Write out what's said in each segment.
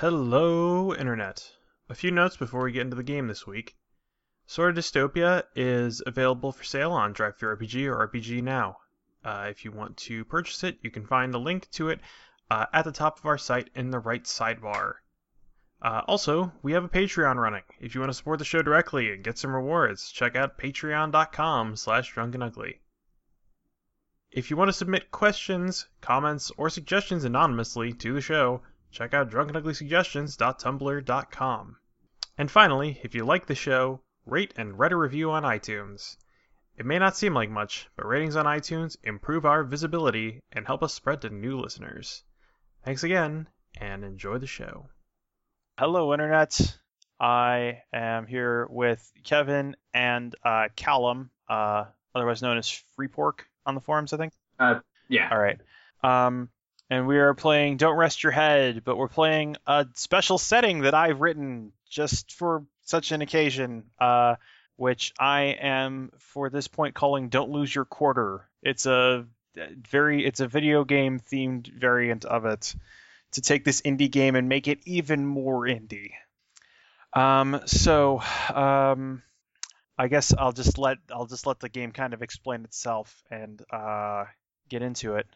Hello, Internet. A few notes before we get into the game this week. Of Dystopia is available for sale on DriveThruRPG or RPG Now. Uh, if you want to purchase it, you can find a link to it uh, at the top of our site in the right sidebar. Uh, also, we have a Patreon running. If you want to support the show directly and get some rewards, check out patreon.com slash drunkenugly. If you want to submit questions, comments, or suggestions anonymously to the show, check out drunkenuglysuggestions.tumblr.com. And finally, if you like the show, rate and write a review on iTunes. It may not seem like much, but ratings on iTunes improve our visibility and help us spread to new listeners. Thanks again, and enjoy the show. Hello, Internet. I am here with Kevin and uh, Callum, uh, otherwise known as Free Pork on the forums, I think. Uh, yeah. All right. Um, and we are playing Don't Rest Your Head, but we're playing a special setting that I've written just for such an occasion, uh, which I am for this point calling Don't Lose Your Quarter. It's a very it's a video game themed variant of it to take this indie game and make it even more indie. Um, so um, I guess I'll just let I'll just let the game kind of explain itself and uh, get into it.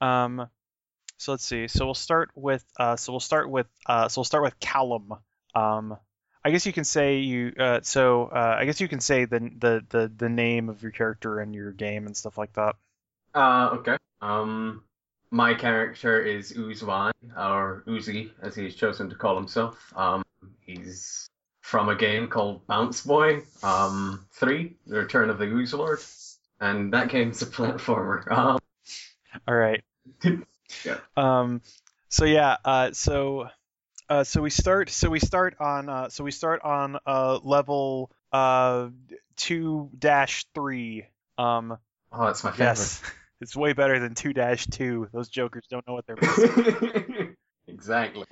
Um, so let's see. So we'll start with uh, so we'll start with uh, so we'll start with Callum. Um, I guess you can say you uh, so uh, I guess you can say the, the the the name of your character and your game and stuff like that. Uh, okay. Um, my character is Uzwan, or Ooze-y, as he's chosen to call himself. Um, he's from a game called Bounce Boy um, 3, The Return of the Ooze Lord. And that game's a platformer. Um, All right. Yeah. Um, so yeah. Uh, so uh, so we start. So we start on. Uh, so we start on uh, level uh two dash three. Um, oh, that's my favorite. yes, it's way better than two dash two. Those jokers don't know what they're missing. exactly.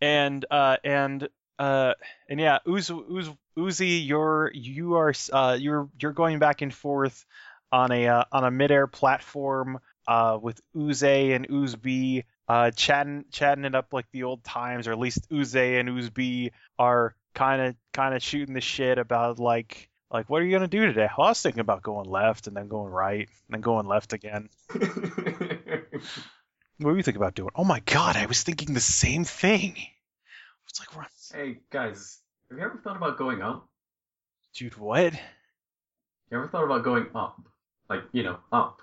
and uh and uh and yeah Uz, Uz, Ooze-y you're you are uh you're you're going back and forth on a uh, on a midair platform uh with Uze and Uzb uh chatting chatting it up like the old times or at least Uze and Uzb are kind of kind of shooting the shit about like like what are you gonna do today? Well, I was thinking about going left and then going right and then going left again. What do you think about doing? Oh my god, I was thinking the same thing. It's like, we're- hey, guys, have you ever thought about going up? dude, what? You ever thought about going up? Like, you know, up.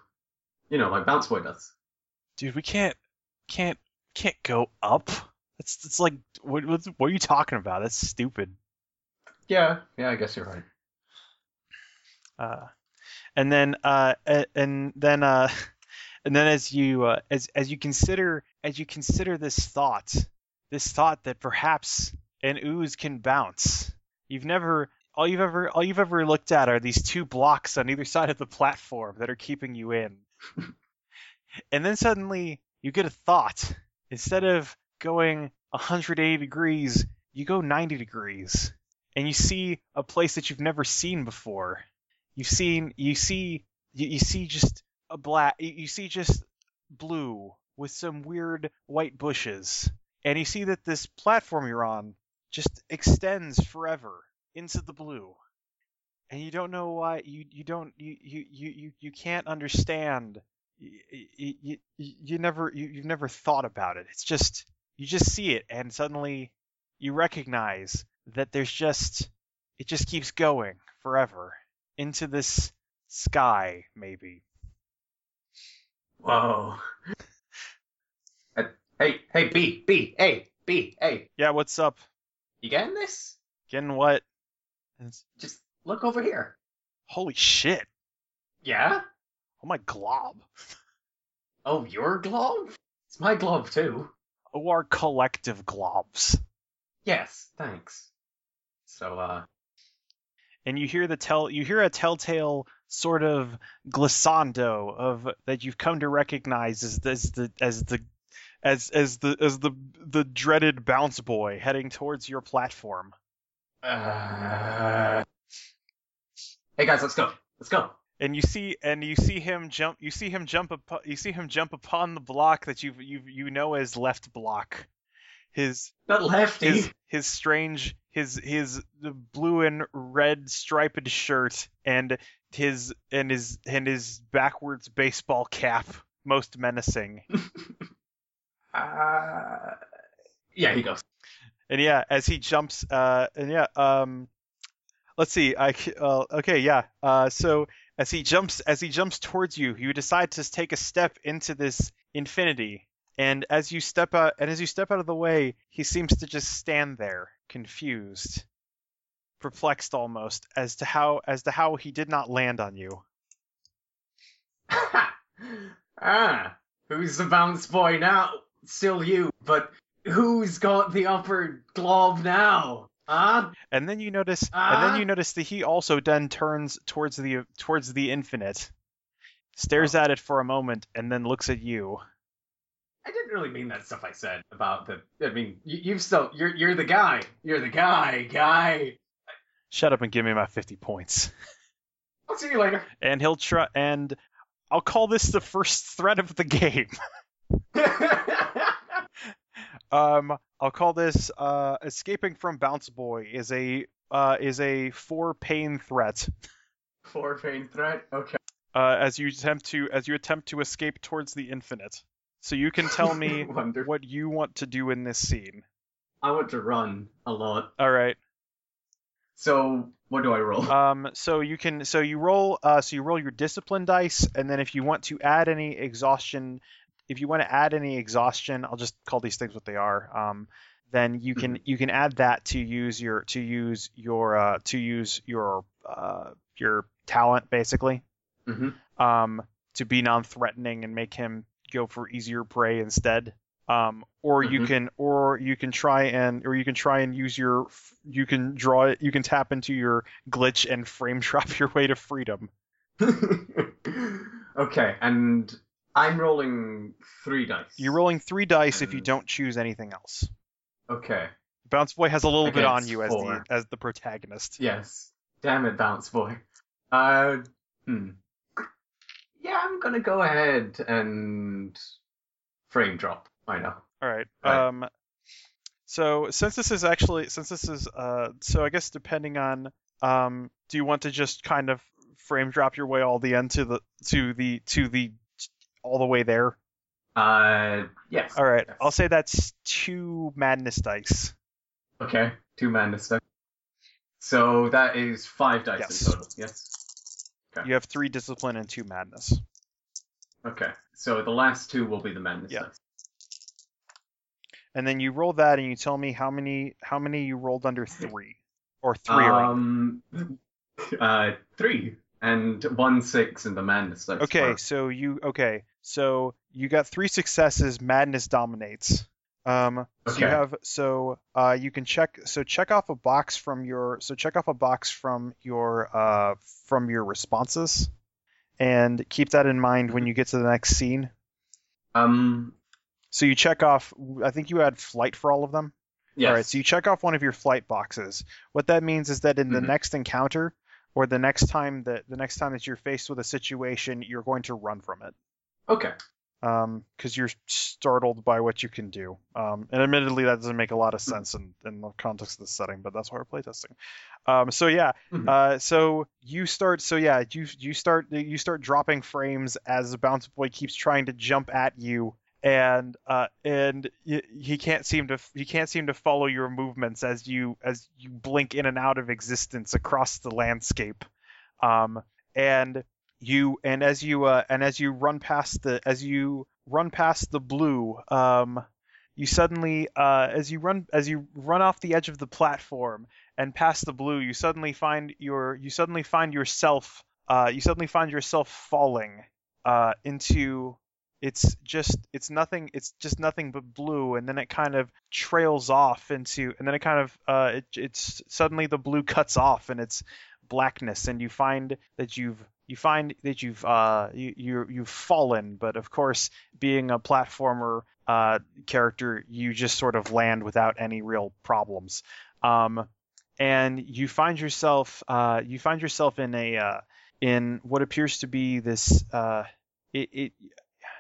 You know, like Bounce Boy does. Dude, we can't, can't, can't go up. It's, it's like, what, what, what are you talking about? That's stupid. Yeah, yeah, I guess you're right. Uh, and then, uh, and then, uh, and then as you, uh, as, as you consider, as you consider this thought, this thought that perhaps an ooze can bounce. You've never, all you've ever, all you've ever looked at are these two blocks on either side of the platform that are keeping you in. and then suddenly you get a thought. Instead of going 180 degrees, you go 90 degrees, and you see a place that you've never seen before. You've seen, you see, you, you see just a black, you, you see just blue with some weird white bushes, and you see that this platform you're on just extends forever into the blue. And you don't know why you you don't you you you you, can't understand you, you, you never you, you've never thought about it. It's just you just see it and suddenly you recognize that there's just it just keeps going forever into this sky maybe. Whoa. Uh, hey, hey, B, B, hey, B, hey, Yeah, what's up? you getting this? Getting what? It's- Just look over here. holy shit. Yeah? Oh my glob. Oh, your glove? It's my glove too. Oh our collective globs. Yes, thanks. So, uh, and you hear the tell you hear a telltale sort of glissando of that you've come to recognize as, as the as the as as the as the the dreaded bounce boy heading towards your platform. uh... Hey guys, let's go. Let's go. And you see and you see him jump you see him jump up you see him jump upon the block that you you you know as left block. his That lefty. his his strange his his blue and red striped shirt and his and his and his backwards baseball cap most menacing. Uh, yeah, he goes. And yeah, as he jumps, uh, and yeah, um, let's see, I uh, okay, yeah, uh, so as he jumps, as he jumps towards you, you decide to take a step into this infinity, and as you step out, and as you step out of the way, he seems to just stand there, confused, perplexed almost, as to how, as to how he did not land on you. ah, who's the bounce boy now? Still you, but who's got the upper glove now? Huh? And then you notice, and Ah. then you notice that he also then turns towards the towards the infinite, stares at it for a moment, and then looks at you. I didn't really mean that stuff I said about the. I mean, you, you've still. You're you're the guy. You're the guy, guy. Shut up and give me my 50 points. I'll see you later. And he'll try, and I'll call this the first threat of the game. Um, I'll call this uh, escaping from Bounce Boy is a uh, is a four pain threat. Four pain threat. Okay. Uh, as you attempt to as you attempt to escape towards the infinite. So you can tell me what you want to do in this scene. I want to run a lot. All right. So what do I roll? Um, so you can so you roll uh, so you roll your discipline dice, and then if you want to add any exhaustion, if you want to add any exhaustion, I'll just call these things what they are. Um, then you can you can add that to use your to use your uh, to use your uh, your talent basically hmm um, to be non-threatening and make him go for easier prey instead. Um, or you Mhm. can, or you can try and, or you can try and use your, you can draw it, you can tap into your glitch and frame trap your way to freedom. okay, and I'm rolling three dice. You're rolling three dice if you don't choose anything else. Okay. Bounce Boy has a little bit on you as the as the protagonist. Yes. Damn it, bounce boy. Uh, hmm. Yeah, I'm gonna go ahead and frame drop. I know. All right. Right. Um, so since this is actually since this is uh, so I guess depending on um, do you want to just kind of frame drop your way all the end to the to the to the all the way there? Uh, yes. All right. Yes. I'll say that's two madness dice. Okay, two madness dice. So that is five dice Yes. in total. Yes. You have three discipline and two madness. Okay. So the last two will be the madness Yeah. dice. And then you roll that and you tell me how many how many you rolled under three or three or. Um, uh, three and one six in the madness dice. Okay, so you okay, so you got three successes. Madness dominates. Um, so you Okay. have so uh, you can check so check off a box from your so check off a box from your uh from your responses, and keep that in mind when you get to the next scene. Um. So you check off. I think you had flight for all of them. Yes. All right, so you check off one of your flight boxes. What that means is that in the Mhm. next encounter, or the next time that the next time that you're faced with a situation, you're going to run from it. Okay. um, because you're startled by what you can do. Um, and admittedly, that doesn't make a lot Hmm. of sense in, in the context of the setting, but that's why we're playtesting. Um, so yeah, Mhm. uh, so you start, so yeah, you you start you start dropping frames as the bounce boy keeps trying to jump at you. And uh, and y- he can't seem to he can't seem to follow your movements as you as you blink in and out of existence across the landscape. Um, and you and as you uh, and as you run past the as you run past the blue um you suddenly uh as you run as you run off the edge of the platform and past the blue you suddenly find your you suddenly find yourself uh you suddenly find yourself falling uh into it's just it's nothing it's just nothing but blue and then it kind of trails off into and then it kind of uh it, it's suddenly the blue cuts off and it's blackness and you find that you've you find that you've uh you, you you've fallen. But of course being a platformer uh character you just sort of land without any real problems. Um and you find yourself uh you find yourself in a uh in what appears to be this uh it, it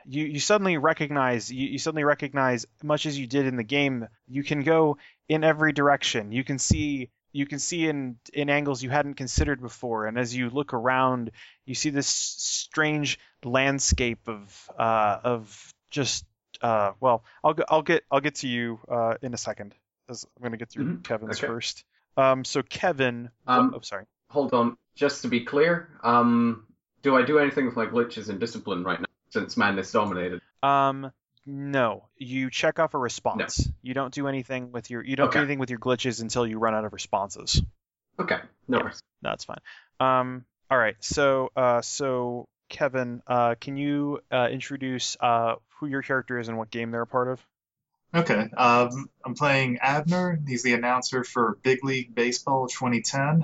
you, you suddenly recognize you, you suddenly recognize much as you did in the game you can go in every direction. You can see you can see in in angles you hadn't considered before. And as you look around you see this strange landscape of uh, of just uh, well I'll go, I'll get I'll get to you uh, in a second. As I'm going to get through Mhm, Kevin's okay. first. Um, so Kevin Um, oh sorry. Hold on, just to be clear, um, do I do anything with my glitches and discipline right now since madness dominated? Um, no. You check off a response. You don't do anything with your you don't do anything with your glitches until you run out of responses. Okay, no worries. No, that's fine. Um, all right. So, uh, so Kevin, uh, can you uh, introduce uh, who your character is and what game they're a part of? Okay, um, I'm playing Abner. He's the announcer for Big League Baseball 2010,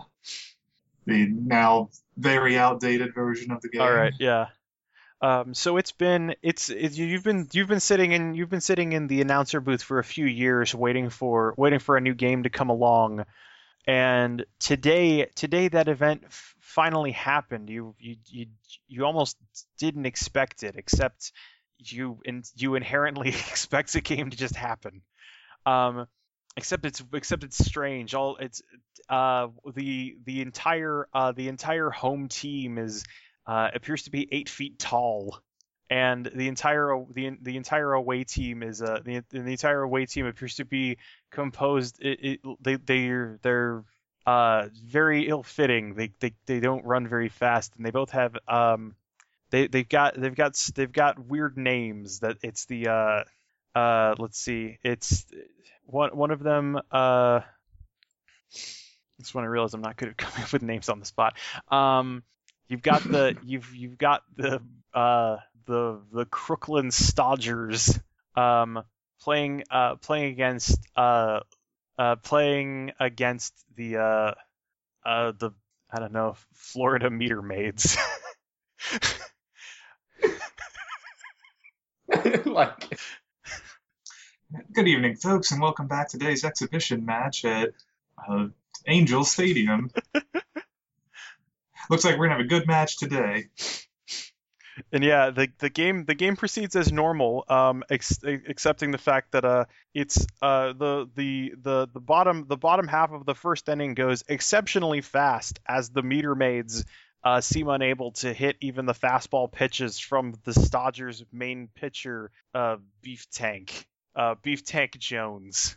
the now very outdated version of the game. All right. Yeah. Um, so it's been it's it, you've been you've been sitting in you've been sitting in the announcer booth for a few years waiting for waiting for a new game to come along, and today today that event f- finally happened. You you you you almost didn't expect it, except you in, you inherently expect a game to just happen. Um, except it's except it's strange. All it's uh the the entire uh the entire home team is uh, appears to be eight feet tall, and the entire the the entire away team is uh the, the entire away team appears to be composed. It, it, they they're they're uh very ill fitting. They, they they don't run very fast, and they both have um they they've got they've got they've got weird names. That it's the uh uh let's see it's one one of them uh. That's when I realize I'm not good at coming up with names on the spot. Um, You've got the you've you've got the uh the the Crooklyn Stodgers um playing uh playing against uh uh playing against the uh uh the I don't know Florida meter maids. like, Good evening, folks, and welcome back to today's exhibition match at uh, Angel Stadium. Looks like we're gonna have a good match today. and yeah, the the game the game proceeds as normal, um, ex- excepting the fact that uh, it's uh the the the the bottom the bottom half of the first inning goes exceptionally fast as the meter maids uh, seem unable to hit even the fastball pitches from the Stodgers main pitcher, uh, Beef Tank, uh, Beef Tank Jones.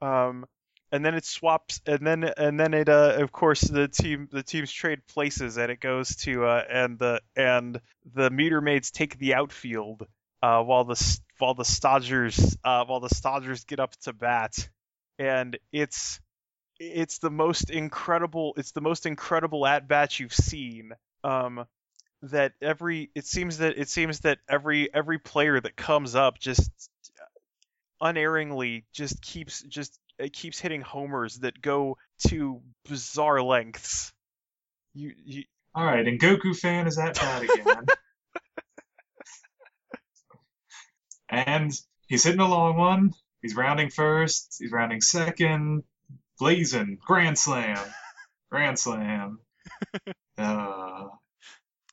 Um, and then it swaps, and then and then it, uh, of course, the team the teams trade places, and it goes to uh, and the and the meter maids take the outfield, uh, while the while the Stodgers uh, while the Stodgers get up to bat, and it's it's the most incredible it's the most incredible at bat you've seen. Um, that every it seems that it seems that every every player that comes up just unerringly just keeps just it keeps hitting homers that go to bizarre lengths. You, you All right, and Goku fan is at bat again. and he's hitting a long one. He's rounding first. He's rounding second. Blazing. Grand slam. Grand slam. Uh,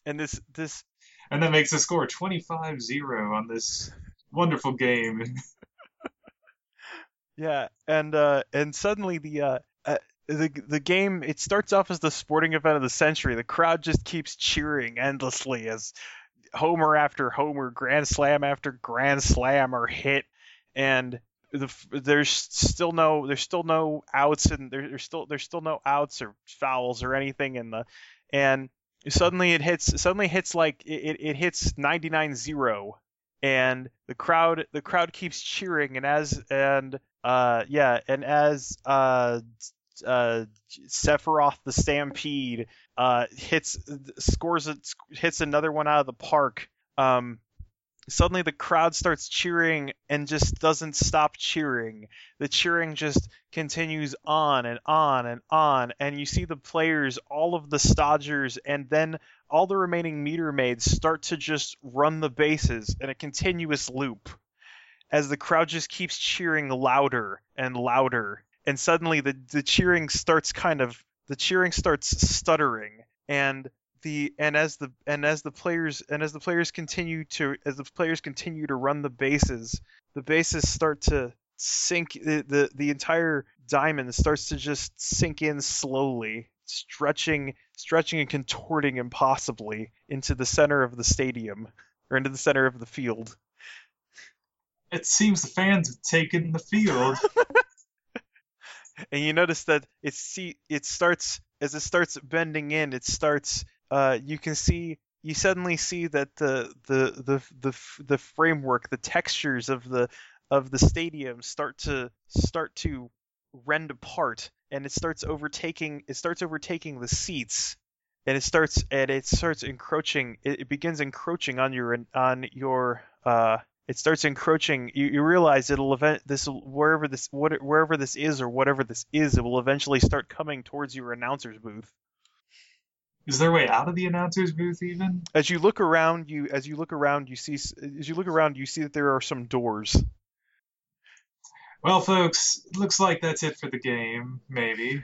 and this this and that makes the score 25-0 on this wonderful game. Yeah, and uh, and suddenly the uh, uh, the the game it starts off as the sporting event of the century. The crowd just keeps cheering endlessly as homer after homer, grand slam after grand slam are hit, and the, there's still no there's still no outs and there, there's still there's still no outs or fouls or anything in the and suddenly it hits suddenly hits like it, it hits 99-0 and the crowd the crowd keeps cheering and as and uh yeah and as uh uh Sephiroth the Stampede uh hits scores it hits another one out of the park um suddenly the crowd starts cheering and just doesn't stop cheering. The cheering just continues on and on and on and you see the players all of the stodgers and then all the remaining meter maids start to just run the bases in a continuous loop as the crowd just keeps cheering louder and louder and suddenly the, the cheering starts kind of the cheering starts stuttering and the and as the and as the players and as the players continue to as the players continue to run the bases, the bases start to sink the the, the entire diamond starts to just sink in slowly, stretching stretching and contorting impossibly into the center of the stadium or into the center of the field. It seems the fans have taken the field. and you notice that it see it starts as it starts bending in it starts uh you can see you suddenly see that the the the the, the framework the textures of the of the stadium start to start to rend apart and it starts overtaking it starts overtaking the seats and it starts and it starts encroaching it, it begins encroaching on your on your uh it starts encroaching you, you realize it'll event this wherever this what wherever this is or whatever this is it will eventually start coming towards your announcer's booth Is there a way out of the announcer's booth even? as you look around you as you look around you see as you look around you see that there are some doors Well, folks, looks like that's it for the game, maybe.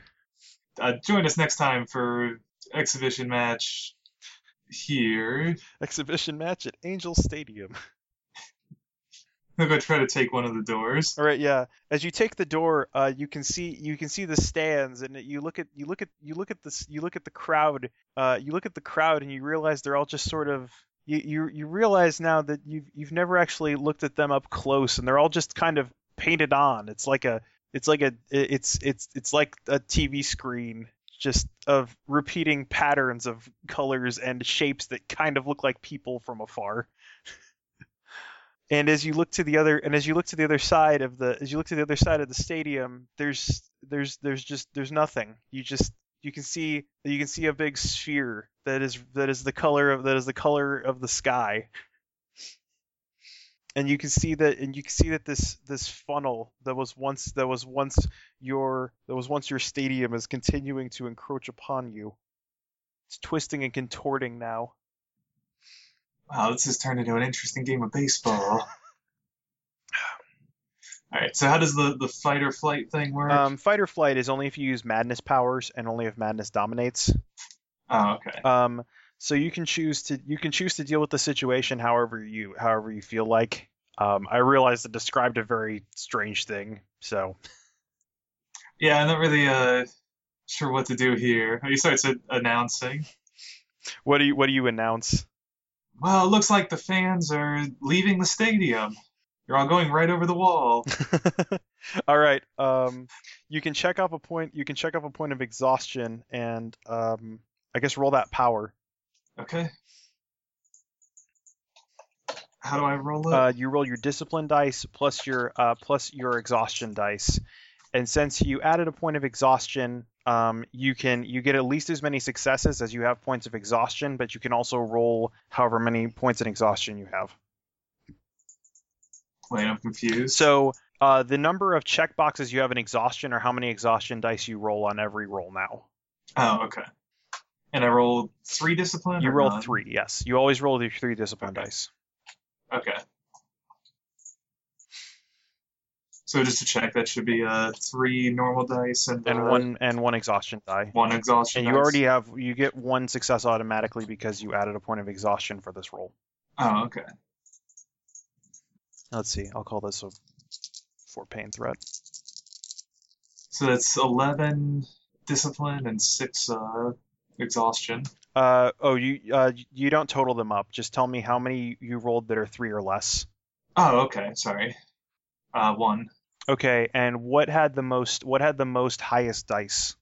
Uh, join us next time for exhibition match here. exhibition match at angel stadium I'll go try to take one of the doors. All right, yeah. As you take the door, uh, you can see you can see the stands, and you look at you look at you look at this you look at the crowd. Uh, you look at the crowd, and you realize they're all just sort of you you you realize now that you've you've never actually looked at them up close, and they're all just kind of painted on. It's like a it's like a it's it's it's like a TV screen just of repeating patterns of colors and shapes that kind of look like people from afar. And as you look to the other, and as you look to the other side of the, as you look to the other side of the stadium, there's, there's, there's just, there's nothing. You just, you can see, you can see a big sphere that is, that is the color of, that is the color of the sky. And you can see that, and you can see that this, this funnel that was once, that was once your, that was once your stadium is continuing to encroach upon you. It's twisting and contorting now. Wow, this has turned into an interesting game of baseball. Alright, so how does the, the fight or flight thing work? Um, fight or flight is only if you use madness powers and only if madness dominates. oh, okay. Um, so you can choose to you can choose to deal with the situation however you however you feel like. Um, I realized it described a very strange thing, so Yeah, I'm not really uh sure what to do here. He starts a- announcing. what do you what do you announce? Well, it looks like the fans are leaving the stadium. You're all going right over the wall. All right. Um, you can check off a point. You can check off a point of exhaustion, and um, I guess roll that power. Okay. How do I roll it? Uh, you roll your discipline dice plus your uh, plus your exhaustion dice, and since you added a point of exhaustion, um, you can you get at least as many successes as you have points of exhaustion, but you can also roll however many points in exhaustion you have. Wait, I'm confused. So uh, the number of check boxes you have in exhaustion or how many exhaustion dice you roll on every roll now. Oh, okay. And I roll three discipline. You roll three, yes. You always roll your three discipline Okay. dice. Okay. So just to check, that should be uh three normal dice and, and uh, one and one exhaustion die. one exhaustion. And you dice. already have you get one success automatically because you added a point of exhaustion for this roll. Oh, okay. Let's see. I'll call this a four pain threat. So that's eleven discipline and six uh exhaustion. Uh oh, you uh you don't total them up. Just tell me how many you rolled that are three or less. Oh, okay. Sorry. Uh, one. Okay, and what had the most what had the most highest dice?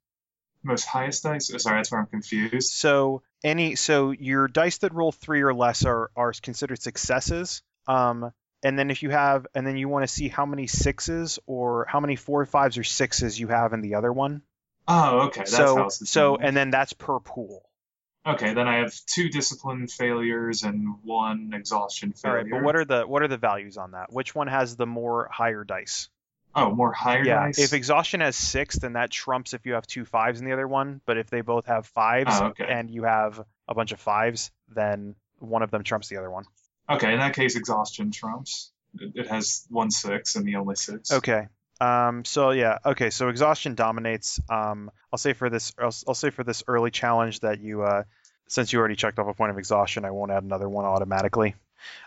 Most highest dice. Oh, sorry, that's where I'm confused. So any so your dice that roll three or less are are considered successes. Um, and then if you have and then you want to see how many sixes or how many four, fives, or sixes you have in the other one. Oh, okay. That's how so so and then that's per pool. Okay, then I have two discipline failures and one exhaustion failure. right, but what are the what are the values on that? Which one has the more higher dice? Oh, more higher yeah, dice. if exhaustion has six, then that trumps if you have two fives in the other one. But if they both have fives Oh, okay. and you have a bunch of fives, then one of them trumps the other one. Okay, in that case, exhaustion trumps. It, it has one six and the only six. Okay. Um. So yeah. Okay. So exhaustion dominates. Um. I'll say for this. I'll, I'll say for this early challenge that you. Uh. since you already checked off a point of exhaustion, I won't add another one automatically.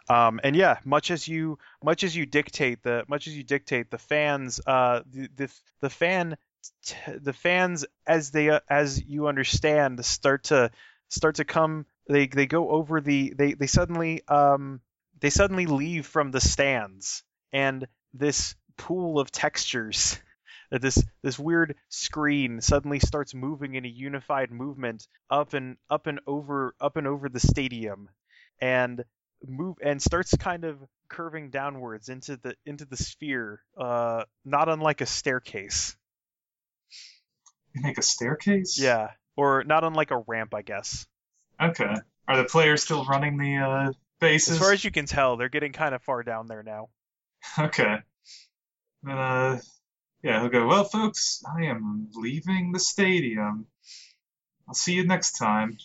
Um, and yeah, much as you much as you dictate the much as you dictate the fans uh, the, the the fan t- the fans as they uh, as you understand start to start to come they they go over the they they suddenly um they suddenly leave from the stands. And this pool of textures this this weird screen suddenly starts moving in a unified movement up and up and over up and over the stadium. And move and starts kind of curving downwards into the into the sphere uh not unlike a staircase You make a staircase? yeah or not unlike a ramp i guess Okay. Are the players still running the uh, bases? as far as you can tell they're getting kind of far down there now Okay. Then, uh, yeah, he'll go, well, folks, I am leaving the stadium. I'll see you next time.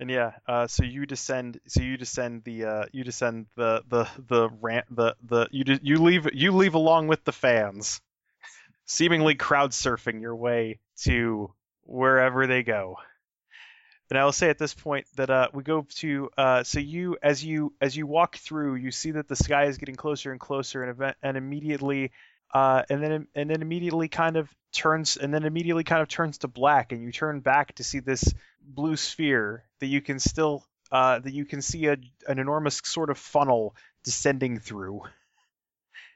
And yeah, uh, so you descend. So you descend the. Uh, you descend the the the ramp. The the you de- you leave you leave along with the fans, seemingly crowd surfing your way to wherever they go. And I will say at this point that uh, we go to. Uh, so you as you as you walk through, you see that the sky is getting closer and closer, and event and immediately. Uh, and then and then immediately kind of turns and then immediately kind of turns to black and you turn back to see this blue sphere that you can still uh, that you can see a, an enormous sort of funnel descending through.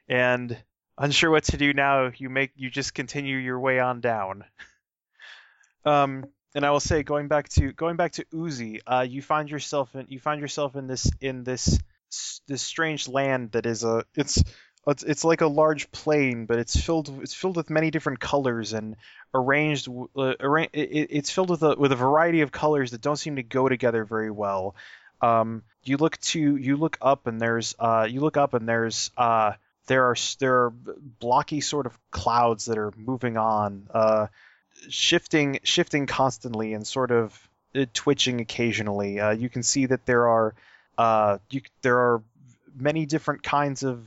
And unsure what to do now, you make you just continue your way on down. Um, and I will say, going back to going back to Ooze-y, uh, you find yourself in you find yourself in this in this this strange land that is a it's it's, it's like a large plane, but it's filled it's filled with many different colors and arranged uh, arra- it, it's filled with a with a variety of colors that don't seem to go together very well. Um, you look to you look up and there's uh, you look up and there's uh, there are there are blocky sort of clouds that are moving on, uh, shifting shifting constantly and sort of uh, twitching occasionally. Uh, you can see that there are uh, you, there are many different kinds of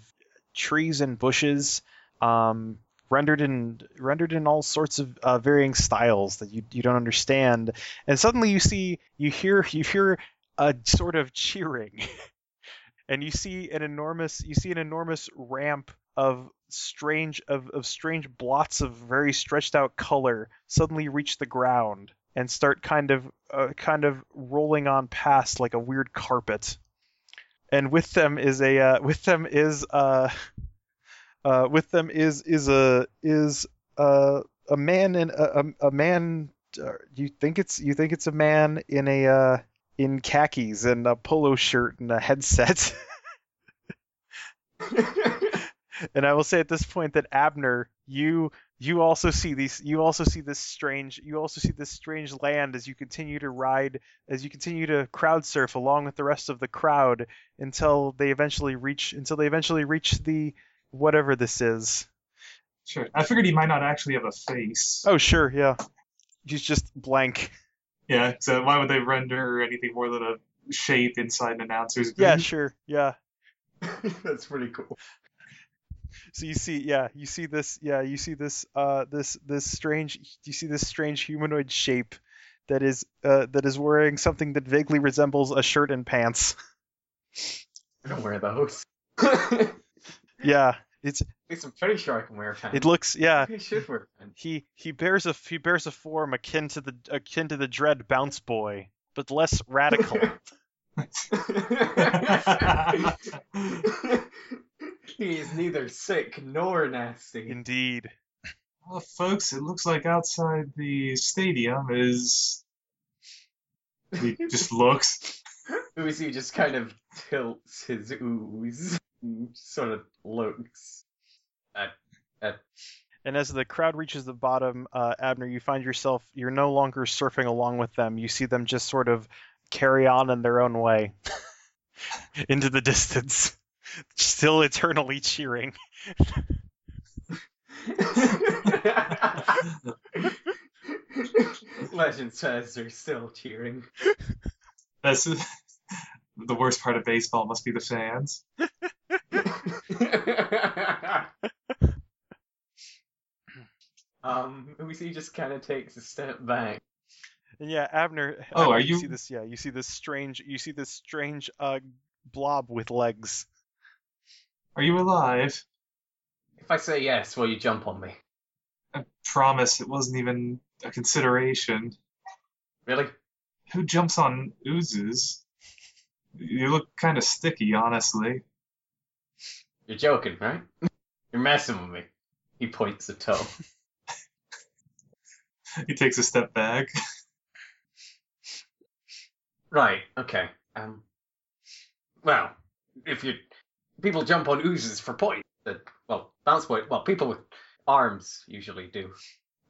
trees and bushes um, rendered in rendered in all sorts of uh, varying styles that you you don't understand. And suddenly you see you hear you hear a sort of cheering. And you see an enormous you see an enormous ramp of strange of, of strange blots of very stretched out color suddenly reach the ground and start kind of uh, kind of rolling on past like a weird carpet and with them is a uh, with them is uh, uh with them is is a is uh, a man in a, a, a man uh, you think it's you think it's a man in a uh, in khakis and a polo shirt and a headset. And I will say at this point that Abner, you you also see these you also see this strange you also see this strange land as you continue to ride as you continue to crowd surf along with the rest of the crowd until they eventually reach until they eventually reach the whatever this is. Sure. I figured he might not actually have a face. Oh sure, yeah. He's just blank. Yeah, so why would they render anything more than a shape inside an announcer's booth? Yeah, sure, yeah. That's pretty cool. So you see, yeah, you see this, yeah, you see this, uh, this, this strange, you see this strange humanoid shape that is, uh, that is wearing something that vaguely resembles a shirt and pants. I don't wear those. Yeah, it's, At least I'm pretty sure I can wear pants. it looks, yeah, I should wear pants. he, he bears a, he bears a form akin to the, akin to the dread bounce boy, but less radical. he is neither sick nor nasty. Indeed. Well, folks, it looks like outside the stadium is. He just looks. Ooze-y just kind of tilts his ooze, sort of looks at at. And as the crowd reaches the bottom, uh, Abner, you find yourself, you're no longer surfing along with them. You see them just sort of carry on in their own way into the distance, still eternally cheering. Legend says they're still cheering. That's the worst part of baseball. Must be the fans. um, we Ooze-y just kind of takes a step back. And yeah, Abner. Oh, Abner, are you you- see this? Yeah, you see this strange. You see this strange uh blob with legs. Are you alive? If I say yes, will you jump on me? I promise it wasn't even a consideration. Really? Who jumps on oozes? You look kind of sticky, honestly. You're joking, right? You're messing with me. He points a toe. He takes a step back. Right. Okay. Um. Well, if you people jump on oozes for points, that well, bounce point. Well, people with arms usually do.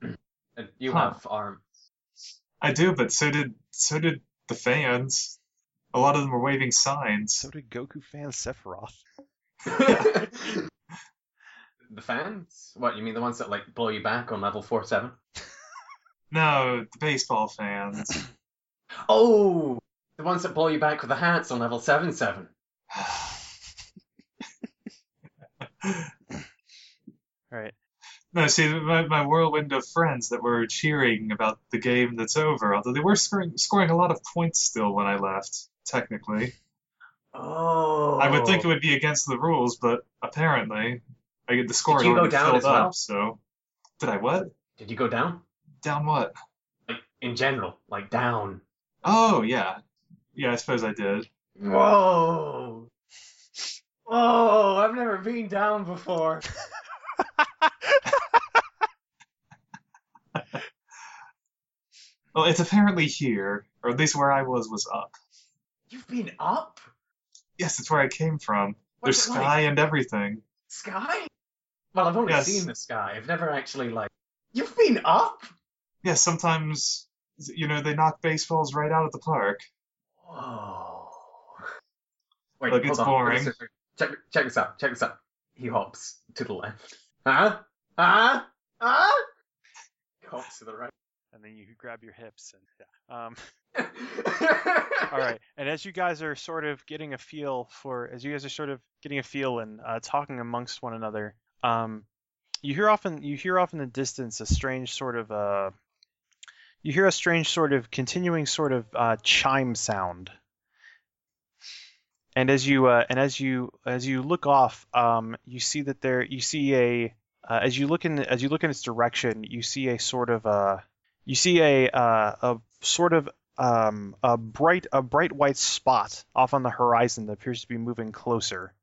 Hmm. and you Huh. have arms. I do, but so did so did the fans. A lot of them were waving signs. So did Goku fan Sephiroth. the fans? What you mean? The ones that like blow you back on level four seven? No, the baseball fans. Oh, the ones that blow you back with the hats on level seven seven. Right. No, see, my, my whirlwind of friends that were cheering about the game that's over, although they were scoring, scoring a lot of points still when I left, technically. Oh. I would think it would be against the rules, but apparently, I get the score you go down filled as well? up, so. Did I what? Did you go down? Down what? Like in general, like down. Oh, yeah. Yeah, I suppose I did. Whoa. Whoa! I've never been down before. Well, it's apparently here, or at least where I was was up. You've been up? Yes, it's where I came from. What's There's sky like? and everything. Sky? Well, I've only Yes. seen the sky. I've never actually like. You've been up? Yeah, sometimes, you know, they knock baseballs right out of the park. Oh. Whoa. Wait, Look, hold it's on. boring. Wait, wait, wait. Check, check this out. Check this out. He hops to the left. Huh? Huh? Huh? He hops to the right. And then you grab your hips and yeah. Um. All right. And as you guys are sort of getting a feel for, as you guys are sort of getting a feel and uh, talking amongst one another, um, you hear often you hear off in the distance a strange sort of uh, you hear a strange sort of continuing sort of uh, chime sound. And as you uh, and as you as you look off, um, you see that there you see a uh, as you look in as you look in its direction, you see a sort of uh, you see a uh, a sort of um, a bright a bright white spot off on the horizon that appears to be moving closer.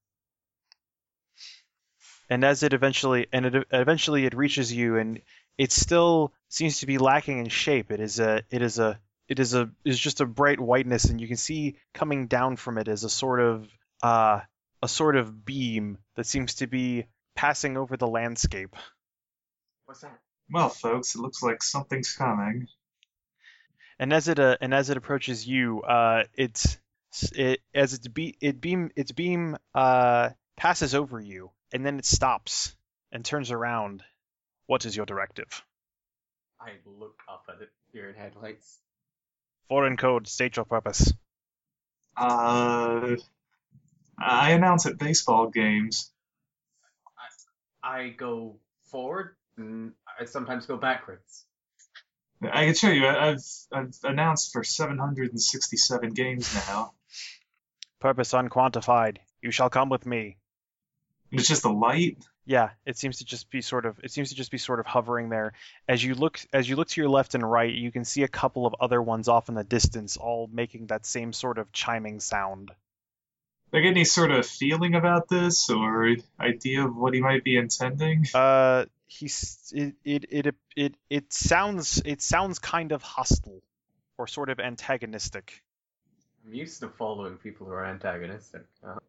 And as it eventually and it eventually it reaches you, and it still seems to be lacking in shape. It is a it is a it is a is just a bright whiteness, and you can see coming down from it is a sort of uh, a sort of beam that seems to be passing over the landscape. What's that? Well, folks, it looks like something's coming. and as it uh, and as it approaches you, uh, it's it as its be it beam its beam uh, passes over you, and then it stops and turns around. What is your directive? I look up at it. You're in headlights. Foreign code, state your purpose. Uh, I announce at baseball games. I go forward, and I sometimes go backwards. I can show you. I- I've I've announced for 767 games now. Purpose unquantified. You shall come with me. It's just a light. Yeah, it seems to just be sort of it seems to just be sort of hovering there. As you look as you look to your left and right, you can see a couple of other ones off in the distance, all making that same sort of chiming sound. Do I get any sort of feeling about this or idea of what he might be intending? Uh, he's it it it it it sounds it sounds kind of hostile, or sort of antagonistic. I'm used to following people who are antagonistic. Uh,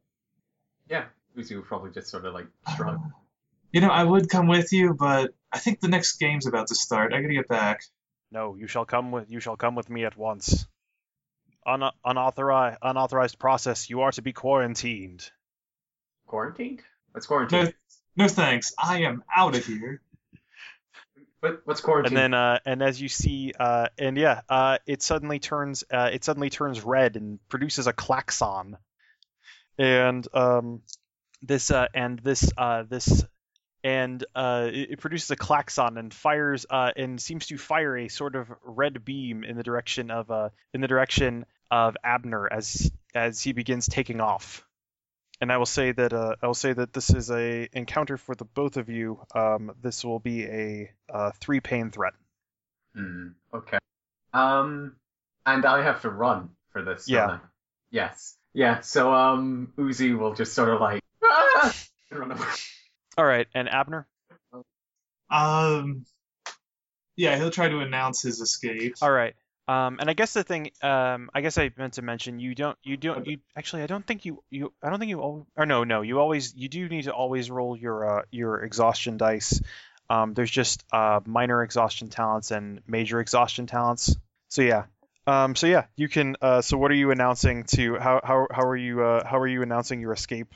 yeah, Ooze-y would probably just sort of like shrug. You know, I would come with you, but I think the next game's about to start. I gotta get back. No, you shall come with you shall come with me at once. Un- unauthorized unauthorized process. You are to be quarantined. Quarantined? What's No, quarantined? no thanks. I am out of here. What, what's quarantined? And then uh, and as you see uh, and yeah, uh, it suddenly turns uh, it suddenly turns red and produces a klaxon. And um, this uh, and this uh, this and uh, it, produces a klaxon and fires uh, and seems to fire a sort of red beam in the direction of uh, in the direction of Abner as as he begins taking off. And I will say that uh, I will say that this is a encounter for the both of you. Um, this will be a uh, three pain threat. Hmm. Okay. Um, and I have to run for this. Yeah. Yes. Yeah. So um, Ooze-y will just sort of like ah! run away. All right, and Abner. Um, yeah, he'll try to announce his escape. All right. Um, and I guess the thing, um, I guess I meant to mention, you don't, you don't, you actually, I don't think you, you, I don't think you, al- or no, no, you always, you do need to always roll your, uh, your exhaustion dice. Um, there's just uh, minor exhaustion talents and major exhaustion talents. So yeah. Um, so yeah, you can. Uh, so what are you announcing to? How how how are you? Uh, how are you announcing your escape?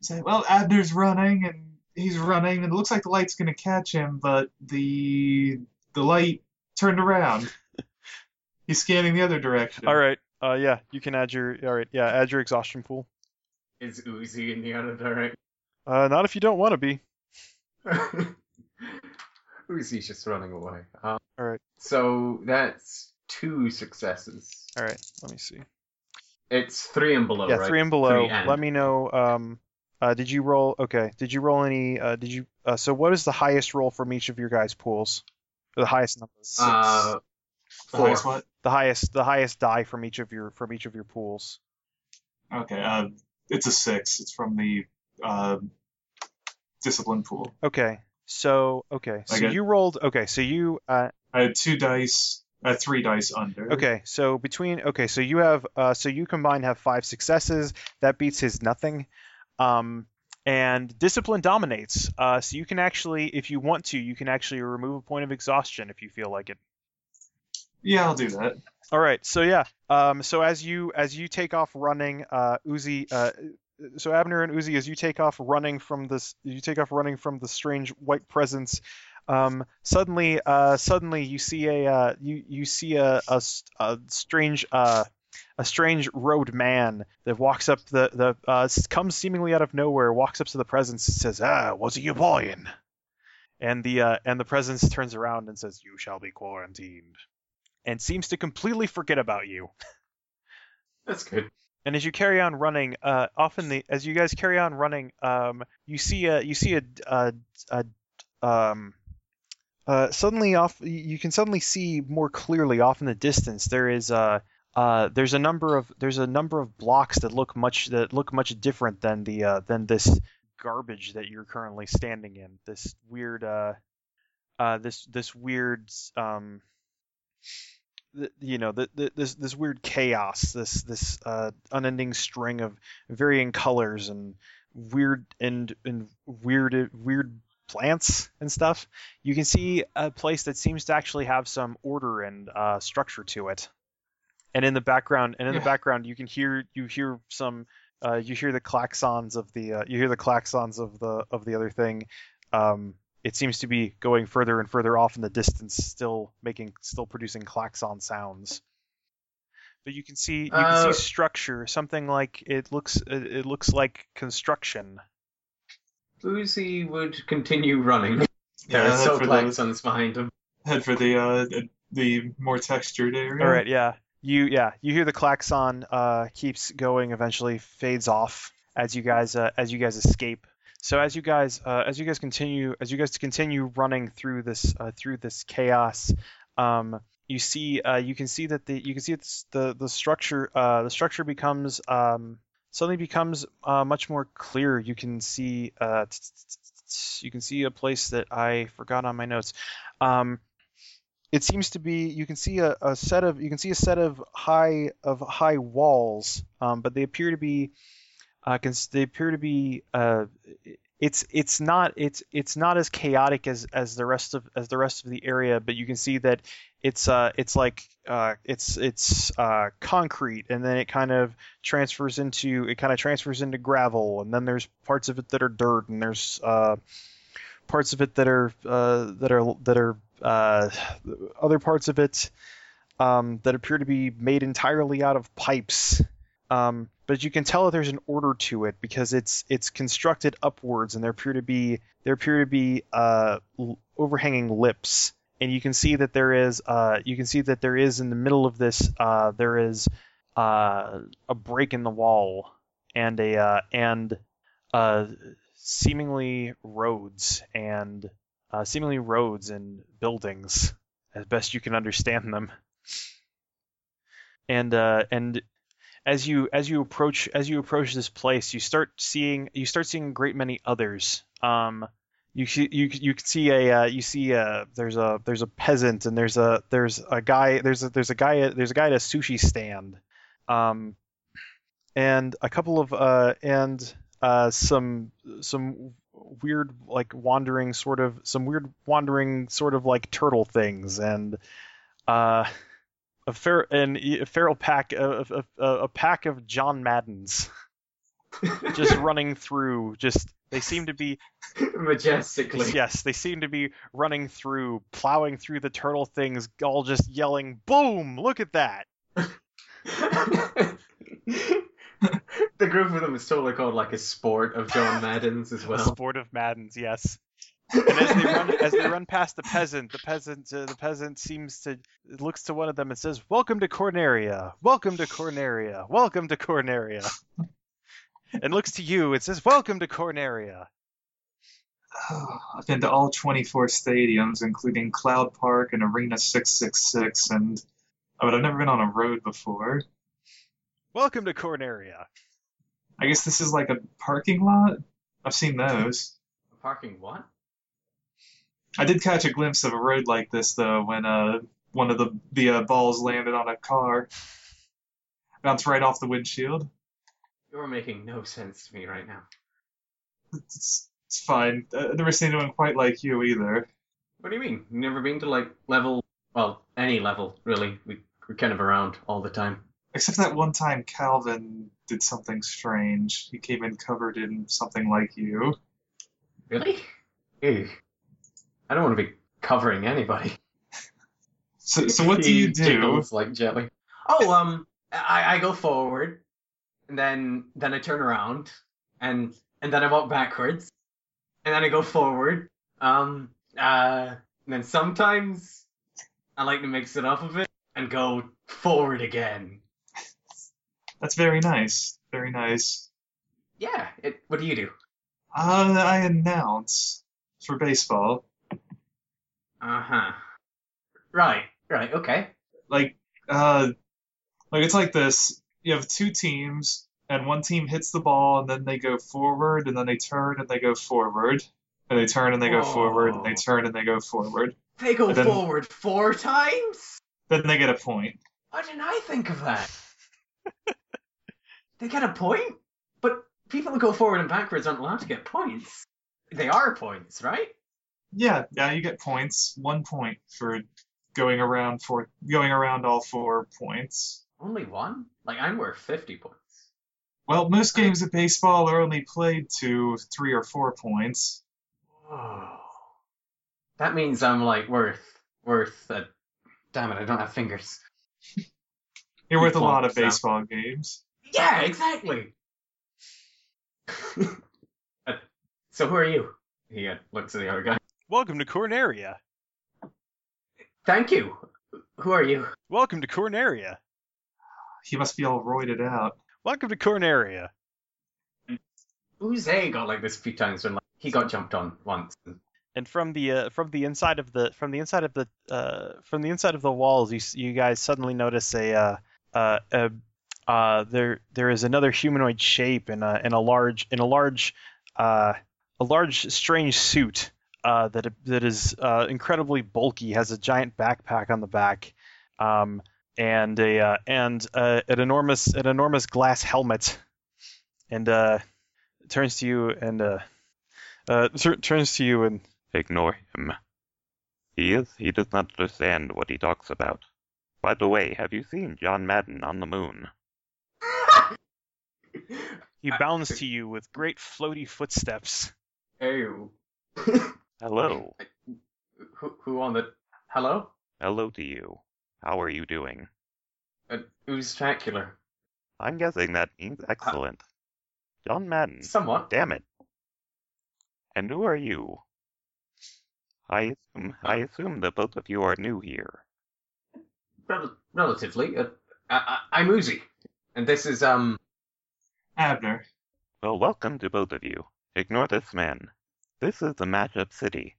Say, well, Abner's running and he's running, and it looks like the light's gonna catch him, but the the light turned around. he's scanning the other direction. All right. Uh, yeah, you can add your. All right. Yeah, add your exhaustion pool. Is Ooze-y in the other direction? Uh, not if you don't want to be. Ooze-y's just running away. Um, All right. so that's two successes. All right. Let me see. It's three and below, yeah, right? three and below. Three and. Let me know. Um, uh, did you roll? Okay. Did you roll any? Uh, did you? Uh, so what is the highest roll from each of your guys' pools? Or the highest number. Uh, The four. highest what? The highest. The highest die from each of your from each of your pools. Okay, uh, it's a six. It's from the uh, discipline pool. Okay. So okay. So Okay. you rolled. Okay. So you. Uh, I had two dice. I had three dice under. okay. So between. Okay. So you have. Uh, so you combined have five successes. That beats his nothing. Um. And discipline dominates. Uh, so you can actually, if you want to, you can actually remove a point of exhaustion if you feel like it. Yeah, I'll do that. All right. So yeah. Um. So as you as you take off running, uh, Ooze-y. Uh. So Abner and Ooze-y, as you take off running from this, you take off running from the strange white presence. Um. Suddenly, uh, suddenly you see a uh, you you see a, a, a strange uh. A strange robed man that walks up the the uh, comes seemingly out of nowhere, walks up to the presence, and says, "Ah, what are you buying?" And the uh, and the presence turns around and says, "You shall be quarantined," and seems to completely forget about you. That's good. And as you carry on running, uh, often the as you guys carry on running, um, you see a you see a, a, a um, uh, suddenly off you can suddenly see more clearly off in the distance there is a uh, there's a number of there's a number of blocks that look much that look much different than the uh, than this garbage that you're currently standing in. This weird uh, uh, this this weird um, th- you know the, the, this this weird chaos this this uh, unending string of varying colors and weird and and weird weird plants and stuff you can see a place that seems to actually have some order and uh, structure to it and in the background and in the background you can hear you hear some uh, you hear the klaxons of the uh, you hear the klaxons of the of the other thing um, it seems to be going further and further off in the distance, still making, still producing klaxon sounds. But you can see, you can Uh, see structure, something like it looks, it, it looks like construction. Ooze-y would continue running. There Yeah, are head so for the- klaxons behind him. Head for the uh, the more textured area. All right, yeah, you, yeah, you hear the klaxon uh, keeps going, eventually fades off as you guys, uh, as you guys escape. So as you guys, uh, as you guys continue, as you guys continue running through this, uh, through this chaos, um, you see, uh, you can see that the, you can see it's the the structure, uh, the structure becomes, um, suddenly becomes much more clear. You can see, you can see a place that I forgot on my notes. Um, it seems to be you can see a, a set of you can see a set of high of high walls, um, but they appear to be uh, cons- they appear to be uh, it's it's not it's it's not as chaotic as as the rest of as the rest of the area, but you can see that it's uh it's like uh it's it's uh concrete and then it kind of transfers into it kind of transfers into gravel and then there's parts of it that are dirt and there's uh parts of it that are uh that are that are uh other parts of it um that appear to be made entirely out of pipes. Um but you can tell that there's an order to it because it's it's constructed upwards, and there appear to be there appear to be uh, overhanging lips, and you can see that there is uh, you can see that there is in the middle of this uh, there is uh, a break in the wall and a uh, and uh, seemingly roads and uh, seemingly roads and buildings as best you can understand them. And uh, and as you as you approach as you approach this place, you start seeing you start seeing a great many others. Um, you see you you see a uh, you see a there's a there's a peasant and there's a there's a guy there's a there's a guy there's a guy at a sushi stand, um, and a couple of uh and uh some some weird like wandering sort of some weird wandering sort of like turtle things and uh a fair and a feral pack a, a, a pack of John Maddens just running through just they seem to be Majestically. yes they seem to be running through plowing through the turtle things all just yelling boom look at that the group of them is totally called like a sport of John Maddens as the well. sport of Maddens yes. And as they run as they run past the peasant the peasant uh, the peasant seems to looks to one of them and says welcome to Corneria. Welcome to Corneria. Welcome to Corneria. And looks to you and says welcome to Corneria. I've been to all 24 stadiums, including Cloud Park and Arena 666, and oh, but I've never been on a road before. Welcome to Corneria I guess this is like a parking lot. I've seen those. Parking what? I did catch a glimpse of a road like this though when uh one of the the uh, balls landed on a car, bounced right off the windshield. You're making no sense to me right now. It's, it's fine. Uh, I've never seen anyone quite like you either. What do you mean? You've never been to like level, well, any level really. We we're kind of around all the time. Except that one time Calvin did something strange. He came in covered in something like you. Really? Ew. I don't want to be covering anybody. So, so what do you do? jiggles like jelly. Oh, um, I, I go forward, and then then I turn around, and and then I walk backwards, and then I go forward. Um, uh, and then sometimes I like to mix it up a bit and go forward again. That's very nice. Very nice. Yeah. It. What do you do? Uh, I announce for baseball. Uh huh. Right. Right. Okay. Like, uh, like it's like this. You have two teams, and one team hits the ball, and then they go forward, and then they turn and they go forward, and they turn and they go forward, and they turn and they go forward. They go then- forward four times. Then they get a point. Why didn't I think of that? They get a point, but people who go forward and backwards aren't allowed to get points. They are points, right? Yeah, yeah, you get points. One point for going around for going around all four points. Only one? Like I'm worth fifty points. Well, most games of baseball are only played to three or four points. Whoa. That means I'm like worth worth. A, damn it! I don't have fingers. You're worth a lot of baseball games. Yeah, exactly. Uh, so who are you? He uh, looks at the other guy. welcome to Corneria Thank you. Who are you? welcome to Corneria He must be all roided out. welcome to Corneria Uze got like this a few times when like, he got jumped on once. and from the uh, from the inside of the from the inside of the uh, from the inside of the walls, you you guys suddenly notice a uh, uh, a uh, there there is another humanoid shape in a in a large in a large uh, a large strange suit uh, that that is uh, incredibly bulky, has a giant backpack on the back, um, and a uh, and uh, an enormous an enormous glass helmet, and turns to you and tur- turns to you and Ignore him. He is he does not understand what he talks about. By the way, have you seen John Madden on the moon? He bounds to you with great floaty footsteps. Ew. Hello. who, who on the. Hello? Hello to you. How are you doing? Uh, who's? I'm guessing that means excellent. John Madden. Somewhat. Damn it. And who are you? I assume I assume that both of you are new here. Rel- relatively. Uh, I, I, I'm Ooze-y, and this is um. Abner. Well, welcome to both of you. Ignore this man. This is the Mashup City,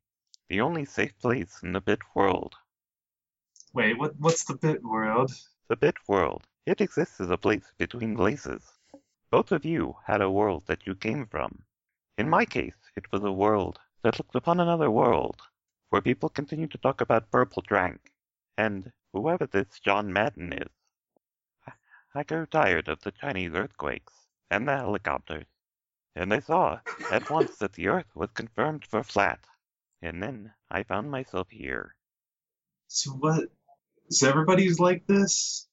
the only safe place in the Bit world. Wait, what? What's the bit world? The Bit world. It exists as a place between places. Both of you had a world that you came from. In my case, it was a world that looked upon another world, where people continue to talk about Purple Drank, and whoever this John Madden is. I- I grew tired of the Chinese earthquakes and the helicopters, and I saw at once that the Earth was confirmed for flat, and then I found myself here. So what? So everybody's like this?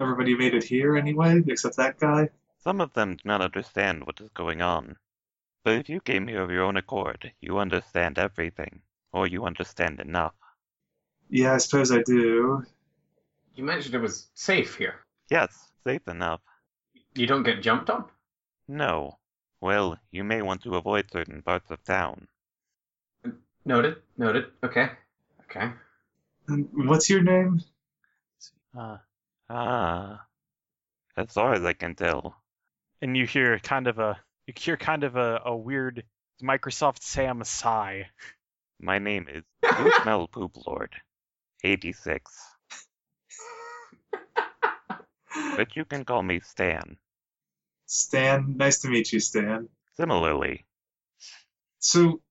Everybody made it here anyway, except that guy? Some of them do not understand what is going on. But if you came here of your own accord, you understand everything, or you understand enough. Yeah, I suppose I do. You mentioned it was safe here. Yes, safe enough. You don't get jumped on. No. Well, you may want to avoid certain parts of town. Noted. Noted. Okay. Okay. And what's your name? Uh, Ah. As far as I can tell. and you hear kind of a you hear kind of a, a weird Microsoft Sam sigh. My name is You Smell Poop Lord. 86. But you can call me Stan. Stan. Nice to meet you, Stan. Similarly. So,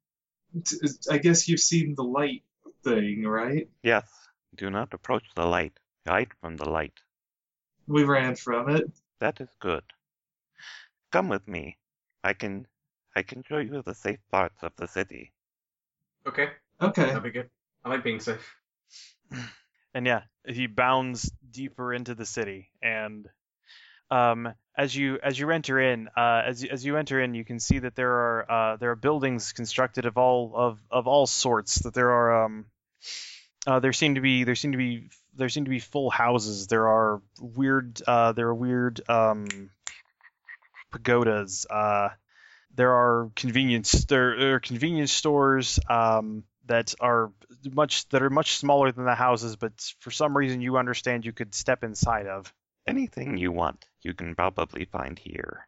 t- I guess you've seen the light thing, right? Yes, do not approach the light. Hide from the light. We ran from it. That is good. Come with me. I can I can show you the safe parts of the city. Okay. Okay. That'll be good. I like being safe. And yeah, he bounds deeper into the city. And um, as you as you enter in, uh, as as you enter in, you can see that there are uh, there are buildings constructed of all of, of all sorts. That there are um, uh, there seem to be there seem to be there seem to be full houses. There are weird uh, there are weird um, pagodas. Uh, there are convenience there, there are convenience stores um, that are much that are much smaller than the houses, but for some reason you understand you could step inside of. Anything you want, you can probably find here.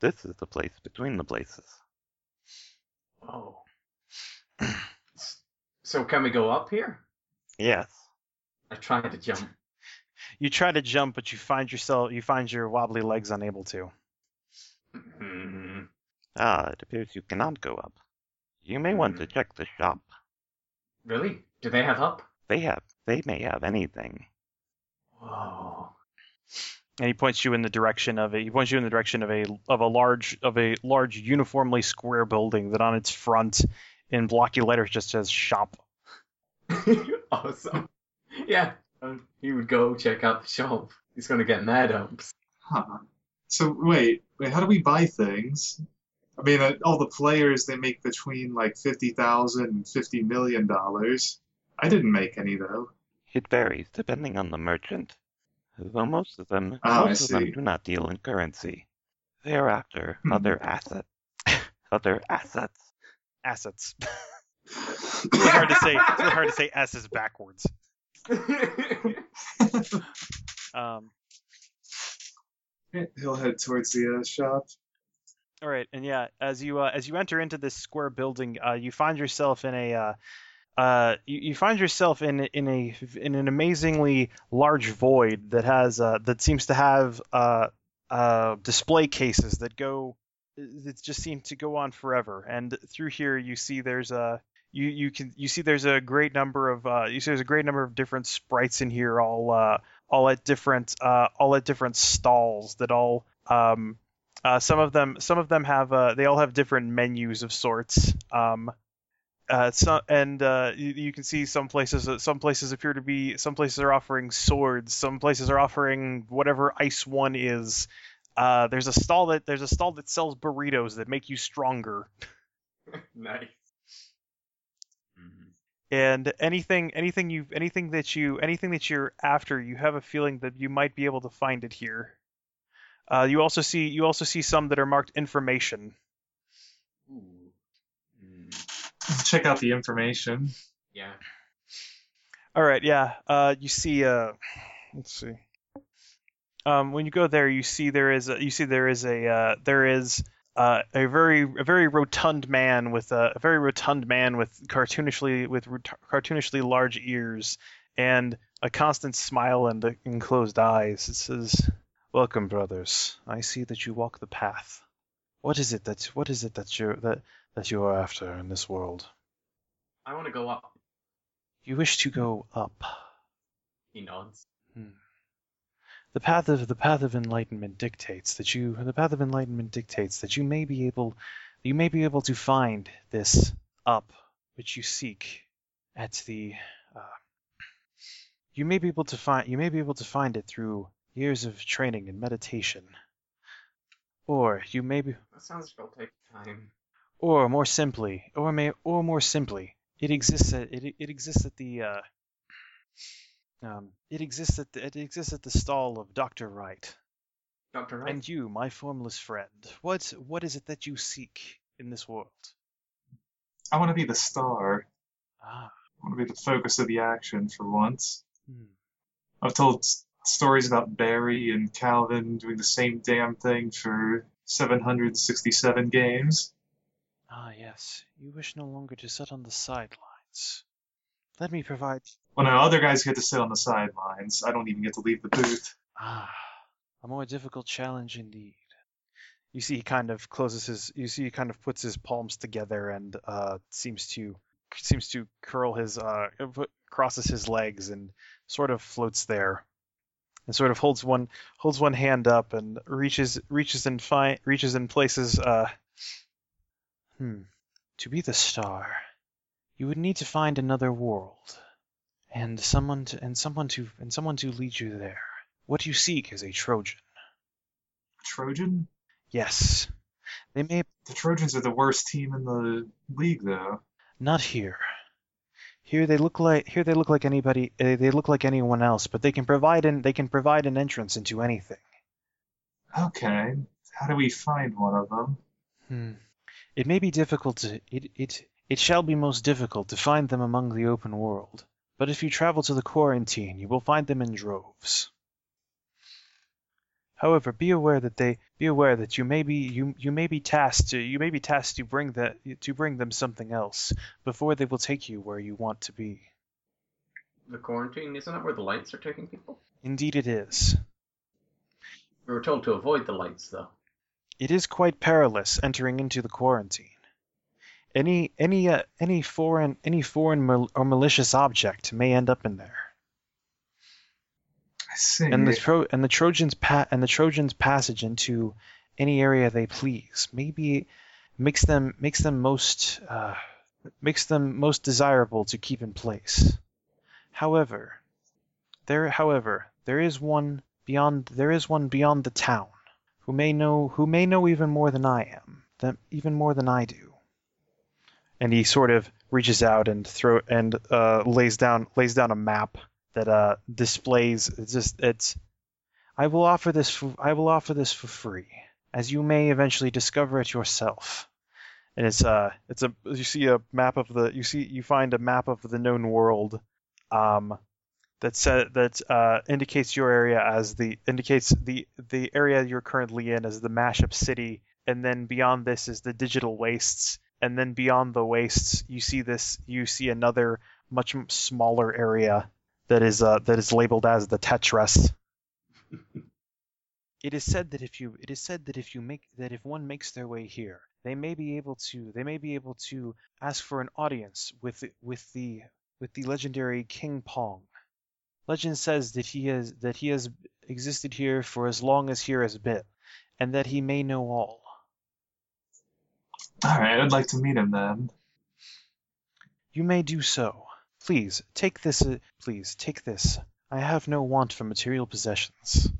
This is the place between the places. Oh. so can we go up here? Yes. I tried to jump. You try to jump, but you find yourself you find your wobbly legs unable to. Hmm. Ah, it appears you cannot go up. You may want to Hmm. check the shop. Really? Do they have up? They have they may have anything. Whoa. And he points you in the direction of a he points you in the direction of a of a large of a large uniformly square building that on its front in blocky letters just says shop. awesome. Yeah. Um, he would go check out the shop. He's gonna get mad ups. Huh. So wait, wait. How do we buy things? I mean, uh, all the players they make between like fifty thousand and fifty million dollars. I didn't make any though. It varies depending on the merchant. Though most of them Ah, most of them do not deal in currency. They are after Hmm. other assets. other assets. Assets. It's really hard to say. It's really hard to say S is backwards. Um, He'll head towards the uh, shop. All right, and yeah, as you uh, as you enter into this square building, uh, you find yourself in a uh, you, you find yourself in in a in an amazingly large void that has uh, that seems to have uh, uh, display cases that go that just seem to go on forever. And through here, you see there's a you you can you see there's a great number of uh, you see there's a great number of different sprites in here, all all at different all at different stalls that all um, some of them some of them have they all have different menus of sorts. Um, uh, so, and uh, you, you can see some places some places appear to be some places are offering swords, some places are offering whatever ice one is. Uh, there's a stall that there's a stall that sells burritos that make you stronger. nice. and anything anything you anything that you anything that you're after you have a feeling that you might be able to find it here Uh, you also see you also see some that are marked information. Ooh. Hmm. Check out the information. Yeah. All right, yeah. Uh, you see. Uh, let's see. Um, when you go there, you see there is a, you see there is a uh, there is uh, a very a very rotund man with a, a very rotund man with cartoonishly with rot- cartoonishly large ears and a constant smile and uh, enclosed eyes. It says, "Welcome, brothers. I see that you walk the path. What is it that what is it that you that that you are after in this world? I want to go up. You wish to go up." He nods. the path of the path of enlightenment dictates that you the path of enlightenment dictates that you may be able you may be able to find this up which you seek at the uh, you may be able to find you may be able to find it through years of training and meditation or you may be That sounds like it'll take time. Or more simply or may or more simply it exists at it, it exists at the uh, um, it exists at the, it exists at the stall of Dr. Wright. Dr. Wright? And you, my formless friend, what what is it that you seek in this world? I want to be the star. Ah, I want to be the focus of the action for once. hmm. I've told s- stories about Barry and Calvin doing the same damn thing for 767 games. Ah, yes. You wish no longer to sit on the sidelines. Let me provide. Well, no, other guys get to sit on the sidelines. I don't even get to leave the booth. Ah, a more difficult challenge indeed. You see, he kind of closes his. You see, he kind of puts his palms together and uh, seems to seems to curl his uh, crosses his legs and sort of floats there, and sort of holds one holds one hand up and reaches reaches and fi- reaches and places. Uh, hmm. To be the star, you would need to find another world, and someone to and someone to and someone to lead you there. What you seek is a Trojan. Trojan? Yes. They may The Trojans are the worst team in the league, though. not here. Here they look like here they look like anybody uh, they look like anyone else, but they can provide an they can provide an entrance into anything. Okay, how do we find one of them? It may be difficult to it it it shall be most difficult to find them among the open world. But if you travel to the quarantine, you will find them in droves. However, be aware that they be aware that you may be you you may be tasked to you may be tasked to bring that to bring them something else before they will take you where you want to be. The quarantine, isn't that where the lights are taking people? Indeed, it is. We were told to avoid the lights, though. It is quite perilous entering into the quarantine. Any any uh, any foreign any foreign mal- or malicious object may end up in there. I see. and the Tro- and the Trojans pa- and the Trojans passage into any area they please maybe makes them makes them most uh, makes them most desirable to keep in place. However, there however there is one beyond there is one beyond the town who may know who may know even more than I am that even more than I do. And he sort of reaches out and throw and uh, lays down lays down a map that uh, displays it's just it's I will offer this for, I will offer this for free as you may eventually discover it yourself and it's uh it's a you see a map of the you see you find a map of the known world um that sa- that uh, indicates your area as the indicates the the area you're currently in as the mashup city and then beyond this is the digital wastes and then beyond the wastes you see this you see another much smaller area that is uh, that is labeled as the Tetris. it is said that if you it is said that if you make that if one makes their way here, they may be able to they may be able to ask for an audience with with the with the legendary King Pong. Legend says that he has that he has existed here for as long as here has been, and that he may know all. Alright, I'd like to meet him then. You may do so. Please take this. Uh, please take this. I have no want for material possessions.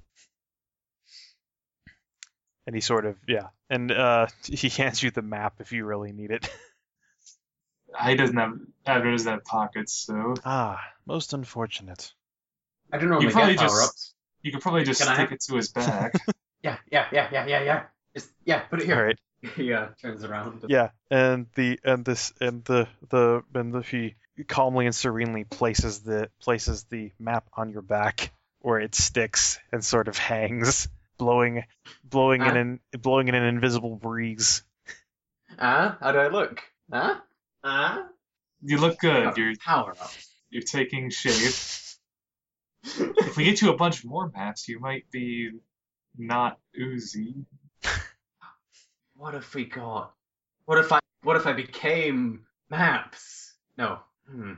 And he sort of yeah, and uh, he hands you the map if you really need it. He doesn't have Abner doesn't have pockets, so ah, most unfortunate. I don't normally probably get just- ups. you could probably just Can I stick have- it to his back. Yeah, yeah, yeah, yeah, yeah, yeah. Just yeah, put it here. right. Yeah, turns around. Yeah, and the and this and the the and the he calmly and serenely places the places the map on your back where it sticks and sort of hangs, blowing blowing in Ah. an blowing in an invisible breeze. Ah, how do I look? Huh? Ah? You look good. You're power up. you're taking shape. If we get you a bunch more maps, you might be not Ooze-y. what if we got? What if I? What if I became maps? No. Hmm.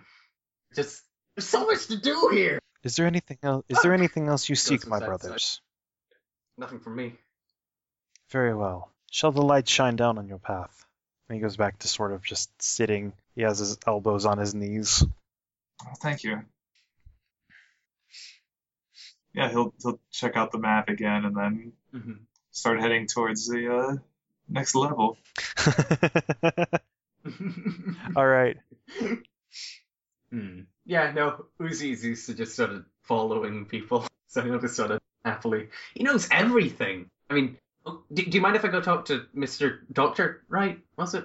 Just there's so much to do here. Is there anything else? Is there anything else you seek, some my side- brothers? Nothing from me. Very well. Shall the light shine down on your path? And he goes back to sort of just sitting. He has his elbows on his knees. Oh, thank you. Yeah, he'll he'll check out the map again and then hmm start heading towards the uh, next level. All right. Hmm. Yeah, no, Ooze-y's used to just sort of following people, so he'll just sort of happily. He knows everything. I mean, oh, do, do you mind if I go talk to Mr. Doctor? Right? Was it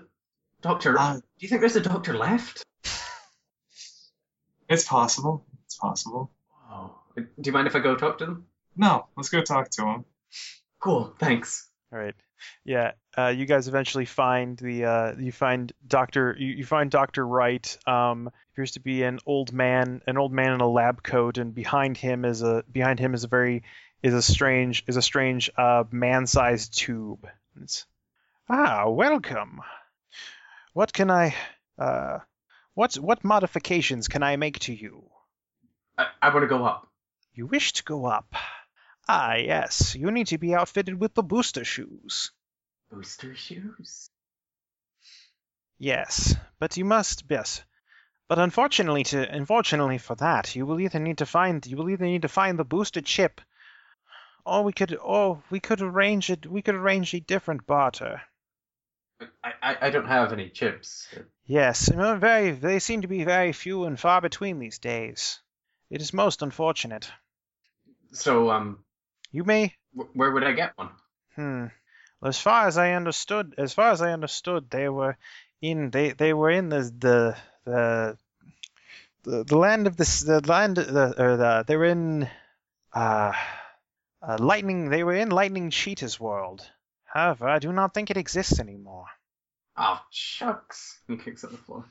Doctor? Uh, do you think there's a doctor left? It's possible. It's possible. Do you mind if I go talk to them? No, let's go talk to them. Cool, thanks. All right. Yeah. Uh, you guys eventually find the uh, you find Doctor you, you find Doctor Wright. Um, appears to be an old man, an old man in a lab coat, and behind him is a behind him is a very is a strange is a strange uh, man-sized tube. It's, ah, welcome. What can I uh, what what modifications can I make to you? I, I want to go up. You wish to go up. Ah, yes. You need to be outfitted with the booster shoes. Booster shoes? Yes, but you must yes. But unfortunately to unfortunately for that, you will either need to find you will either need to find the booster chip or we could or we could arrange it we could arrange a different barter. I, I, I don't have any chips. Yes, very they seem to be very few and far between these days. It is most unfortunate. So, um, You may wh- where would I get one? Hmm. Well, as far as I understood, as far as I understood, they were in they they were in the the the the, the land of this the land the or the they were in uh, uh lightning they were in lightning cheetah's world. However, I do not think it exists anymore. Oh, shucks. He kicks at the floor.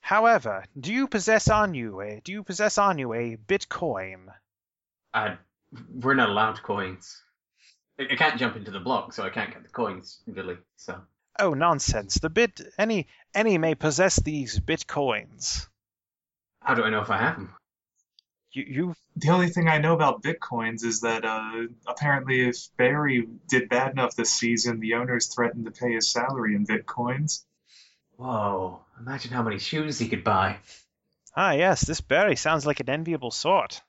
However, do you possess on you a do you possess on you a Bitcoin? I, we're not allowed coins. I, I can't jump into the block, so I can't get the coins, really. So, Oh nonsense! The bit any any may possess these Bitcoins. how do I know if I have them? You you The only thing I know about bitcoins is that uh, apparently, if Barry did bad enough this season, the owners threatened to pay his salary in bitcoins. Whoa, imagine how many shoes he could buy. Ah, yes, this Barry sounds like an enviable sort.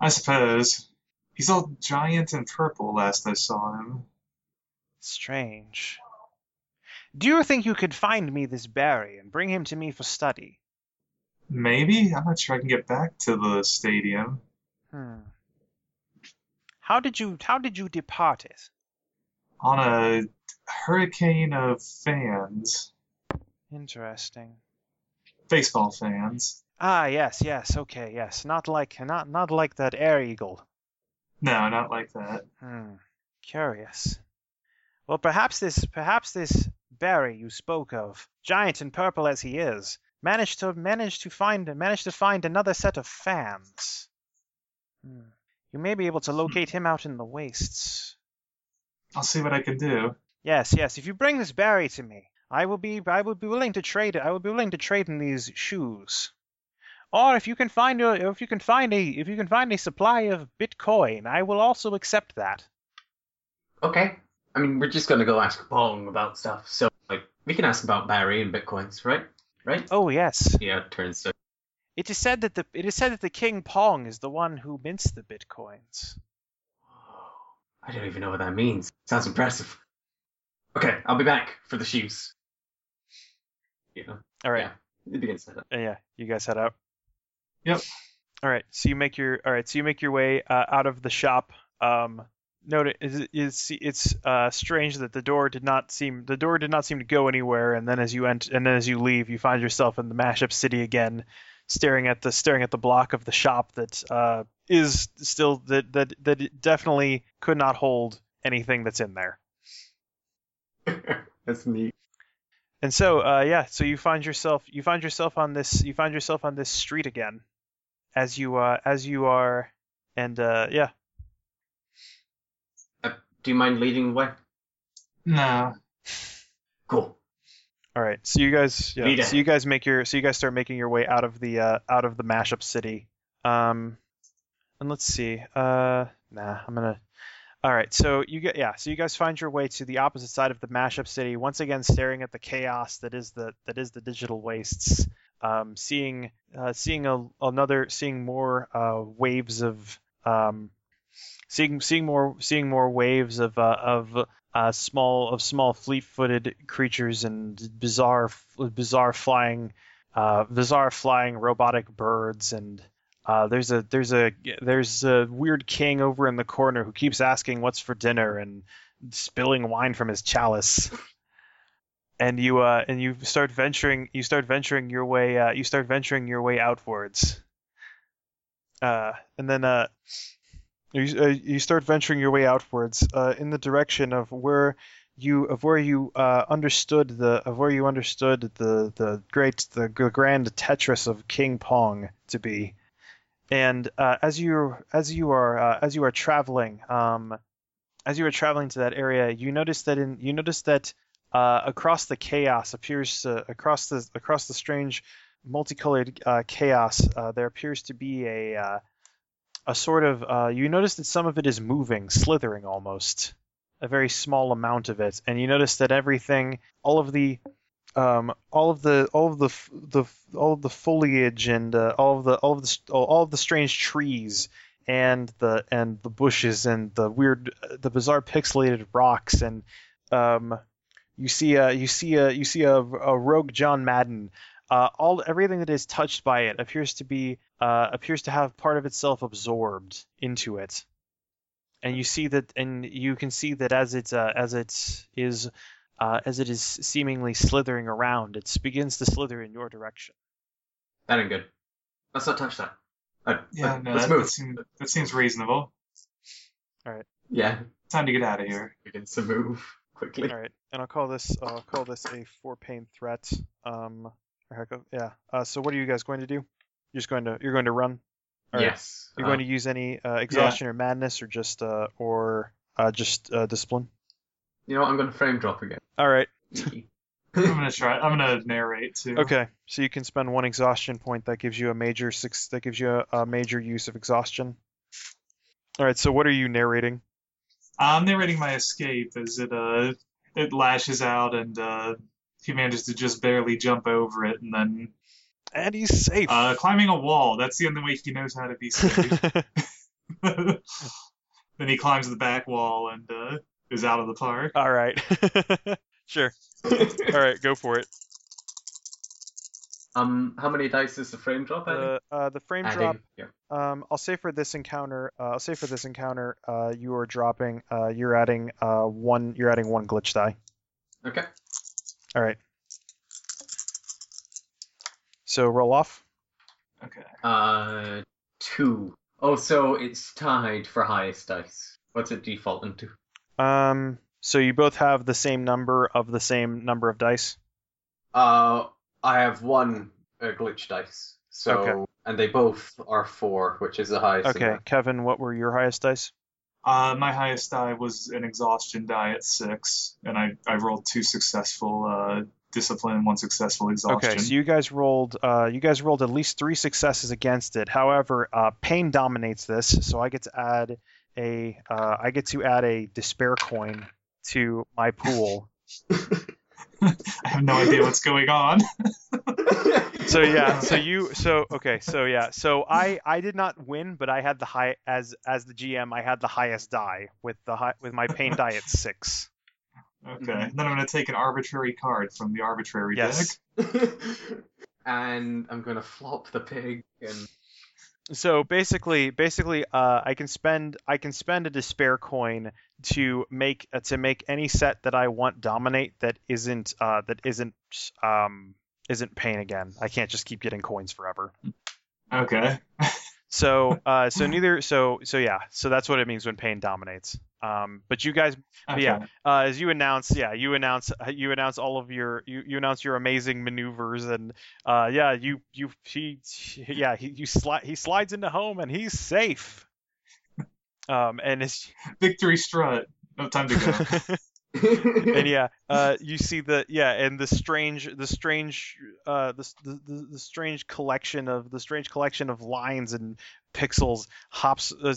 I suppose. He's all giant and purple last I saw him. Strange. Do you think you could find me this Barry and bring him to me for study? Maybe? I'm not sure I can get back to the stadium. Hmm. How did you how did you depart it? On a hurricane of fans. Interesting. Baseball fans. Ah, yes, yes, okay, yes. Not like not not like that air eagle. No, not like that. Hmm. Curious. Well, perhaps this perhaps this Barry you spoke of, giant and purple as he is, managed to managed to find managed to find another set of fans. Hmm. You may be able to locate him out in the wastes. I'll see what I can do. Yes, yes. If you bring this Barry to me, I will be I will be willing to trade I will be willing to trade in these shoes. Or if you can find a if you can find a if you can find a supply of Bitcoin, I will also accept that. Okay. I mean, we're just gonna go ask Pong about stuff, so, like, we can ask about Barry and Bitcoins, right? Right? Oh yes. Yeah, turns to. It is said that the it is said that the King Pong is the one who mints the bitcoins. I don't even know what that means. Sounds impressive. Okay, I'll be back for the shoes. Yeah. All right. Yeah. It begins to up. Uh, yeah, you guys head out. Yep. All right. So you make your all right. So you make your way uh, out of the shop. Um, note is it's it's uh, strange that the door did not seem the door did not seem to go anywhere, and then as you ent- and then as you leave, you find yourself in the mashup city again, staring at the staring at the block of the shop that uh, is still that that that it definitely could not hold anything that's in there. That's neat. And so, uh, yeah, so you find yourself you find yourself on this you find yourself on this street again, as you uh, as you are, and uh, yeah, Uh, do you mind leading the way? No. Cool. all right. So you guys, yeah, so you guys make your so you guys start making your way out of the uh, out of the mashup city. Um, and let's see. Uh, nah, I'm gonna. All right, so you get yeah, so you guys find your way to the opposite side of the mashup city, once again staring at the chaos that is the that is the digital wastes. Um, seeing uh, seeing a, another seeing more uh, waves of um, seeing seeing more seeing more waves of uh, of uh, small of small fleet-footed creatures and bizarre bizarre flying uh, bizarre flying robotic birds and uh, there's a there's a there's a weird king over in the corner who keeps asking what's for dinner and spilling wine from his chalice. And you uh and you start venturing you start venturing your way uh, you start venturing your way outwards. Uh, and then uh, you uh, you start venturing your way outwards uh, in the direction of where you of where you uh, understood the of where you understood the the great the g- grand Tetris of King Pong to be and uh, as you as you are uh, as you are traveling um, as you are traveling to that area you notice that in you notice that uh, across the chaos appears to, across the across the strange multicolored uh, chaos uh, there appears to be a uh, a sort of uh, you notice that some of it is moving slithering almost a very small amount of it. And you notice that everything all of the um, all of the all of the the all of the foliage and uh, all of the all of the all of the strange trees and the and the bushes and the weird the bizarre pixelated rocks and um, you see a you see a you see a, a rogue John Madden uh, all everything that is touched by it appears to be uh, appears to have part of itself absorbed into it. And you see that and you can see that as it uh, as it is uh, as it is seemingly slithering around, it begins to slither in your direction. That ain't good. Let's not touch that. Uh, Yeah, uh, no, let's that, move. that, seems, that seems reasonable. All right. Yeah, Time to get out of here. begins to move quickly. All right, and I'll call this I'll call this a four pane threat. Um, heck of- yeah. Uh, so what are you guys going to do? You're just going to you're going to run. All right. Yes. You're uh, going to use any uh, exhaustion or madness or just uh, or uh, just uh, discipline. You know what? I'm going to frame drop again. All right. I'm gonna try. I'm gonna narrate too. Okay. So you can spend one exhaustion point. That gives you a major six. That gives you a, a major use of exhaustion. All right. So what are you narrating? I'm narrating my escape as it uh it lashes out and uh he manages to just barely jump over it and then And he's safe. uh climbing a wall. That's the only way he knows how to be safe. then he climbs the back wall and uh is out of the park. All right. sure. All right. Go for it. um, how many dice is the frame drop adding? The uh, the frame Adding, drop. Yeah. Um, I'll say for this encounter. Uh, I'll say for this encounter. Uh, you are dropping. Uh, you're adding. Uh, one. You're adding one glitch die. Okay. All right. So roll off. Okay. Uh, two. Oh, so it's tied for highest dice. What's it defaulting to? Um. So you both have the same number of the same number of dice. Uh, I have one uh, glitch dice. So, Okay. and they both are four, which is the highest. Okay, there. Kevin. What were your highest dice? Uh, my highest die was an exhaustion die at six, and I, I rolled two successful uh, discipline and one successful exhaustion. Okay, so you guys rolled. Uh, you guys rolled at least three successes against it. However, uh, pain dominates this, so I get to add a. Uh, I get to add a despair coin to my pool. I have no idea what's going on. So yeah, so you, so okay, so yeah, so I I did not win, but I had the high as as the GM, I had the highest die with the high with my pain die at six. Okay, then I'm going to take an arbitrary card from the arbitrary Yes. deck. and I'm gonna flop the pig and So basically, basically, uh, I can spend I can spend a despair coin to make uh, to make any set that I want dominate that isn't uh, that isn't um, isn't pain again. I can't just keep getting coins forever. Okay. So uh, so neither so so yeah. So that's what it means when pain dominates. Um, but you guys okay. yeah. uh, as you announce, yeah, you announce you announce all of your you, you announce your amazing maneuvers and uh, yeah, you you he yeah he you slide he slides into home and he's safe. Um, and it's Victory strut. No time to go. and yeah, uh, you see the yeah, and the strange, the strange, uh, the, the the strange collection of the strange collection of lines and pixels hops, uh,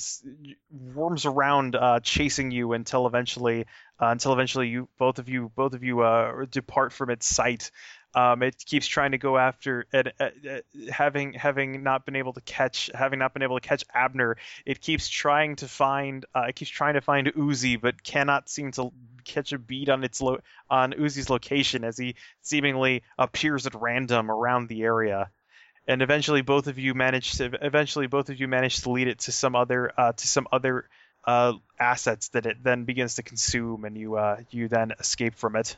worms around, uh, chasing you until eventually, uh, until eventually you both of you both of you uh, depart from its sight. Um, it keeps trying to go after and uh, uh, having having not been able to catch having not been able to catch Abner. It keeps trying to find uh, it keeps trying to find Ooze-y, but cannot seem to catch a beat on its lo- on Ooze-y's location as he seemingly appears at random around the area. And eventually, both of you manage to eventually both of you manage to lead it to some other uh, to some other uh, assets that it then begins to consume, and you uh, you then escape from it.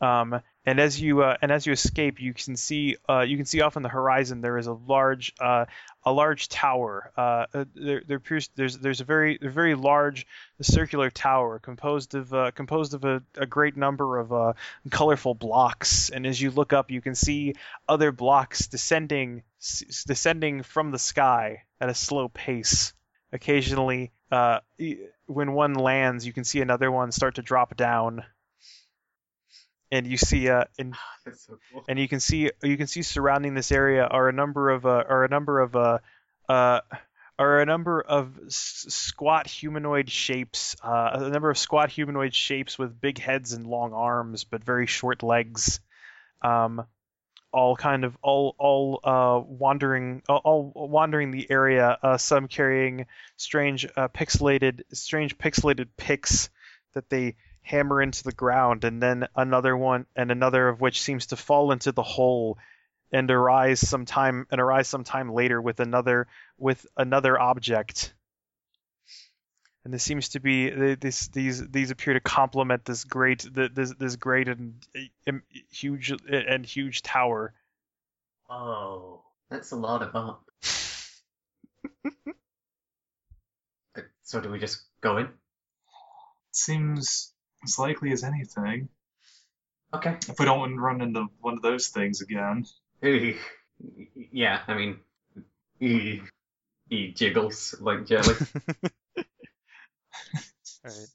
Um, and as you uh, and as you escape, you can see uh, you can see off on the horizon there is a large uh, a large tower. Uh, uh, there, there appears there's there's a very a very large circular tower composed of uh, composed of a, a great number of colorful blocks. And as you look up, you can see other blocks descending s- descending from the sky at a slow pace. Occasionally, when one lands, you can see another one start to drop down. And you see, uh, and That's so cool. and you can see you can see surrounding this area are a number of uh, are a number of uh, uh, are a number of s- squat humanoid shapes, uh, a number of squat humanoid shapes with big heads and long arms, but very short legs. Um, all kind of all all uh, wandering all, all wandering the area. Uh, some carrying strange uh, pixelated strange pixelated picks that they hammer into the ground, and then another one and another of which seems to fall into the hole and arise sometime and arise sometime later with another with another object. And this seems to be th- this these these appear to complement this great this this great and um, huge and huge tower. Oh, that's a lot of up. Uh, So do we just go in? Seems as likely as anything. Okay. If we don't run into one of those things again. Yeah, I mean, eeh. he jiggles like jelly. Alright.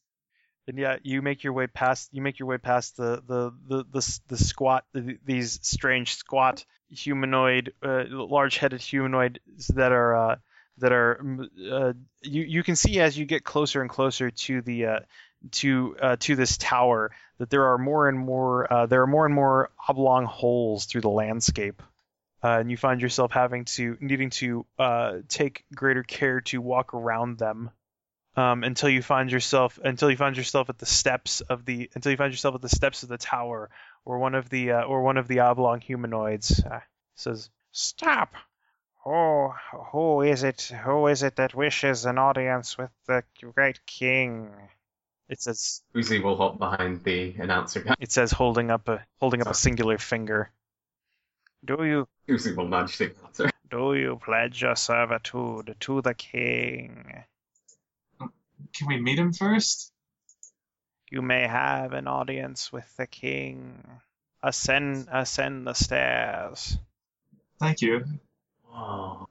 And yeah, you make your way past you make your way past the the the the, the squat the, these strange squat humanoid uh, large-headed humanoids that are uh, that are uh, you you can see as you get closer and closer to the uh, to uh, to this tower that there are more and more uh, there are more and more oblong holes through the landscape. Uh, and you find yourself having to needing to uh, take greater care to walk around them um, until you find yourself until you find yourself at the steps of the until you find yourself at the steps of the tower or one of the uh, or one of the oblong humanoids. Uh, says stop! Who who is it? Who is it that wishes an audience with the great king it says Ooze-y will hop behind the announcer guy. it says holding up a holding up a singular finger do you Ooze-y will nudge the announcer. do you pledge your servitude to the king Can we meet him first? You may have an audience with the king. Ascend, ascend the stairs. Thank you. Whoa.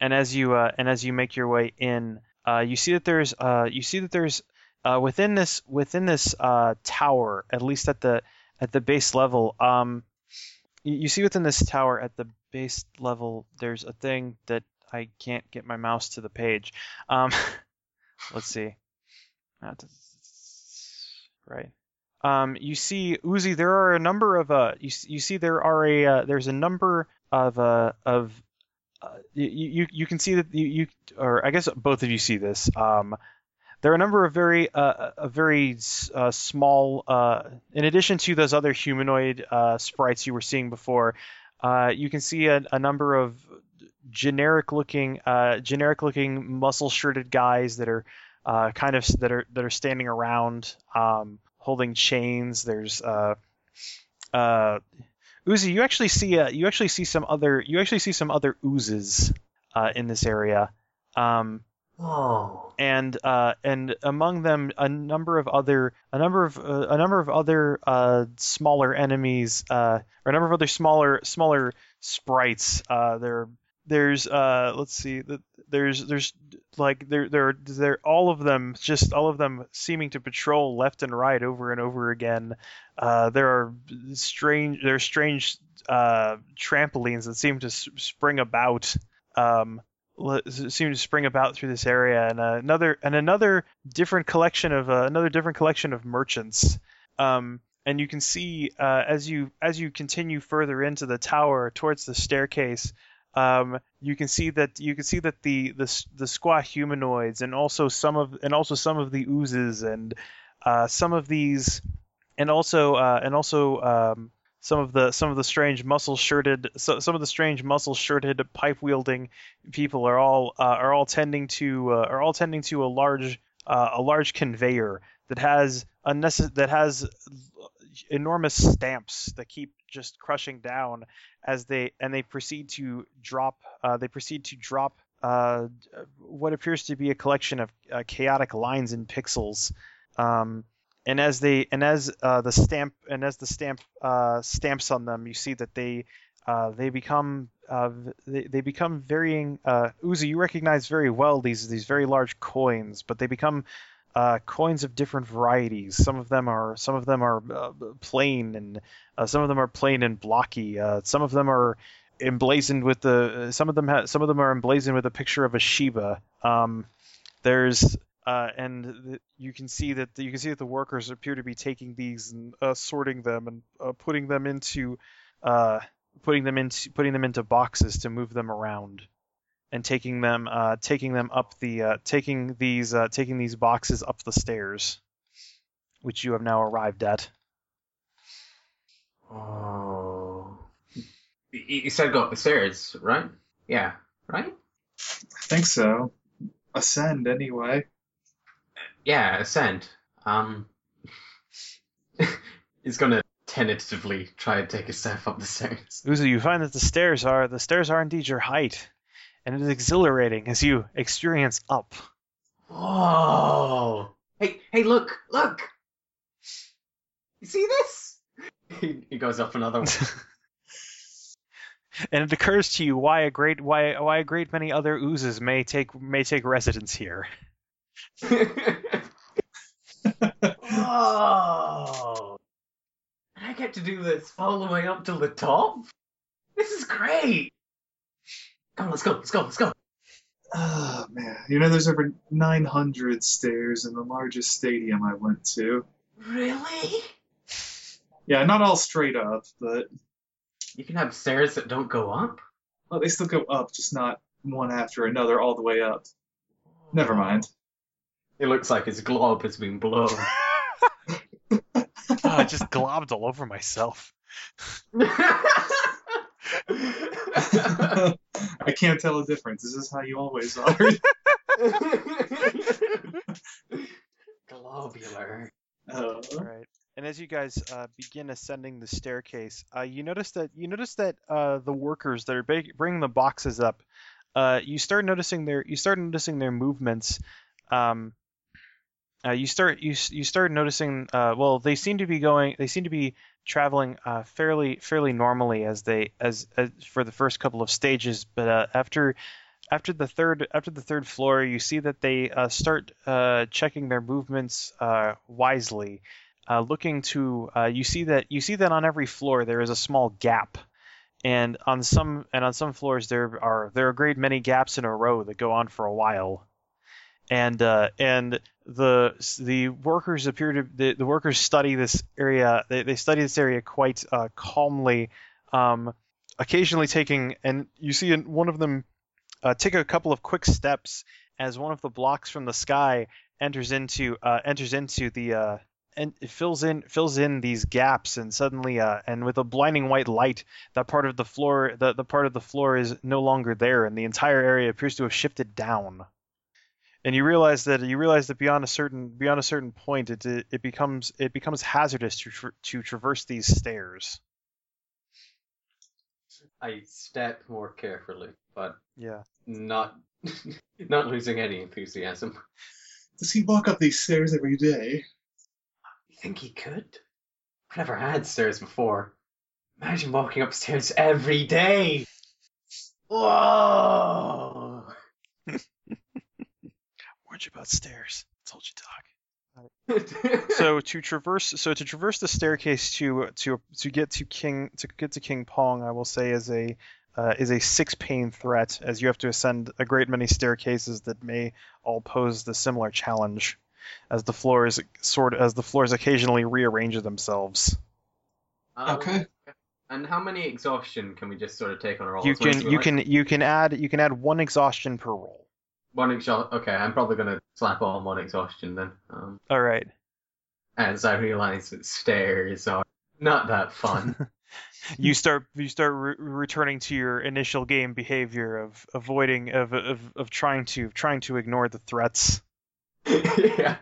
And as you uh, and as you make your way in, uh, you see that there's uh, you see that there's uh, within this within this uh, tower, at least at the at the base level, um, you, you see within this tower at the base level, there's a thing that I can't get my mouse to the page. Um, let's see. Right. Um, you see, Ooze-y, there are a number of uh, you, you see there are a uh, there's a number of uh of uh, you, you you can see that you, you or I guess both of you see this. Um, there are a number of very uh, a very uh, small uh, in addition to those other humanoid uh, sprites you were seeing before. Uh, you can see a, a number of generic looking uh, generic looking muscle shirted guys that are uh, kind of that are that are standing around um, holding chains. There's uh, uh, Ooze-y. You actually see uh, you actually see some other you actually see some other oozes uh, in this area. Um, Oh. and uh, and among them a number of other a number of uh, a number of other uh, smaller enemies uh, or a number of other smaller smaller sprites. Uh, there there's uh, let's see there's there's like there there there all of them just all of them seeming to patrol left and right over and over again. There are strange there are strange trampolines that seem to spring about. Um, seem to spring about through this area, and uh, another and another different collection of uh, another different collection of merchants. Um, and you can see uh, as you as you continue further into the tower towards the staircase, um, you can see that you can see that the the the squat humanoids and also some of and also some of the oozes and uh, some of these and also uh, and also um, some of the some of the strange muscle shirted so, some of the strange muscle shirted pipe wielding people are all uh, are all tending to uh, are all tending to a large uh, a large conveyor that has unnecess- that has enormous stamps that keep just crushing down as they and they proceed to drop uh, they proceed to drop uh, what appears to be a collection of uh, chaotic lines and pixels. Um, and as they and as uh, the stamp and as the stamp uh, stamps on them, you see that they uh, they become uh, they, they become varying. Uh, Ooze-y, you recognize very well these these very large coins, but they become uh, coins of different varieties. Some of them are some of them are uh, plain and some of them are plain and blocky. Some of them are emblazoned with the some of them ha- some of them are emblazoned with a picture of a Shiba. Um, there's uh, and th- you can see that you can see that the workers appear to be taking these and uh, sorting them and uh, putting them into uh, putting them into putting them into boxes to move them around and taking them uh, taking them up the uh, taking these uh, taking these boxes up the stairs, which you have now arrived at. Oh. You, you said go up the stairs, right? Yeah, right? I think so. Ascend anyway. Yeah, ascend. Um. he's gonna tentatively try and take a step up the stairs. Ooze-y, you find that the stairs are the stairs are indeed your height, and it is exhilarating as you experience up. Whoa! Hey, hey, look, look! You see this? He, he goes up another one. and it occurs to you why a great why why a great many other oozes may take may take residence here. And I get to do this all the way up to the top? This is great! Come on, let's go, let's go, let's go. Oh man, you know there's over 900 stairs in the largest stadium I went to. Really? Yeah, not all straight up, but You can have stairs that don't go up? well, they still go up, just not one after another all the way up. Never mind. It looks like his globe has been blown. Oh, I just globbed all over myself. I can't tell the difference. This is how you always are. Globular. Uh, Right. And as you guys uh, begin ascending the staircase, uh, you notice that you notice that uh, the workers that are ba- bringing the boxes up, uh, you start noticing their you start noticing their movements. Um, uh, you start you you start noticing. Uh, well, they seem to be going. They seem to be traveling uh, fairly fairly normally as they as, as for the first couple of stages. But uh, after after the third after the third floor, you see that they uh, start uh, checking their movements wisely, looking to. You see that you see that on every floor there is a small gap, and on some and on some floors there are there are a great many gaps in a row that go on for a while, and uh, and the the workers appear to the, the workers study this area they, they study this area quite uh, calmly, um, occasionally taking and you see one of them uh, take a couple of quick steps as one of the blocks from the sky enters into uh, enters into the uh, and it fills in fills in these gaps and suddenly uh and with a blinding white light that part of the floor the, the part of the floor is no longer there and the entire area appears to have shifted down and you realize that you realize that beyond a certain beyond a certain point it it becomes it becomes hazardous to tra- to traverse these stairs I step more carefully, but yeah not not losing any enthusiasm. Does he walk up these stairs every day? You think he could? I've never had stairs before. Imagine walking upstairs every day. Whoa! Warned you about stairs told you dog so to traverse so to traverse the staircase to to to get to king to get to king pong i will say is a uh, is a six pane threat as you have to ascend a great many staircases that may all pose the similar challenge as the floors sort as the floors occasionally rearrange themselves Um, Okay. And how many exhaustion can we just sort of take on a roll? you can you like? can you can add you can add one exhaustion per roll one exhaustion. Okay, I'm probably gonna slap on one exhaustion then. Um, all right as I realise that stairs are not that fun. you start you start re- returning to your initial game behavior of avoiding of, of of trying to trying to ignore the threats yeah.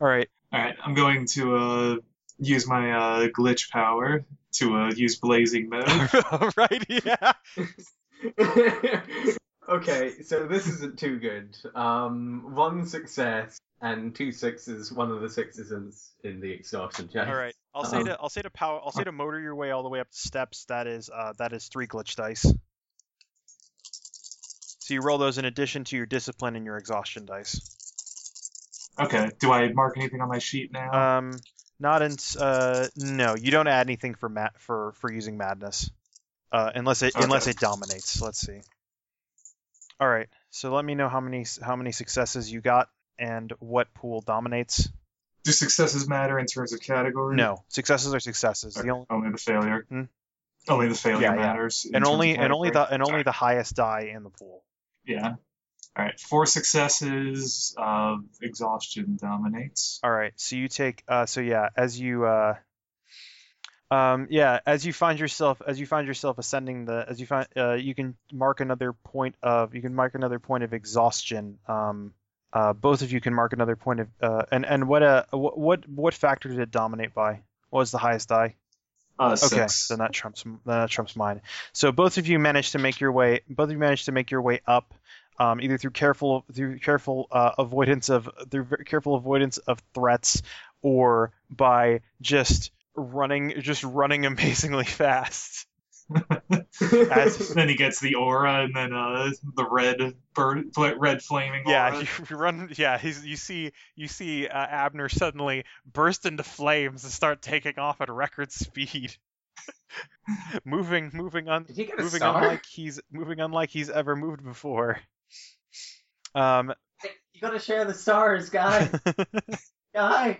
all right All right, I'm going to uh, use my uh, glitch power to uh, use blazing mode. right yeah okay, so this isn't too good. Um, one success and two sixes. One of the sixes is in the exhaustion check. all right i'll say Um, to i'll say to power i'll say to motor your way all the way up the steps that is uh that is three glitch dice so you roll those in addition to your discipline and your exhaustion dice Okay, do I mark anything on my sheet now? um not in uh no you don't add anything for ma- for for using madness uh unless it Okay. unless it dominates let's see all right so let me know how many how many successes you got and what pool dominates Do successes matter in terms of category? no successes are successes Okay, the only, only the failure. Hmm? Only the failure Yeah, yeah. matters. in and only and only the and only the highest die in the pool Yeah. All right, four successes. Uh, exhaustion dominates. All right. So you take uh so yeah, as you uh um yeah, as you find yourself as you find yourself ascending the as you find uh you can mark another point of you can mark another point of exhaustion. Um uh both of you can mark another point of uh and and what uh what what, what factor did it dominate by? What was the highest die? Uh, Okay, six. then that trumps then that trumps mine. So both of you managed to make your way. Both of you managed to make your way up, um, either through careful through careful uh, avoidance of through careful avoidance of threats, or by just running just running amazingly fast. As- then he gets the aura, and then uh, the red bird, red flaming Yeah, aura. you, you run. Yeah, he's you see you see uh, Abner suddenly burst into flames and start taking off at record speed. moving, moving on, Did he get a moving star? unlike he's moving unlike he's ever moved before. Um, Hey, you gotta share the stars, guy. guy,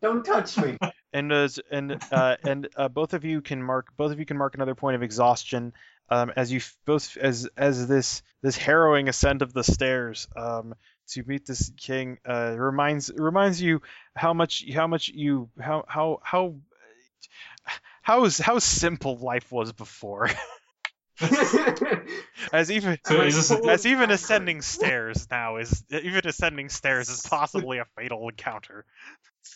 don't touch me. And as and uh, and uh, both of you can mark both of you can mark another point of exhaustion um, as you both as as this this harrowing ascent of the stairs um, to meet this king uh, reminds reminds you how much how much you how how how how how simple life was before. As even So is this a- as even ascending stairs now is even ascending stairs is possibly a fatal encounter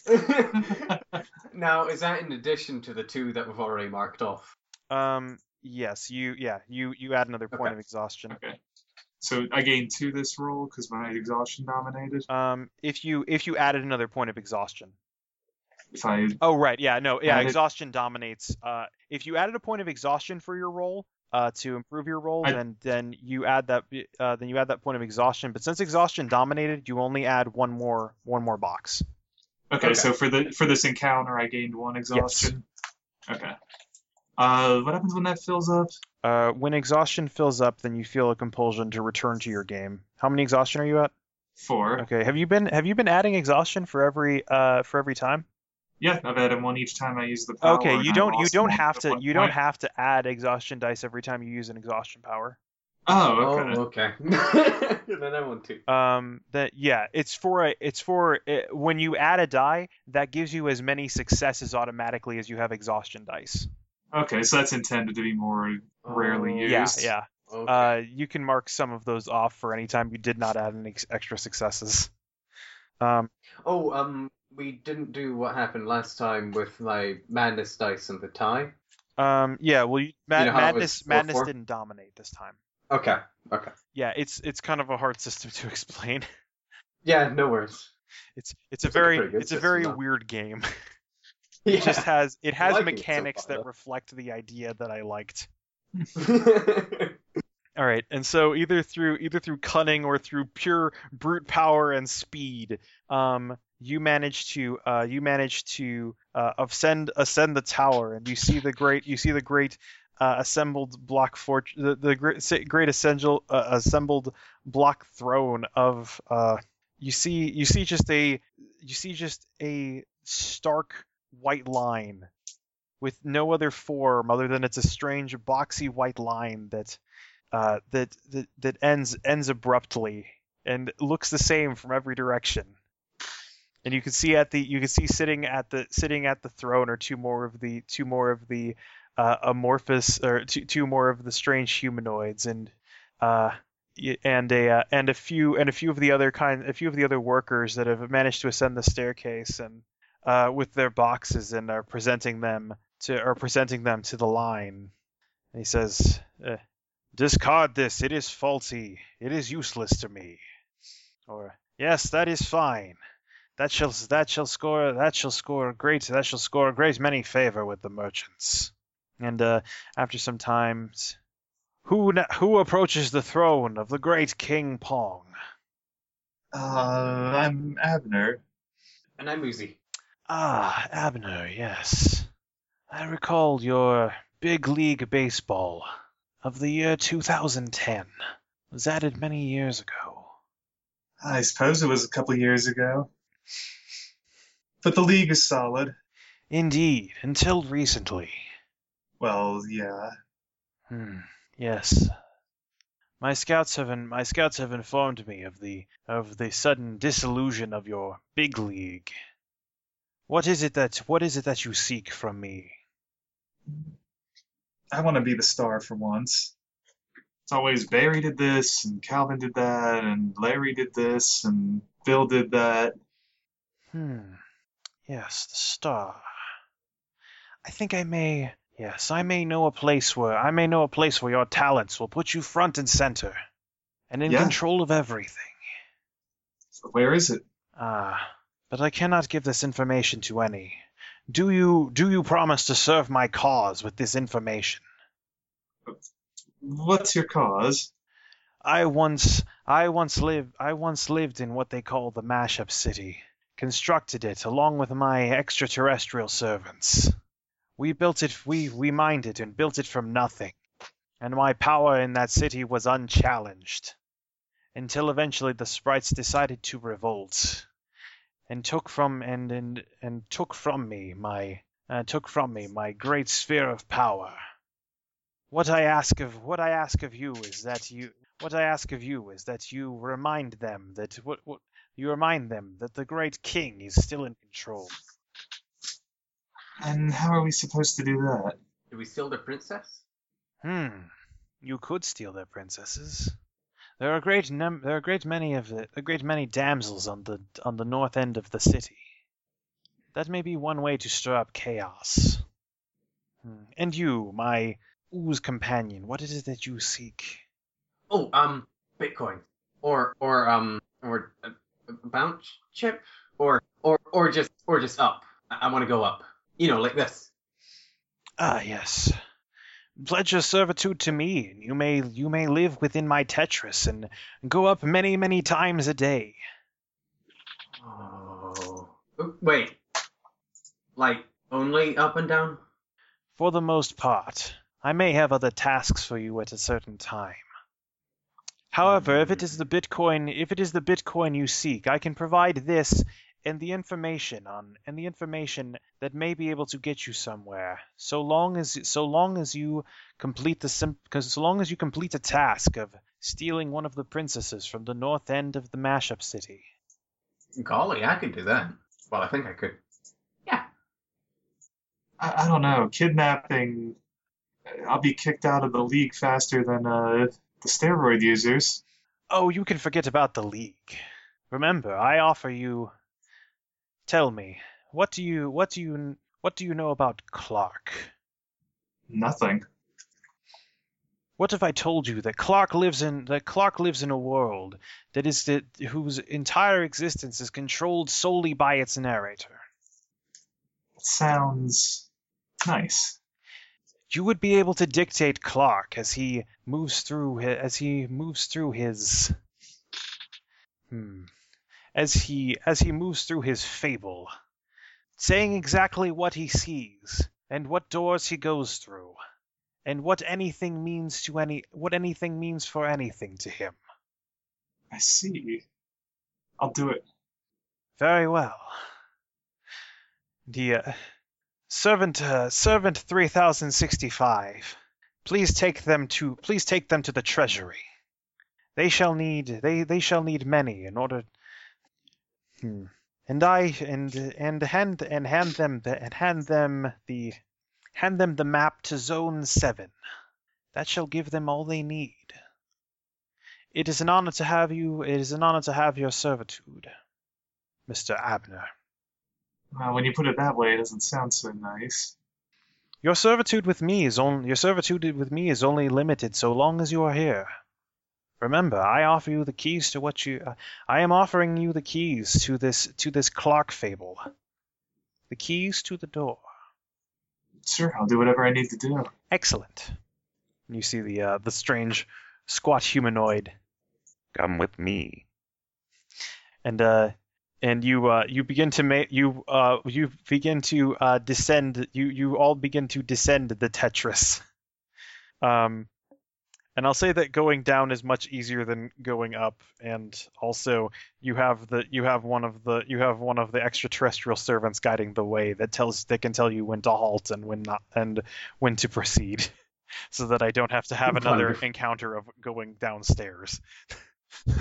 now, is that in addition to the two that we've already marked off? Um. Yes. You. Yeah. You. You add another point Okay. of exhaustion. Okay. So I gain two this roll because my exhaustion dominated. Um. If you if you added another point of exhaustion. If I Oh right. Yeah. No. Yeah. Added- Exhaustion dominates. Uh. If you added a point of exhaustion for your roll. Uh, to improve your roll, I- then then you add that uh, then you add that point of exhaustion. But since exhaustion dominated, you only add one more one more box. Okay, Okay. so for the for this encounter, I gained one exhaustion. Okay. Uh, what happens when that fills up? Uh, when exhaustion fills up, then you feel a compulsion to return to your game. How many exhaustion are you at? Four. Okay. Have you been have you been adding exhaustion for every uh for every time? Yeah, I've added one each time I use the power. Okay, you don't you don't have to you don't have to add exhaustion dice every time you use an exhaustion power. Oh, okay. Oh, okay. then I want to. Um, that yeah, it's for a, it's for uh when you add a die that gives you as many successes automatically as you have exhaustion dice. Okay, so that's intended to be more rarely Oh, used. Yeah, yeah. Okay. Uh, you can mark some of those off for any time you did not add any ex- extra successes. Um, oh, um, we didn't do what happened last time with my madness dice and the tie. um, yeah. Well, you, Ma- know how it was madness madness didn't dominate this time. Okay. Okay. Yeah, it's it's kind of a hard system to explain. Yeah. No worries. It's it's a It's a very good it's a very though. weird game. Yeah. It just has it has it so mechanics far, that though. reflect the idea that I liked. All right, and so either through either through cunning or through pure brute power and speed, um, you manage to uh, you manage to uh, ascend ascend the tower, and you see the great you see the great uh, assembled block fort the, the great great assembled uh, assembled block throne of uh, you see you see just a you see just a stark white line with no other form other than it's a strange boxy white line that uh, that, that that ends ends abruptly and looks the same from every direction. And you can see at the you can see sitting at the sitting at the throne are two more of the two more of the uh, amorphous or two, two more of the strange humanoids and uh, and a uh, and a few and a few of the other kind a few of the other workers that have managed to ascend the staircase and uh, with their boxes and are presenting them to are presenting them to the line. And he says, uh, Discard this. It is faulty. It is useless to me. Or yes, that is fine. That shall that shall score that shall score great that shall score a great many favor with the merchants. And uh, after some time, who na- who approaches the throne of the great King Pong? Uh, I'm Abner. and I'm Ooze-y. Ah, Abner, yes. I recall your big league baseball of the year 2010 was added many years ago. I suppose it was a couple years ago. But the league is solid. Indeed, until recently. Well, yeah. Hmm. Yes. My scouts have in, my scouts have informed me of the of the sudden disillusion of your big league. What is it that what is it that you seek from me? I want to be the star for once. It's always Barry did this, and Calvin did that, and Larry did this, and Bill did that. Hmm. Yes, the star. I think I may. Yes, I may know a place where I may know a place where your talents will put you front and center, and in Yeah. control of everything. So where is it? Ah, but I cannot give this information to any. Do you do you promise to serve my cause with this information? What's your cause? I once I once lived I once lived in what they call the mashup city. Constructed it along with my extraterrestrial servants. We built it we we mined it and built it from nothing. And my power in that city was unchallenged. Until eventually the sprites decided to revolt. And took from and and, and took from me my uh, took from me my great sphere of power. What I ask of what I ask of you is that you what I ask of you is that you remind them that what, what you remind them that the great king is still in control. And how are we supposed to do that? Do we steal the princess? Hmm. You could steal their princesses. There are a great num- there are great many of the a great many damsels on the on the north end of the city. That may be one way to stir up chaos. Hmm. And you, my ooze companion, what is it that you seek? Oh, um, Bitcoin, or or um, or a, a bounce chip, or or or just or just up. I, I want to go up. You know, like this. Ah, yes. Pledge your servitude to me, and you may you may live within my Tetris and go up many many times a day. Oh, wait. Like only up and down? For the most part, I may have other tasks for you at a certain time. However, if it is the Bitcoin, if it is the Bitcoin you seek, I can provide this and the information on and the information that may be able to get you somewhere. So long as so long as you complete the sim because so long as you complete the task of stealing one of the princesses from the north end of the mashup city. Golly, I could do that. Well, I think I could. Yeah. I, I don't know. Kidnapping. I'll be kicked out of the league faster than uh, the steroid users. Oh, you can forget about the league. Remember, I offer you. Tell me, what do you what do you what do you know about Clark? Nothing. What if I told you that Clark lives in that Clark lives in a world that is that whose entire existence is controlled solely by its narrator? It sounds nice. You would be able to dictate Clark as he moves through as he moves through his hmm as he as he moves through his fable, saying exactly what he sees and what doors he goes through, and what anything means to any what anything means for anything to him. I see. I'll do it. Very well. The uh, servant uh, servant 3065. Please take them to please take them to the treasury. They shall need they they shall need many in order Hmm. And I and and hand and hand them the, and hand them the hand them the map to zone 7. That shall give them all they need. It is an honor to have you it is an honor to have your servitude. Mr. Abner. Well, when you put it that way, it doesn't sound so nice. Your servitude with me is only your servitude with me is only limited so long as you are here. Remember, I offer you the keys to what you. Uh, I am offering you the keys to this to this Clark fable. The keys to the door. Sure, I'll do whatever I need to do. Excellent. And you see the uh, the strange squat humanoid, Come with me. and uh, and you uh, you begin to make you uh, you begin to uh, descend. You you all begin to descend the Tetris. Um, and I'll say that going down is much easier than going up, and also you have the you have one of the you have one of the extraterrestrial servants guiding the way that tells that can tell you when to halt and when not and when to proceed, so that I don't have to have another Wonderful. encounter of going downstairs.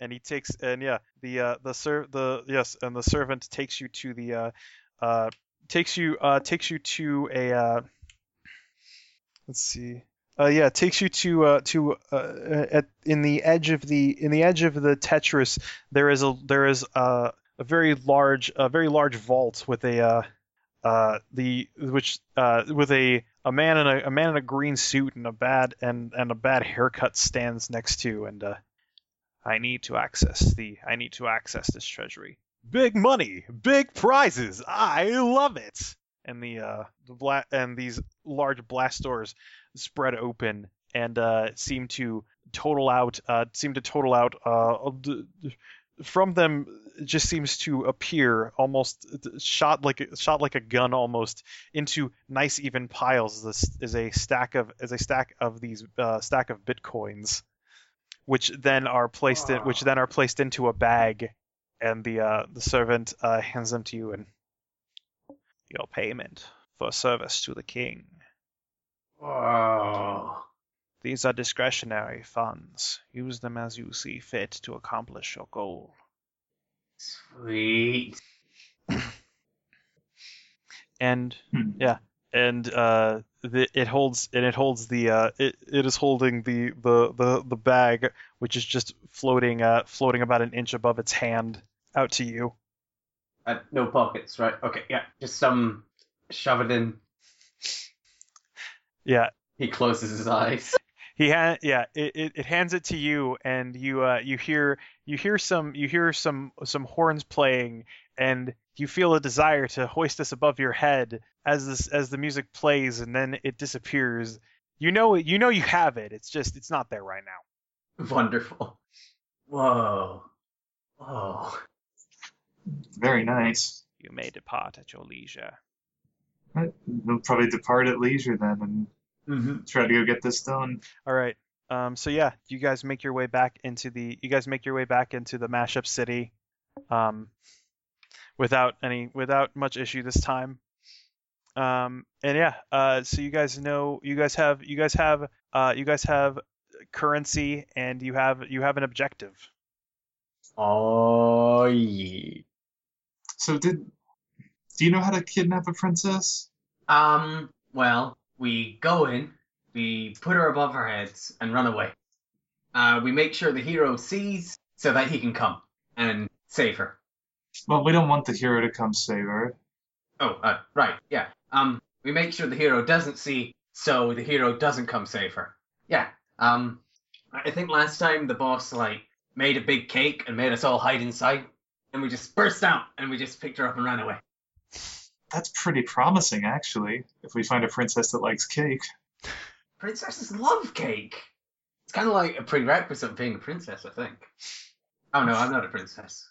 and he takes and yeah the uh the ser the yes and the servant takes you to the uh uh takes you uh takes you to a uh let's see uh yeah takes you to uh to uh at in the edge of the in the edge of the tetris there is a there is a a very large a very large vault with a uh uh the which uh with a a man in a, a man in a green suit and a bad and and a bad haircut stands next to and uh I need to access the I need to access this treasury. Big money, big prizes. I love it. And the uh the bla- and these large blast doors spread open and uh seem to total out uh seem to total out uh from them it just seems to appear almost shot like a- shot like a gun almost into nice even piles this is a stack of is a stack of these uh, stack of bitcoins which then are placed in which then are placed into a bag and the uh, the servant uh, hands them to you and your payment for service to the king Whoa. these are discretionary funds use them as you see fit to accomplish your goal Sweet. and Hmm. Yeah, and uh, the, it holds and it holds the uh, it, it is holding the, the the the bag which is just floating uh floating about an inch above its hand out to you. Uh, no pockets, right? Okay, yeah. Just um, shove it in. Yeah, He closes his eyes. he ha- yeah it, it, it hands it to you and you uh you hear you hear some you hear some some horns playing and you feel a desire to hoist this above your head as this as the music plays and then it disappears. You know you know you have it. It's just it's not there right now. Wonderful. Whoa. Whoa. Very nice. You may depart at your leisure. Right, We'll probably depart at leisure then and Mm-hmm. try to go get this done. All right. Um, so yeah, you guys make your way back into the you guys make your way back into the mashup city, um, without any without much issue this time. Um, and yeah, uh, so you guys know you guys have you guys have uh, you guys have currency and you have you have an objective. Oh yeah. So did do you know how to kidnap a princess? Um. Well, we go in, we put her above our heads, and run away. Uh, we make sure the hero sees so that he can come and save her. Well, we don't want the hero to come save her. Oh, uh, right, yeah. Um, we make sure the hero doesn't see, so the hero doesn't come save her. Yeah. Um, I think last time the boss like made a big cake and made us all hide inside, and we just burst out and we just picked her up and ran away. That's pretty promising, actually. If we find a princess that likes cake. Princesses love cake. It's kind of like a prerequisite of being a princess, I think. Oh no, I'm not a princess.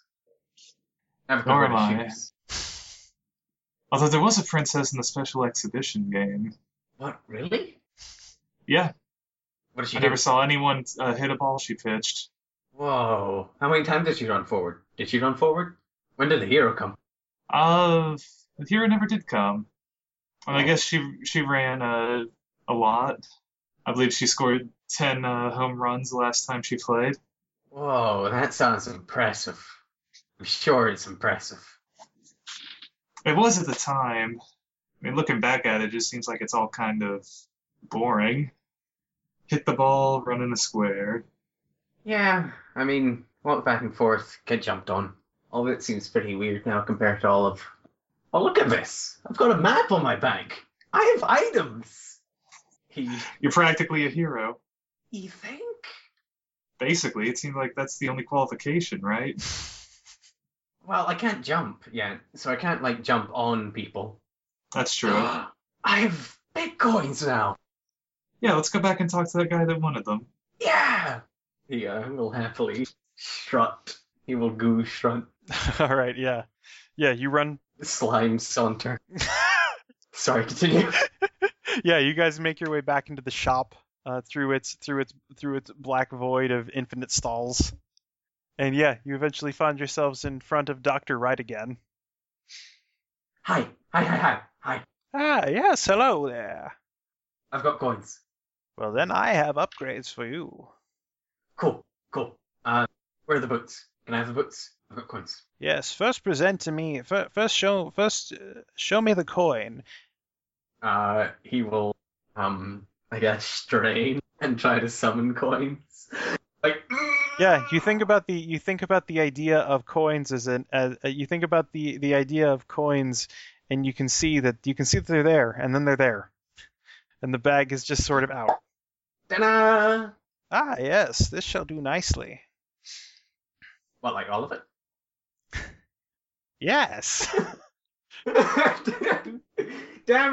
Never Nor am I. Although there was a princess in the special exhibition game. What? Really? Yeah, What did she I do? never saw anyone uh, hit a ball she pitched. Whoa! How many times did she run forward? Did she run forward? When did the hero come? Uh, the hero never did come. I guess she she ran uh, a lot. I believe she scored ten uh, home runs the last time she played. Whoa, that sounds impressive. I'm sure it's impressive. It was at the time. I mean, looking back at it, it just seems like it's all kind of boring. Hit the ball, run in a square. Yeah, I mean, walk back and forth, get jumped on. All of it seems pretty weird now compared to all of. Oh, look at this! I've got a map on my back. I have items. He, You're practically a hero. you think? Basically, it seems like that's the only qualification, right? Well, I can't jump yet, so I can't like jump on people. That's true. I have bitcoins now. Yeah, let's go back and talk to that guy that wanted them. Yeah. He uh, will happily strut. He will goo strut. All right, yeah, yeah. You run. Slime saunter. Sorry, continue. yeah, you guys make your way back into the shop uh, through its through its through its black void of infinite stalls, and yeah, you eventually find yourselves in front of Doctor Wright again. Hi, hi, hi, hi, hi. Ah, yes, hello there. I've got coins. Well, then I have upgrades for you. Cool, cool. Uh, where are the boots? Can I have the boots? I've got coins. Yes, first present to me. First show. First, uh, show me the coin. Uh, he will, um, I guess, strain and try to summon coins. Like, Yeah, you think about the you think about the idea of coins as an as uh, you think about the the idea of coins, and you can see that you can see that they're there, and then they're there, and the bag is just sort of out. ta-da! Ah, yes, this shall do nicely. What, like all of it? Yes. Damn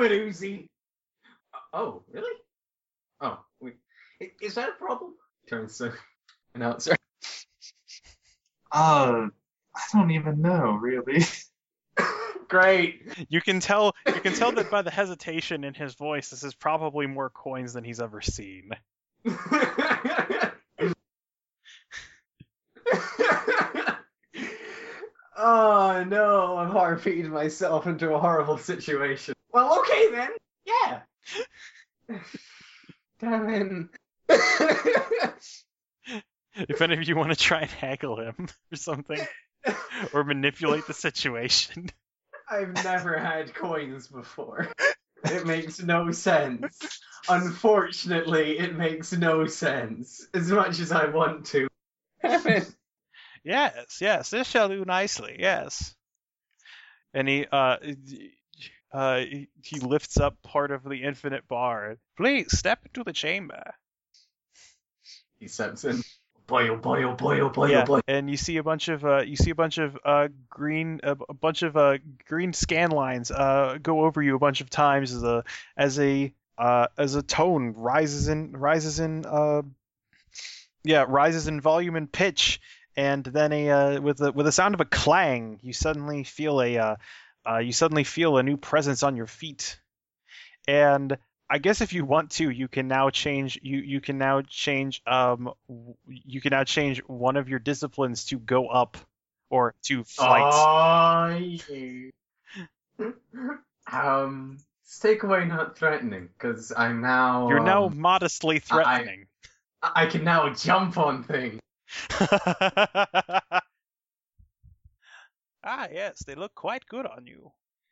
it, Ooze-y. Oh, really? Oh, wait. Is that a problem? Turns to announcer. Uh, I don't even know, really. Great. You can tell you can tell that by the hesitation in his voice, this is probably more coins than he's ever seen. Oh no, I'm harping myself into a horrible situation. Well, okay then. Yeah. Damn it. If any of you want to try and haggle him or something, or manipulate the situation. I've never had coins before. It makes no sense. Unfortunately, it makes no sense. As much as I want to. Damn it. Yes, yes, this shall do nicely. Yes. And he uh uh he lifts up part of the infinite bar. Please step into the chamber. He steps in. Boy, oh boy, oh boy, oh boy, yeah, oh boy. and you see a bunch of uh you see a bunch of uh green a, a bunch of uh green scan lines uh go over you a bunch of times as a as a uh as a tone rises in rises in uh yeah rises in volume and pitch and then a uh, with the with the sound of a clang you suddenly feel a uh, uh you suddenly feel a new presence on your feet and I guess if you want to, you can now change. You you can now change. Um, you can now change one of your disciplines to go up, or to flight. Oh, um, take away not threatening, because I'm now. You're now um, modestly threatening. I can now jump on things. ah, yes, they look quite good on you.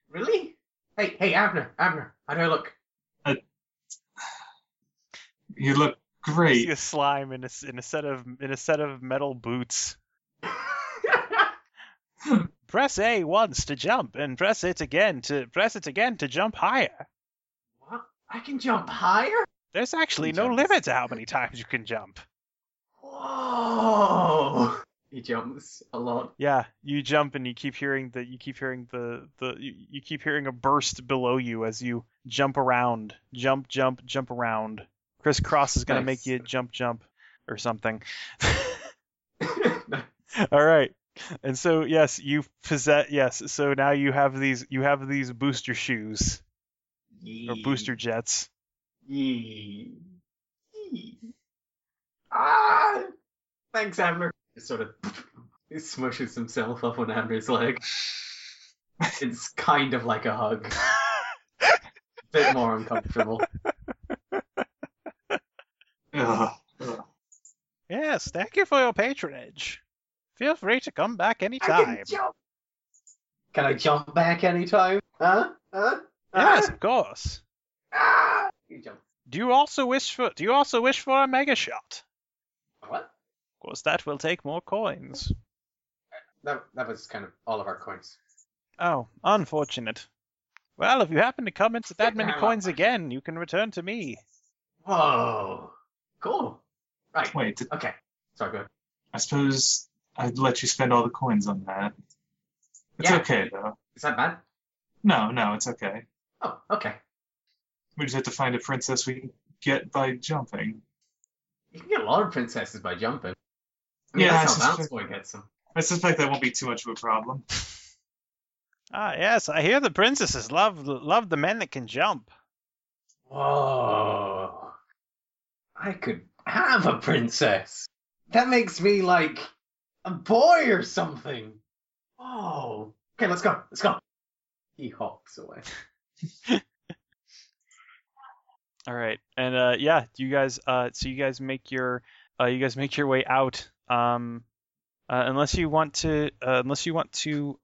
Really? Hey, hey, Abner, Abner, how do I look? You look great. You see great. a slime in a s- in a set of in a set of metal boots. Press A once to jump, and press it again to press it again to jump higher. what? I can jump higher? There's actually no jumps. limit to how many times you can jump. Whoa! He jumps a lot. Yeah, you jump and you keep hearing the you keep hearing the the you, you keep hearing a burst below you as you jump around, jump, jump, jump around. Crisscross is gonna Nice. make you jump, jump, or something. All right. And so yes, you possess yes. So now you have these you have these booster shoes or booster jets. Yee. Yee. Ah! Thanks, Abner. He sort of he smushes himself up on Abner's leg. It's kind of like a hug. Bit more uncomfortable. Ugh, ugh. Yes, thank you for your patronage. Feel free to come back I anytime. can jump. Can I jump back anytime? Huh? Huh? Yes, of course. Ah! You jump. Do you also wish for do you also wish for a mega shot? What? Of course that will take more coins. That, that was kind of all of our coins. Oh, unfortunate. Well, if you happen to come into that many coins again, you can return to me. Whoa. Cool. Right. Wait, th- Okay. Sorry, go ahead. I suppose I'd let you spend all the coins on that. It's Yeah. okay though. Is that bad? No, no, it's okay. Oh, okay. We just have to find a princess we can get by jumping. You can get a lot of princesses by jumping. I mean, Yeah, that's it's how just- Bounce Boy gets them. I suspect that won't be too much of a problem. Ah, yes, I hear the princesses love love the men that can jump. Whoa. I could have a princess. That makes me like a boy or something. Oh. Okay, let's go. Let's go. He hops away. All right, and uh, yeah, you guys. Uh, so you guys make your uh, you guys make your way out. Um, uh, unless you want to, uh, unless you want to.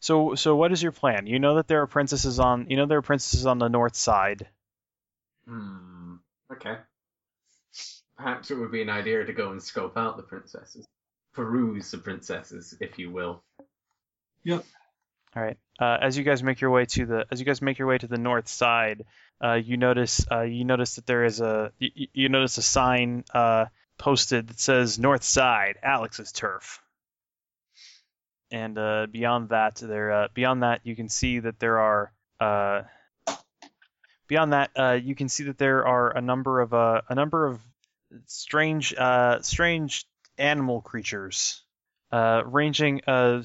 So so what is your plan? You know that there are princesses on. You know there are princesses on the north side. Hmm. Okay. Perhaps it would be an idea to go and scope out the princesses. Peruse the princesses, if you will. Yep. All right. Uh, as you guys make your way to the as you guys make your way to the north side, uh, you notice uh, you notice that there is a you, you- notice a sign uh, posted that says North Side, Alex's turf. And uh, beyond that, there uh, beyond that you can see that there are uh, beyond that you can see that there are a number of a number of strange strange animal creatures, ranging ra-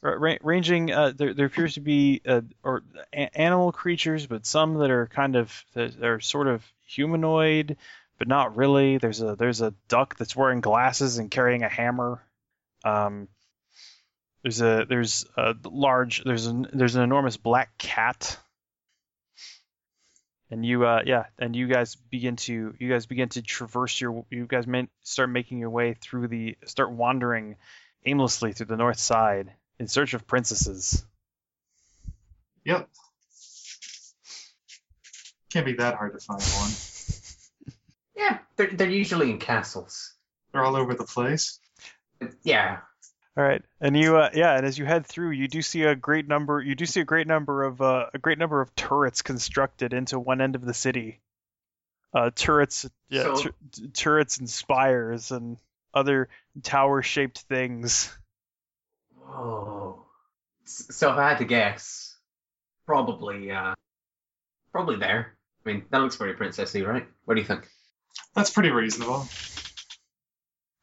ranging uh, there, there appears to be uh, or a- animal creatures but some that are kind of that are sort of humanoid but not really. There's a there's a duck that's wearing glasses and carrying a hammer. Um there's a there's a large there's an there's an enormous black cat. And you uh yeah and you guys begin to you guys begin to traverse your you guys start making your way through the start wandering aimlessly through the north side in search of princesses. Yep. Can't be that hard to find one. Yeah, they're, they're usually in castles. They're all over the place. Yeah. All right, and you, uh, yeah, and as you head through, you do see a great number. You do see a great number of uh, a great number of turrets constructed into one end of the city. Uh, turrets, yeah, So- tur- turrets and spires and other tower-shaped things. Whoa. S- So if I had to guess, probably, uh, probably there. I mean, that looks pretty princessy, right? What do you think? That's pretty reasonable.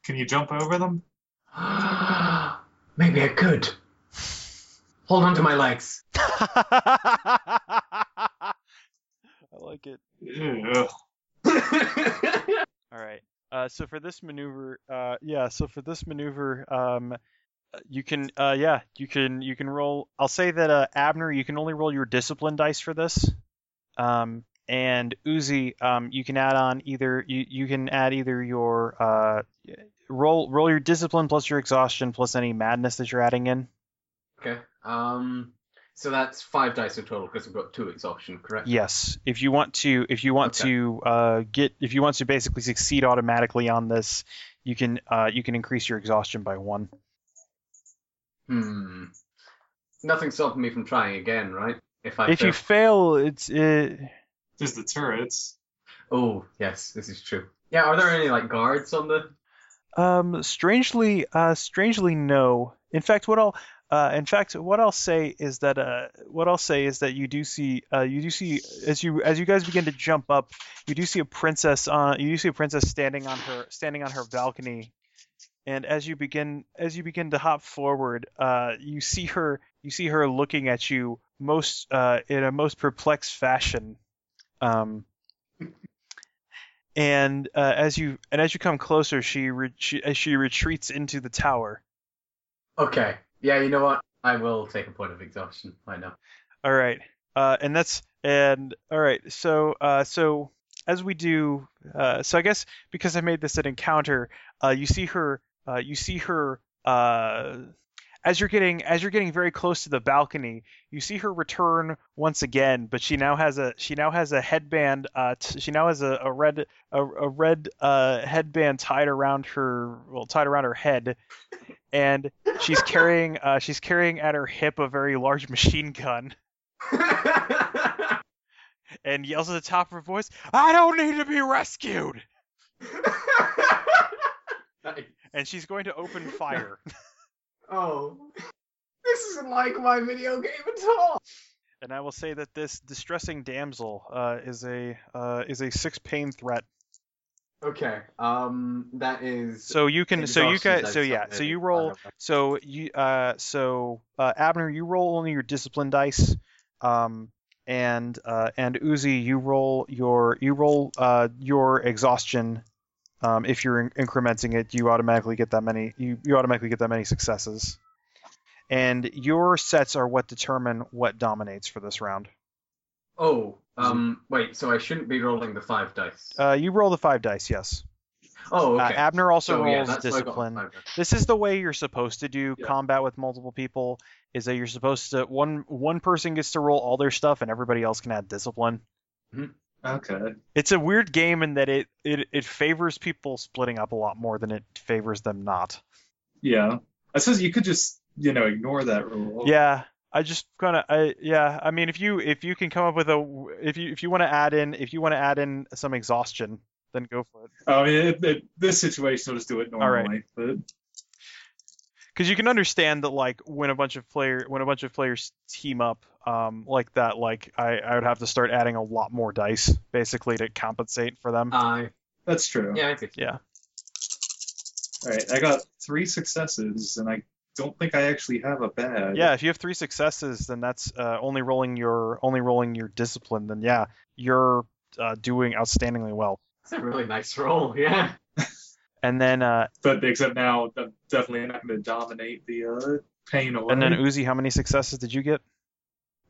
Can you jump over them? Maybe I could. Hold on to my legs. I like it. Ew. All right. Uh, so for this maneuver, uh, yeah. So for this maneuver, um, you can, uh, yeah, you can, you can roll. I'll say that, uh, Abner, you can only roll your discipline dice for this. Um, and Ooze-y, um, you can add on either you, you can add either your uh, roll roll your discipline plus your exhaustion plus any madness that you're adding in. okay. Um. So that's five dice in total because we've got two exhaustion, correct? Yes, if you want to, if you want Okay. to uh, get, if you want to basically succeed automatically on this, you can uh, you can increase your exhaustion by one. Hmm. Nothing stopping me from trying again, right? If I if you fail- fail, it's it, There's the turrets. Oh, yes, this is true. Yeah, are there any like guards on the? um strangely uh strangely no. In fact, what I'll uh, in fact, what I'll say is that uh, what I'll say is that you do see uh, you do see as you as you guys begin to jump up, you do see a princess on you do see a princess standing on her standing on her balcony, and as you begin as you begin to hop forward, uh, you see her you see her looking at you most uh, in a most perplexed fashion, um, and uh, as you and as you come closer, she re- she as she retreats into the tower. Okay. Yeah, you know what? I will take a point of exhaustion. I know. All right. Uh, and that's and all right. So uh, so as we do, uh, so I guess because I made this an encounter, uh, you see her. Uh, you see her. Uh, as you're getting as you're getting very close to the balcony, you see her return once again, but she now has a she now has a headband. Uh, t- she now has a, a red a, a red uh, headband tied around her well tied around her head, and she's carrying uh, she's carrying at her hip a very large machine gun and yells at the top of her voice, "I don't need to be rescued!" Nice. And she's going to open fire. oh, this isn't like my video game at all. and I will say that this distressing damsel uh, is a uh, is a six pain threat. Okay. Um, that is. So you can so you can so yeah so you roll so you uh so uh, Abner you roll only your discipline dice, um and uh and Ooze-y you roll your you roll uh your exhaustion. Um, if you're in- incrementing it, you automatically get that many. You, you automatically get that many successes, and your sets are what determine what dominates for this round. Oh, um, wait. So I shouldn't be rolling the five dice. Uh, you roll the five dice, yes. oh, Uh. Abner also so, rolls that's why I got discipline. This is the way you're supposed to do Yeah. combat with multiple people. Is that you're supposed to one one person gets to roll all their stuff and everybody else can add discipline. Okay. It's a weird game in that it it, it favors people splitting up a lot more than it favors them not. Yeah. I suppose you could just, you know, ignore that rule. Yeah, I just kind of I yeah. I mean, if you if you can come up with a if you if you want to add in if you want to add in some exhaustion, then go for it. Oh, I mean, it, it, this situation, I'll just do it All right. normally. But because you can understand that like when a bunch of player when a bunch of players team up um like that like I, I would have to start adding a lot more dice basically to compensate for them I that's true. yeah, I think. yeah All right. I got three successes, and I don't think I actually have a bad. yeah if you have three successes then that's uh, only rolling your only rolling your discipline then yeah you're uh, doing outstandingly well It's a really nice roll. Yeah. And then uh But except now, I'm definitely not going to dominate the uh, pain away. and then Ooze-y how many successes did you get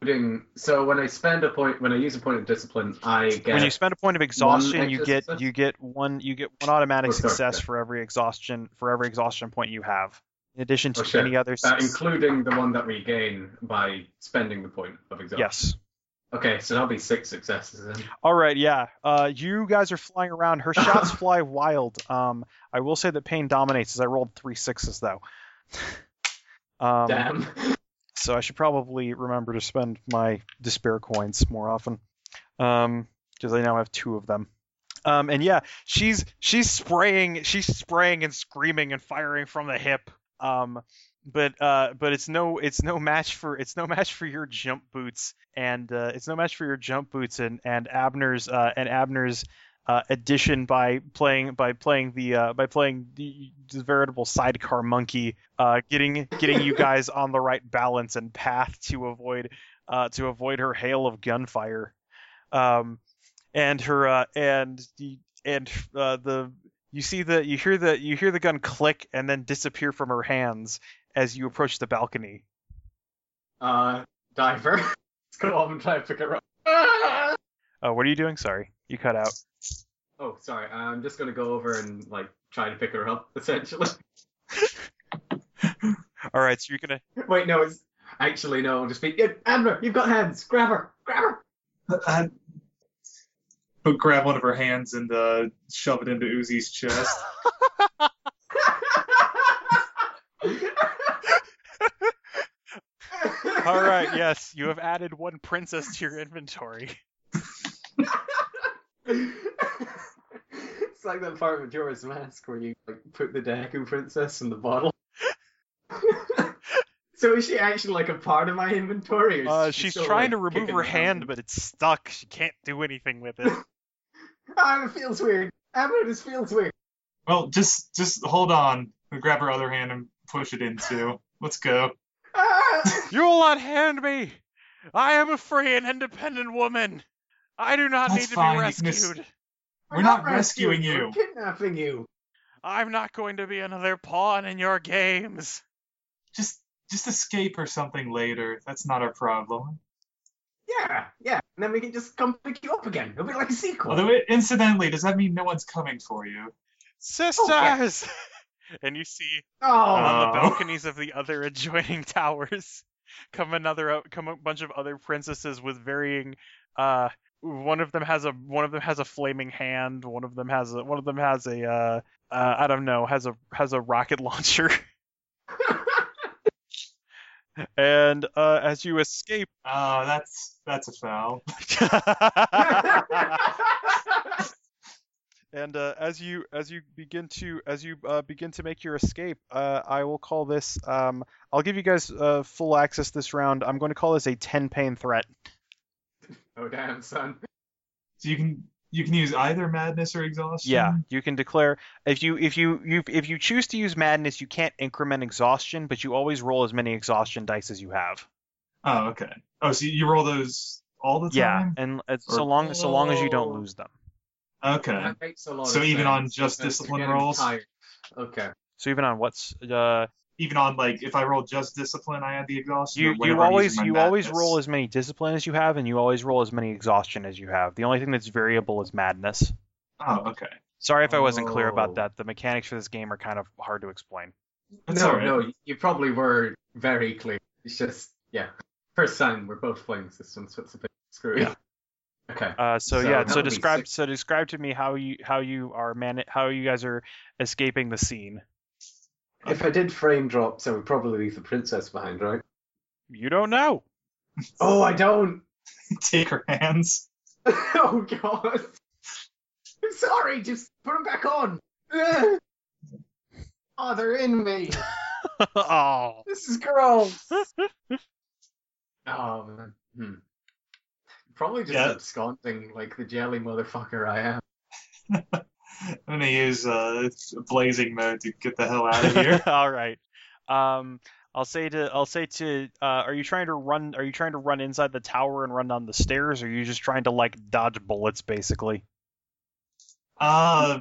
Putting- So when I spend a point, when I use a point of discipline, I get. when you spend a point of exhaustion you get success? you get one you get one automatic Oh, sorry, success yeah. for every exhaustion for every exhaustion point you have in addition to Oh, any other uh, including the one that we gain by spending the point of exhaustion. yes Okay, so that'll be six successes then. All right, yeah. Uh, you guys are flying around. Her shots fly wild. Um, I will say that pain dominates as I rolled three sixes though. um, Damn. so I should probably remember to spend my despair coins more often. Um, because I now have two of them. Um, and yeah, she's she's spraying, she's spraying and screaming and firing from the hip. Um, but uh, but it's no it's no match for it's no match for your jump boots and uh, it's no match for your jump boots and and Abner's uh, and Abner's uh, addition by playing by playing the uh, by playing the, the veritable sidecar monkey, uh, getting getting you guys on the right balance and path to avoid uh, to avoid her hail of gunfire. Um, and her uh, and the and uh, the you see the you hear the you hear the gun click and then disappear from her hands as you approach the balcony. Uh, diver. Let's go up and try to pick her up. Uh, what are you doing? Sorry, you cut out. Oh, sorry. I'm just gonna go over and like try to pick her up, essentially. All right, so you're gonna Wait, no, it's actually no. I'll just be. Yeah, Abner, you've got hands. Grab her. Grab her. I but grab one of her hands and uh, shove it into Ooze-y's chest. All right, yes, you have added one princess to your inventory. it's like that part of Majora's Mask where you like put the Deku princess in the bottle. so is she actually like a part of my inventory? Or Uh, she she's still, trying like, to remove her around? hand, but it's stuck. She can't do anything with it. Ah, it feels weird. Abner, this feels weird. well, just just hold on. We grab her other hand and push it into. Let's go. You will not hand me. I am a free and independent woman. I do not That's need to fine, be you can just- rescued. We're not rescuing you. We're kidnapping you. I'm not going to be another pawn in your games. Just just escape or something later. That's not our problem. Yeah, yeah. And then we can just come pick you up again. It'll be like a sequel. Although, incidentally, does that mean no one's coming for you? Sisters! and you see oh, on the balconies of the other adjoining towers come another come a bunch of other princesses with varying uh one of them has a one of them has a flaming hand one of them has a one of them has a uh, uh i don't know has a has a rocket launcher and uh as you escape Oh, that's that's a foul. and uh, as you as you begin to as you uh, begin to make your escape, uh, I will call this. Um, I'll give you guys uh, full access this round. I'm going to call this a 10 pain threat. oh damn, son. So you can you can use either madness or exhaustion. Yeah, you can declare if you if you, you if you choose to use madness, you can't increment exhaustion, but you always roll as many exhaustion dice as you have. Oh, okay. Oh, so you roll those all the time. Yeah, and uh, so long so long as you don't Oh. lose them. Okay. That makes a lot So of even on just discipline rolls? tired. Okay. So even on what's uh Even on like if I roll just discipline, I add the exhaustion. you you always using my you always roll as many discipline as you have, and you always roll as many exhaustion as you have. The only thing that's variable is madness. Oh, okay. Sorry if I wasn't clear Oh. about that. The mechanics for this game are kind of hard to explain. That's no, all right. no, you probably were very clear. It's just, yeah. First time we're both playing systems, so it's a bit screwy. Yeah. Okay. Uh, so, So yeah, so describe six- so describe to me how you how you are man how you guys are escaping the scene. If I did frame drops, I would probably leave the princess behind, right? You don't know. Oh, I don't. Take her hands. oh god. I'm sorry. Just put them back on. Ugh. Oh, they're in me. oh. This is gross. oh man. Hmm. Probably just Yeah. absconding like the jelly motherfucker I am. I'm gonna use uh, blazing mode to get the hell out of here. All right. Um, I'll say to I'll say to uh, are you trying to run are you trying to run inside the tower and run down the stairs or are you just trying to like dodge bullets basically? uh,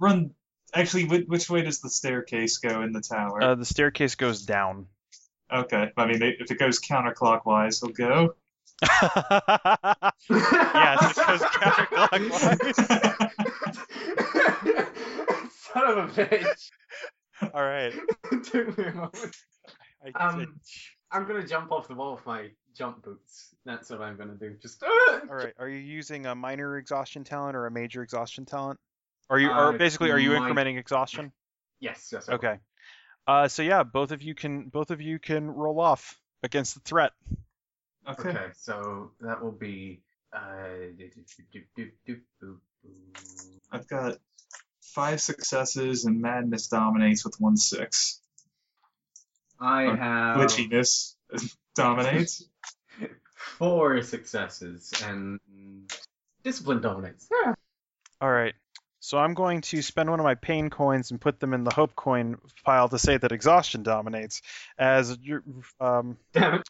run. Actually, which, which way does the staircase go in the tower? Uh, the staircase goes down. okay. I mean, if it goes counterclockwise, it'll go. Yes, it goes counterclockwise. Son of a bitch. All right. It took me a moment. I, Um, I'm gonna jump off the wall with my jump boots. That's what I'm gonna do. Just. all right. Are you using a minor exhaustion talent or a major exhaustion talent? Are you Uh, basically are you mi- incrementing exhaustion? Yes. Yes. I will. Okay. Uh, so yeah, both of you can both of you can roll off against the threat. Okay. Okay. So that will be. Uh. I've got five successes and madness dominates with one six. I Or have Glitchiness dominates. four successes and discipline dominates. Yeah. All right. So I'm going to spend one of my pain coins and put them in the hope coin pile to say that exhaustion dominates. As you- um, Damn it.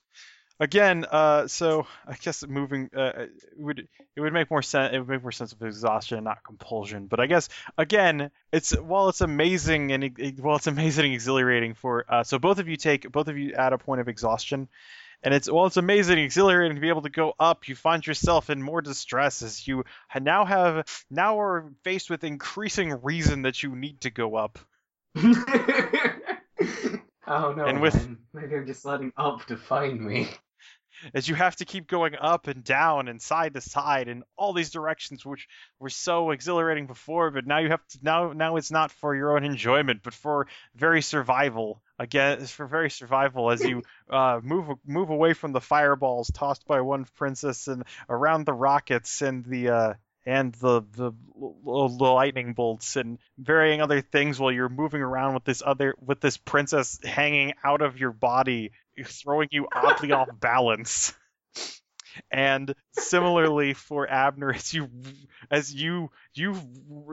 Again, uh, so I guess moving uh, it would it would make more sense. It would make more sense of exhaustion and not compulsion. But I guess again, it's while it's amazing and it, while it's amazing and exhilarating for uh, so both of you take both of you add a point of exhaustion. And it's while it's amazing, and exhilarating to be able to go up, you find yourself in more distress as you now have now are faced with increasing reason that you need to go up. oh no, And with- man. maybe I'm just letting up to find me. As you have to keep going up and down and side to side in all these directions which were so exhilarating before but now you have to now now it's not for your own enjoyment but for very survival again it's for very survival as you uh, move move away from the fireballs tossed by one princess and around the rockets and the uh, and the, the the lightning bolts and varying other things while you're moving around with this other with this princess hanging out of your body throwing you oddly off balance. And similarly for Abner, as you as you you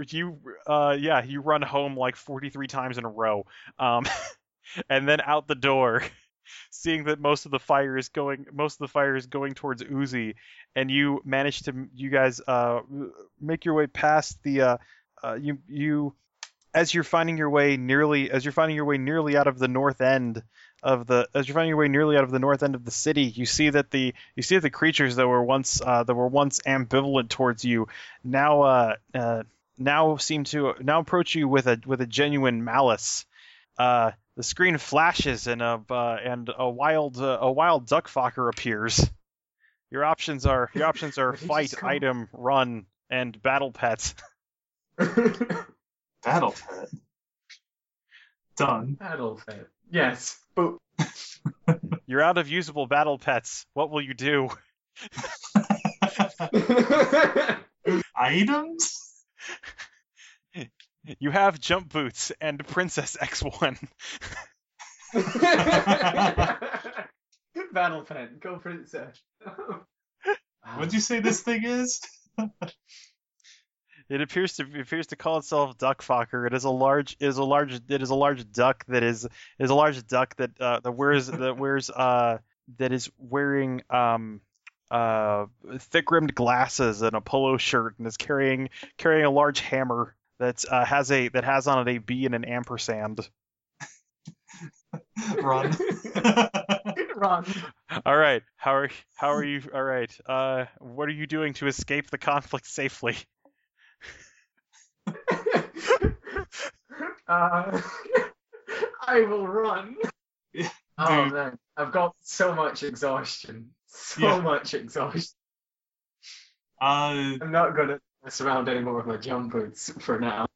you uh yeah you run home like 43 times in a row, um, and then out the door, seeing that most of the fire is going most of the fire is going towards Ooze-y, and you manage to you guys uh make your way past the uh, uh you you as you're finding your way nearly as you're finding your way nearly out of the north end of the as you're finding your way nearly out of the north end of the city, you see that the you see that the creatures that were once uh, that were once ambivalent towards you now uh, uh, now seem to now approach you with a with a genuine malice. Uh, the screen flashes and a uh, and a wild uh, a wild duckfucker appears. Your options are your options are What did you fight, just item, run, and battle pets. Battle pet. Done. Battle pet. Yes. Boop. You're out of usable battle pets. What will you do? Items? You have jump boots and Princess X1. Battle pet. Go princess. What'd you say this thing is? It appears to it appears to call itself Duckfucker. It is a large it is a large it is a large duck that is is a large duck that uh, that wears that wears uh that is wearing um uh thick rimmed glasses and a polo shirt and is carrying carrying a large hammer that uh, has a that has on it a B and an ampersand. Run. Run. All right, how are how are you? All right, uh, what are you doing to escape the conflict safely? uh, I will run. Yeah, Oh man, I've got so much exhaustion. So Yeah. much exhaustion. uh, I'm not gonna mess around anymore with my jump boots for now.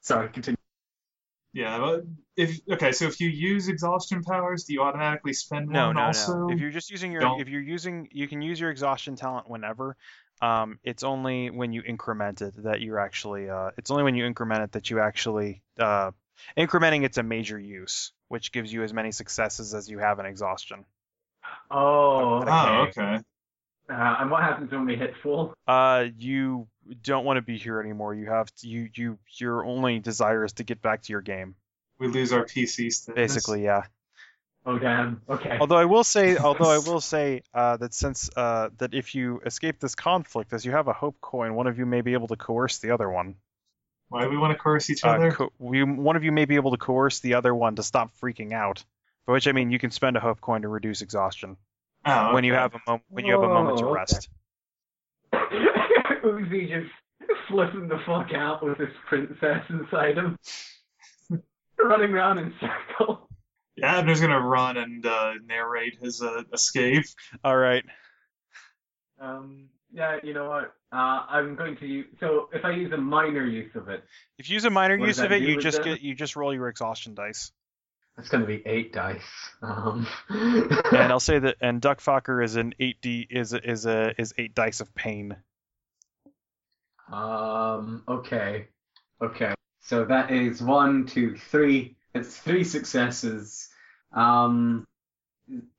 Sorry, continue. yeah. but If okay, so if you use exhaustion powers, do you automatically spend No, one no, also? no. If you're just using your, don't- if you're using, you can use your exhaustion talent whenever. Um, it's only when you increment it that you're actually, uh, it's only when you increment it that you actually, uh, incrementing it's a major use, which gives you as many successes as you have in exhaustion. Oh, okay. Oh, okay. Uh, and what happens when we hit full? Uh, you don't want to be here anymore. You have to, you, you, your only desire is to get back to your game. We lose our PC status. Basically, yeah. Oh damn. Okay. Although I will say, although I will say uh, that since uh, that if you escape this conflict, as you have a hope coin, one of you may be able to coerce the other one. Why do we want to coerce each Uh, other? co- we, one of you may be able to coerce the other one to stop freaking out. By which I mean you can spend a hope coin to reduce exhaustion oh, when you have a moment when you have a moment to Oh, okay. rest. Ooze-y just flipping the fuck out with this princess inside him, running around in circles. Yeah, Abner's gonna run and uh, narrate his uh, escape. All right. Um, yeah, you know what? Uh, I'm going to use. So if I use a minor use of it, If you use a minor What does use of that it, do you with just that? get you just roll your exhaustion dice. that's going to be eight dice. Um, And I'll say that and Duckfucker is an eight d is a- is a is eight dice of pain. Um, okay. Okay. So that is one, two, three. It's three successes. Um,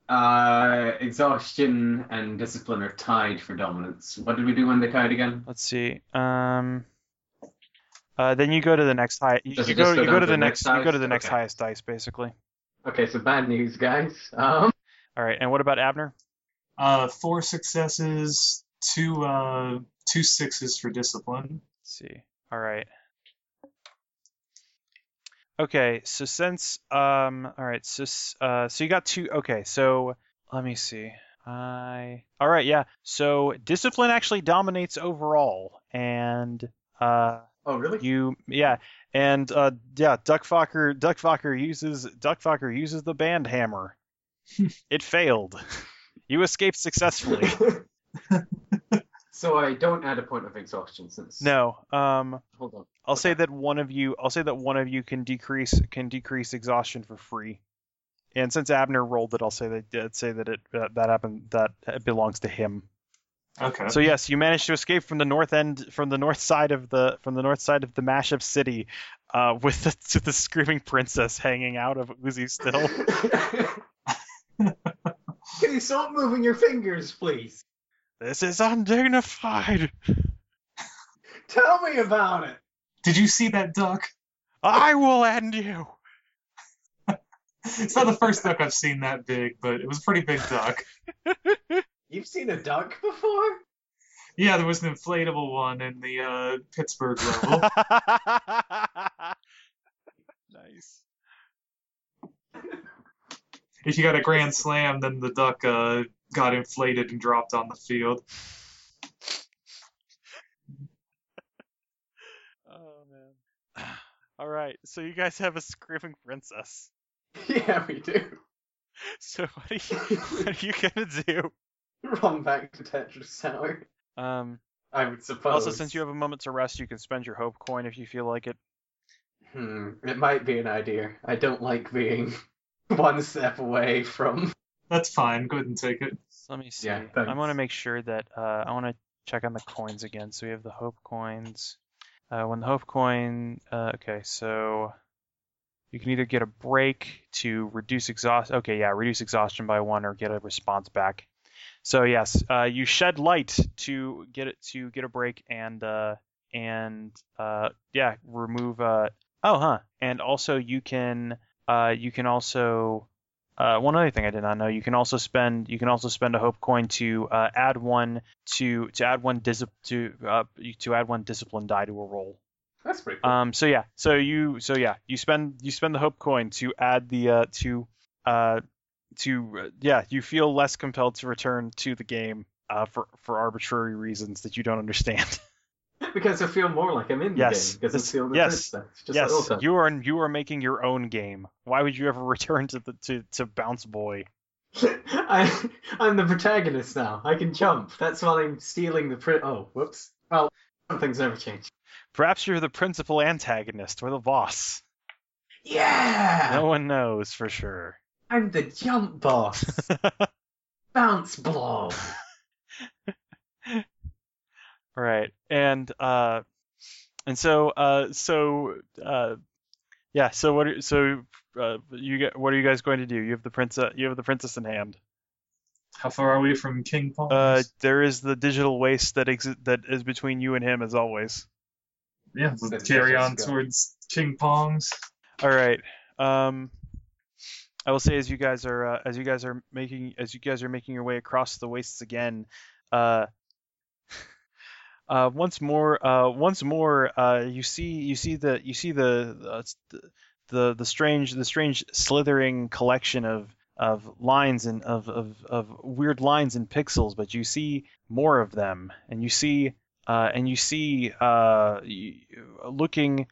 uh, exhaustion and discipline are tied for dominance. What did we do when they tied again? Let's see. Um. Uh, then you go to the next high. You, you go. go You go to to the the next. next You go to the next Okay. highest dice, basically. Okay, so bad news, guys. Um, All right. And what about Abner? Uh, four successes, two uh, two sixes for discipline. Let's see. All right. Okay, so since um, all right, so uh, so you got two. Okay, so let me see. I all right, yeah. So discipline actually dominates overall, and uh, Oh, really? you yeah, and uh, yeah, Duckfucker Duckfucker uses Duckfucker uses the band hammer. it failed. You escaped successfully. so I don't add a point of exhaustion since. No, um, Hold on. I'll say that one of you I'll say that one of you can decrease can decrease exhaustion for free. And since Abner rolled it, I'll say that uh, say that it uh, that happened that it belongs to him. Okay. So yes, you managed to escape from the north end from the north side of the from the north side of the mashup city, uh, with the, to the screaming princess hanging out of Ooze-y still. Can you stop moving your fingers, please? This is undignified. Tell me about it. Did you see that duck? I will end you. It's not the first duck I've seen that big, but it was a pretty big duck. You've seen a duck before? Yeah, there was an inflatable one in the uh, Pittsburgh level. nice. if you got a grand slam, then the duck uh, got inflated and dropped on the field. Oh man. All right, so you guys have a screaming princess. yeah, we do. So what are you, what are you gonna do? Run back to Tetris Tower. Um. I would suppose. Also, since you have a moment to rest, you can spend your hope coin if you feel like it. Hmm, it might be an idea. I don't like being one step away from. That's fine. Go ahead and take it. So let me see. Yeah, I want to make sure that uh, I want to check on the coins again. So we have the hope coins. Uh, when the hope coin, uh, okay, so you can either get a break to reduce exhaust. Okay, yeah, reduce exhaustion by one, or get a response back. So yes, uh, you shed light to get it to get a break and uh, and uh, yeah, remove. Uh, oh, huh. And also you can uh, you can also uh, one other thing I did not know, you can also spend you can also spend a hope coin to uh, add one to to add one dis- to uh, to add one discipline die to a roll. That's pretty cool. Um, so yeah, so you so yeah, you spend you spend the hope coin to add the uh, to uh, to uh, yeah, you feel less compelled to return to the game uh, for for arbitrary reasons that you don't understand. because I feel more like I'm in the yes, game. Because I feel the yes, yes, you are you are making your own game. Why would you ever return to the to, to Bounce Boy? I, I'm the protagonist now. I can jump. That's why I'm stealing the print. Oh, whoops. Well, some things never change. Perhaps you're the principal antagonist or the boss. Yeah! No one knows for sure. I'm the jump boss. Bounce blow. Right and uh and so uh so uh yeah so what are, so uh you get what are you guys going to do you have the princess you have the princess in hand How far are we from King Paul? uh there is the digital waste that exi- that is between you and him as always yeah, Then let's carry on go. towards King Pong's. all right um i will say as you guys are uh, as you guys are making as you guys are making your way across the wastes again uh uh, once more, uh, once more, uh, you see, you see the, you see the, uh, the, the strange, the strange slithering collection of, of lines and of, of, of weird lines and pixels, but you see more of them, and you see, uh, and you see, uh, looking,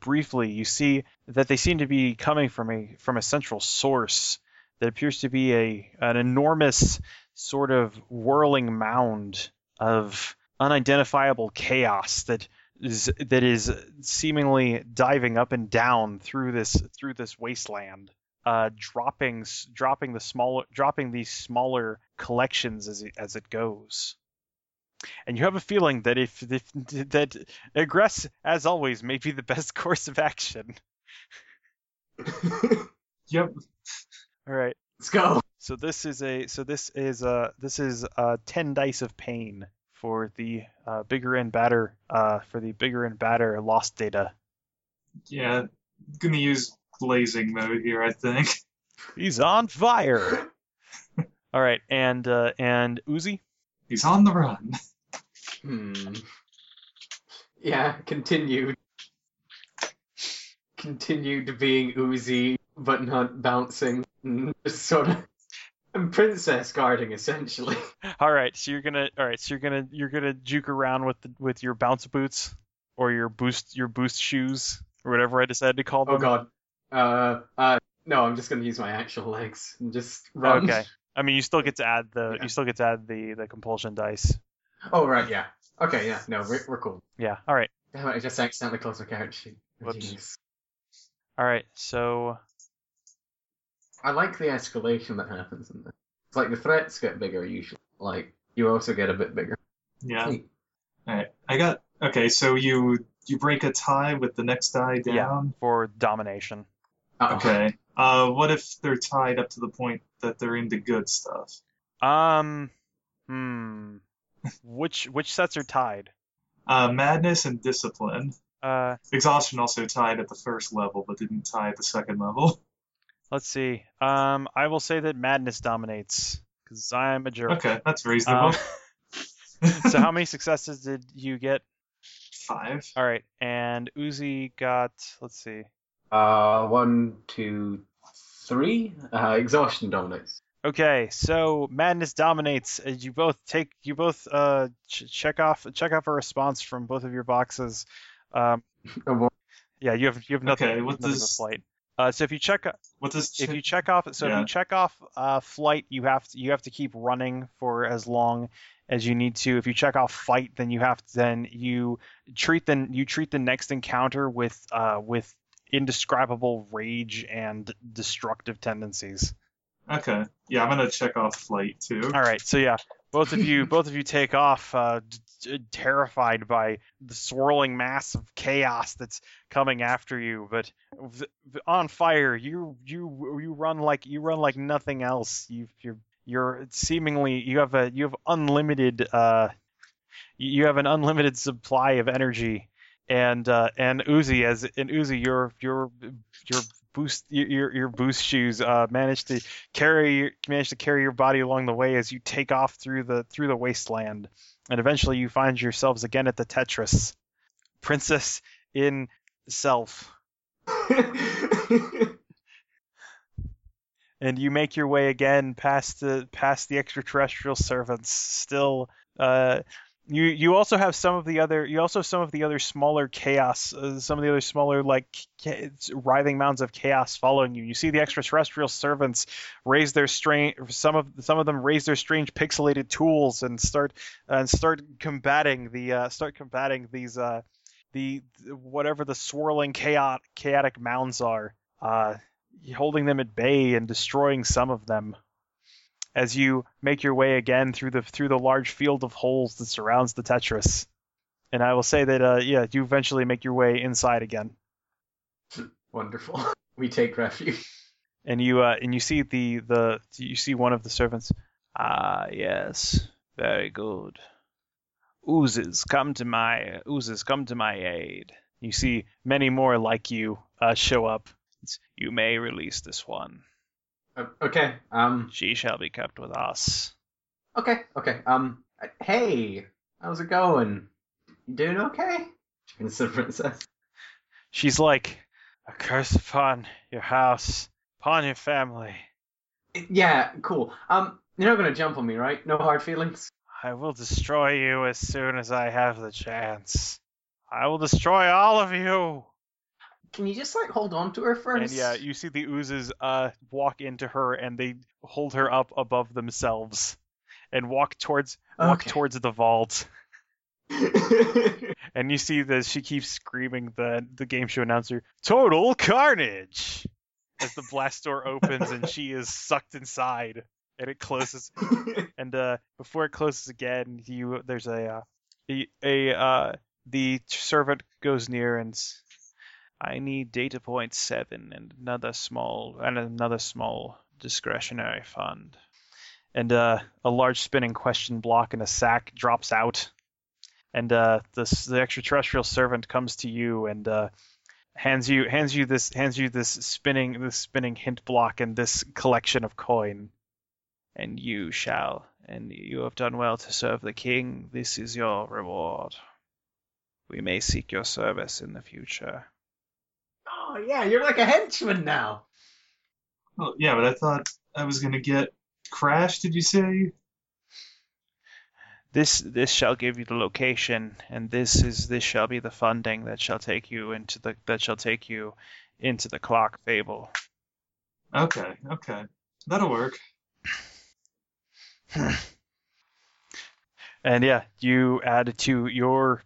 briefly, you see that they seem to be coming from a, from a central source that appears to be a, an enormous sort of whirling mound of unidentifiable chaos that is that is seemingly diving up and down through this through this wasteland uh dropping dropping the smaller dropping these smaller collections as it, as it goes and you have a feeling that if, if that aggress as always may be the best course of action Yep. all right Let's go. So this is a so this is uh this is uh ten dice of pain for the uh, bigger and badder uh for the bigger and badder lost data. Yeah. Gonna use blazing mode here, I think. He's on fire. All right, and uh, and Ooze-y. He's on the run. Hmm. Yeah, continued. Continued being oozy, but not bouncing. Just sort of. And princess guarding, essentially. All right, so you're gonna all right, so you're gonna you're gonna juke around with the, with your bounce boots or your boost your boost shoes or whatever I decided to call them. Oh god. Uh, uh, no, I'm just gonna use my actual legs and just run. Okay. I mean, you still get to add the Yeah. you still get to add the the compulsion dice. Oh, right, yeah. Okay, yeah, no, we're, we're cool. Yeah. All right. Damn it, I just accidentally closed my character sheet. Oh. All right. So I like the escalation that happens in this. It's like the threats get bigger usually. Like, you also get a bit bigger. Yeah. Alright. I got okay, so you you break a tie with the next die down Yeah. down. for domination. Uh-oh. Okay. Uh what if they're tied up to the point that they're into good stuff? Um. Hmm. which which sets are tied? Uh madness and discipline. Uh. Exhaustion also tied at the first level, but didn't tie at the second level. Let's see. Um. I will say that madness dominates because I'm a jerk. Okay, that's reasonable. Um, so how many successes did you get? Five. All right, and Ooze-y got. Let's see. Uh, one, two, three. Uh, exhaustion dominates. Okay, so madness dominates. as You both take. You both uh ch- check off check off a response from both of your boxes. Um. Yeah, you have you have nothing. Okay, you have what nothing but does- flight. Uh, so if you check What does if you check off so if you check off uh, flight you have to you have to keep running for as long as you need to. If you check off fight then you have to then you treat the you treat the next encounter with uh, with indescribable rage and destructive tendencies. Okay. Yeah, I'm gonna check off flight too. all right. So yeah both of you both of you take off uh, d- d- terrified by the swirling mass of chaos that's coming after you but v- v- on fire you you you run like you run like nothing else. You you're you're seemingly you have a you have unlimited uh you have an unlimited supply of energy. And uh and Ooze-y as and Ooze-y your your your boost your your- your boost shoes uh managed to carry manage to carry your body along the way as you take off through the through the wasteland. And eventually you find yourselves again at the Tetris. Princess in self. And you make your way again past the past the extraterrestrial servants. Still uh you you also have some of the other you also have some of the other smaller chaos uh, some of the other smaller like cha- writhing mounds of chaos following you. You see the extraterrestrial servants raise their strange some of some of them raise their strange pixelated tools and start and start combating the uh, start combating these uh the whatever the swirling chaotic chaotic mounds are uh holding them at bay and destroying some of them as you make your way again through the through the large field of holes that surrounds the Tetris. And I will say that uh, yeah, you eventually make your way inside again, Wonderful. We take refuge. and you uh, and you see the the you see one of the servants. Ah yes, very good. Oozes come to my oozes come to my aid. You see many more like you uh, show up. It's, you may release this one. Uh, okay. Um. She shall be kept with us. Okay. Okay. Um. Hey, how's it going? You doing okay? To the princess. She's like, a curse upon your house, upon your family. Yeah. Cool. Um. You're not gonna jump on me, right? No hard feelings. I will destroy you as soon as I have the chance. I will destroy all of you. Can you just like hold on to her first? And yeah, you see the oozes uh walk into her and they hold her up above themselves and walk towards walk Okay. towards the vault. And you see that she keeps screaming the the game show announcer, "Total carnage!" as the blast door opens and she is sucked inside and it closes and uh, before it closes again, you there's a uh, a, a uh, the servant goes near and I need data point seven and another small and another small discretionary fund, and uh, a large spinning question block in a sack drops out, and uh, the extraterrestrial servant comes to you and. Uh, hands you hands you this hands you this spinning this spinning hint block and this collection of coin and you shall, and you have done well to serve the king. This is your reward. We may seek your service in the future. Oh yeah, you're like a henchman now. Oh, yeah, but I thought I was gonna get Crash. Did you say? This this shall give you the location, and this is this shall be the funding that shall take you into the that shall take you into the clock fable. Okay, okay, that'll work. And yeah, you add it to your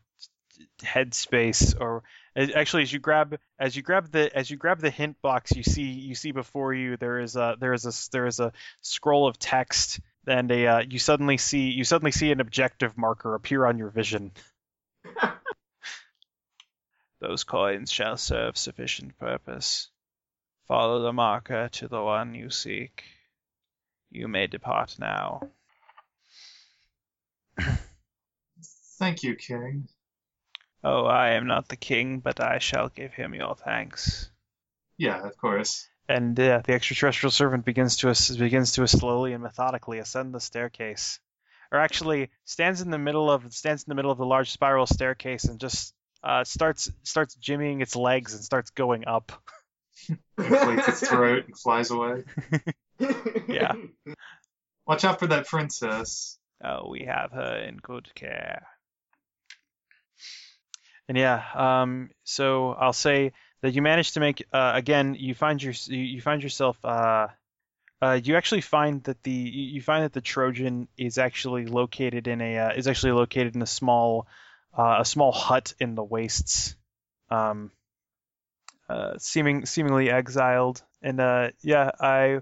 headspace, or actually, as you grab as you grab the as you grab the hint box, you see you see before you there is a there is a there is a scroll of text, and a uh, you suddenly see you suddenly see an objective marker appear on your vision. Those coins shall serve sufficient purpose. Follow the marker to the one you seek. You may depart now. Thank you, King. Oh, I am not the king, but I shall give him your thanks. Yeah, of course. And uh, the extraterrestrial servant begins to as- begins to slowly and methodically ascend the staircase, or actually stands in the middle of stands in the middle of the large spiral staircase and just uh, starts starts jimmying its legs and starts going up. Inflates its throat and flies away. Yeah. Watch out for that princess. Oh, we have her in good care. And yeah, um, so I'll say that you manage to make uh, again. You find your you find yourself. Uh, uh, you actually find that the you find that the Trojan is actually located in a uh, is actually located in a small uh, a small hut in the wastes, um, uh, seeming seemingly exiled. And yeah, I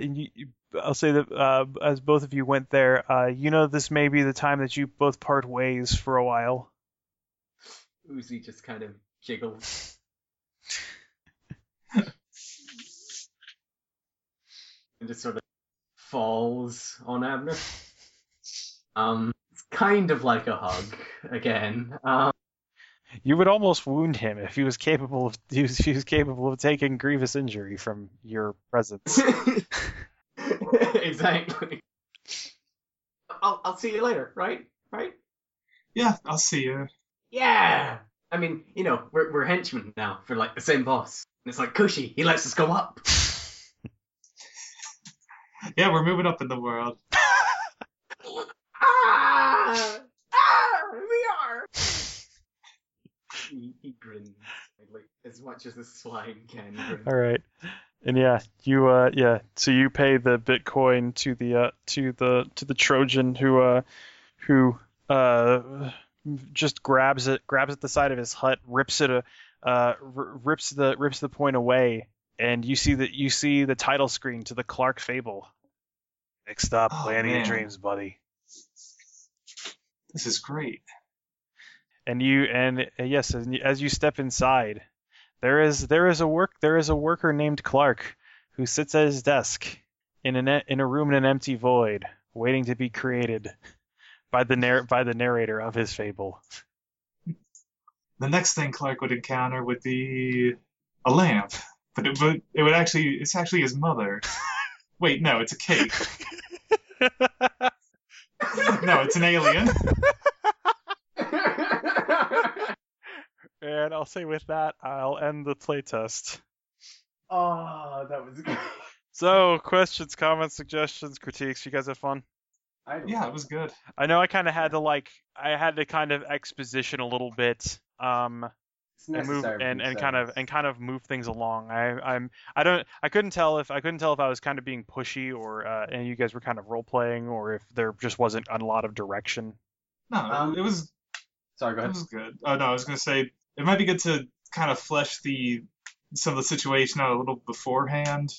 you, I'll say that as both of you went there, you know this may be the time that you both part ways for a while. Ooze-y just kind of jiggles. and just sort of falls on Abner. Um, it's kind of like a hug again. Um, You would almost wound him if he was capable of he was, he was capable of taking grievous injury from your presence. exactly. I'll I'll see you later, right? Right? Yeah, I'll see you. Yeah. I mean, you know, we're we're henchmen now for like the same boss. And it's like Cushy, he lets us go up. Yeah, we're moving up in the world. ah! Ah! We are. he, he grins like as much as a swine can grin. All right, and yeah, you uh yeah, so you pay the Bitcoin to the uh to the to the Trojan who uh who uh just grabs it grabs at the side of his hut, rips it a uh r- rips the rips the point away, and you see that you see the title screen to the Clark Fable. Next up, Oh, Land man. Dreams, buddy. This is great. and you and uh, yes y- as you step inside there is there is a work there is a worker named Clark who sits at his desk in an in a room in an empty void waiting to be created by the narr- by the narrator of his fable The next thing Clark would encounter would be a lamp, but it would it would actually it's actually his mother. Wait, no, it's a cake. No, it's an alien. and I'll say with that I'll end the playtest oh, that was great. so questions comments suggestions critiques you guys have fun I don't Yeah, it was good. I know I kind of had to like I had to kind of exposition a little bit um and move and, and kind of and kind of move things along. I I'm I don't I couldn't tell if I couldn't tell if I was kind of being pushy or uh, and you guys were kind of role playing or if there just wasn't a lot of direction. No, Um, it was Sorry, go ahead. it was good. Oh no, I was gonna say it might be good to kind of flesh the some of the situation out a little beforehand.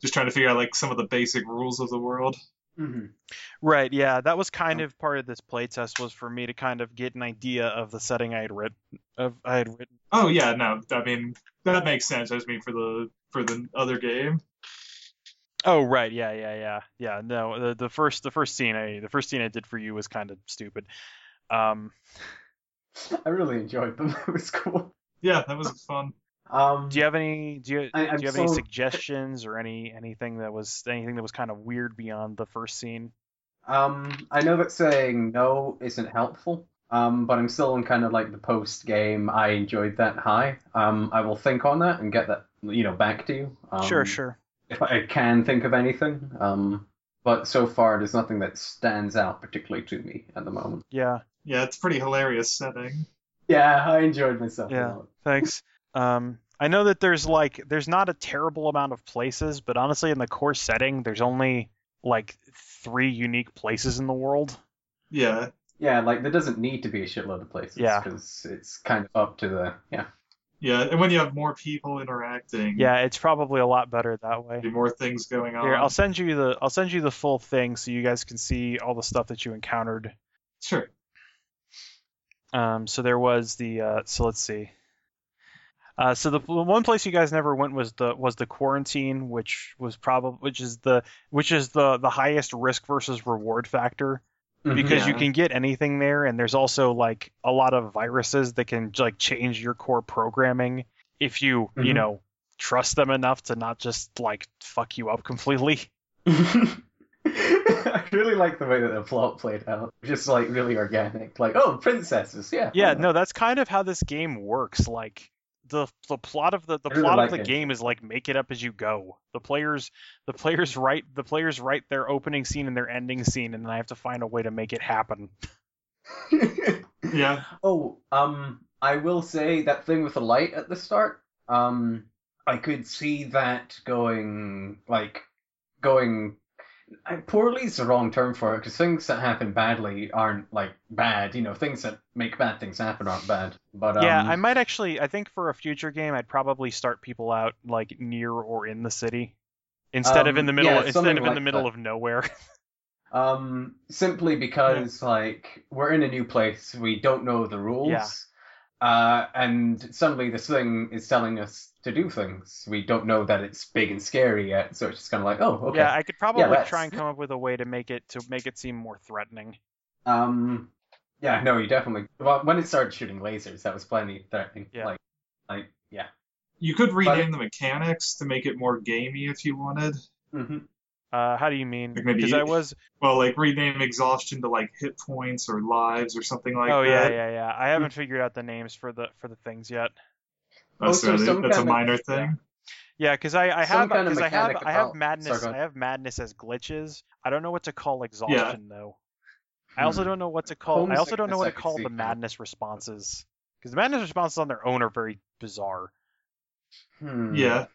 Just trying to figure out like some of the basic rules of the world. Hmm Right. Yeah, that was kind of part of this playtest was for me to kind of get an idea of the setting I had written of I had written. Oh yeah, no, I mean that makes sense. I just mean for the for the other game. Oh right. Yeah. Yeah. Yeah. Yeah. No. The, the first the first scene I the first scene I did for you was kind of stupid. Um. I really enjoyed them. It was cool. Yeah, that was fun. Um, Do you have any? Do you, I- do you have any suggestions or any anything that was anything that was kind of weird beyond the first scene? Um, I know that saying no isn't helpful. Um, but I'm still in kind of like the post game. I enjoyed that high. Um, I will think on that and get that, you know, back to you. Um, sure, sure. If I can think of anything. Um, but so far there's nothing that stands out particularly to me at the moment. Yeah, Yeah, it's a pretty hilarious setting. Yeah, I enjoyed myself. Yeah. A lot. thanks. Um, I know that there's like there's not a terrible amount of places, but honestly, in the core setting, there's only like three unique places in the world. Yeah, Yeah, like there doesn't need to be a shitload of places. Yeah. Because it's kind of up to the yeah. yeah, and when you have more people interacting, Yeah, it's probably a lot better that way. be more things going on. Here, I'll send you the I'll send you the full thing so you guys can see all the stuff that you encountered. Sure. Um, so there was the uh, so let's see. Uh, so the one place you guys never went was the was the quarantine, which was probably which is the which is the the highest risk versus reward factor because you can get anything there, and there's also like a lot of viruses that can like change your core programming if you you Mhm. know trust them enough to not just like fuck you up completely. I really like the way that the plot played out. Just like really organic. Like, oh, princesses, yeah. Yeah, no, that's kind of how this game works. Like the the plot of the the really plot like of the it. game is like make it up as you go. The players the players write the players write their opening scene and their ending scene, and then I have to find a way to make it happen. Yeah. Oh, um, I will say that thing with the light at the start. Um, I could see that going like going. I- Poorly is the wrong term for it because things that happen badly aren't like bad. You know, things that make bad things happen aren't bad. But um, yeah, I might actually. I think for a future game, I'd probably start people out like near or in the city instead of in Um, the middle. yeah, instead of in the middle that. of nowhere. Um, simply because like we're in a new place, we don't know the rules. Yeah. Uh, and suddenly this thing is telling us to do things. We don't know that it's big and scary yet, so it's just kind of like, oh, okay. Yeah, I could probably that's- try and come up with a way to make it to make it seem more threatening. Um, yeah, no, you definitely. Well, when it started shooting lasers, that was plenty threatening. Yeah. Like, like, yeah. You could rename the mechanics to make it more gamey if you wanted. hmm Uh, how do you mean? Like maybe Because I was. Well, like rename exhaustion to like hit points or lives or something like that. oh yeah, yeah, yeah. I haven't figured out the names for the for the things yet. That's, Also, really- some that's a kind of- minor yeah. thing. Yeah, because I, I have kind of because I have mechanic I have madness sorry, I have madness as glitches. I don't know what to call exhaustion though. I also Hmm. don't know what to call. I also don't know what to Homesickness I could call the kinda. madness responses because the madness responses on their own are very bizarre. Hmm. Yeah.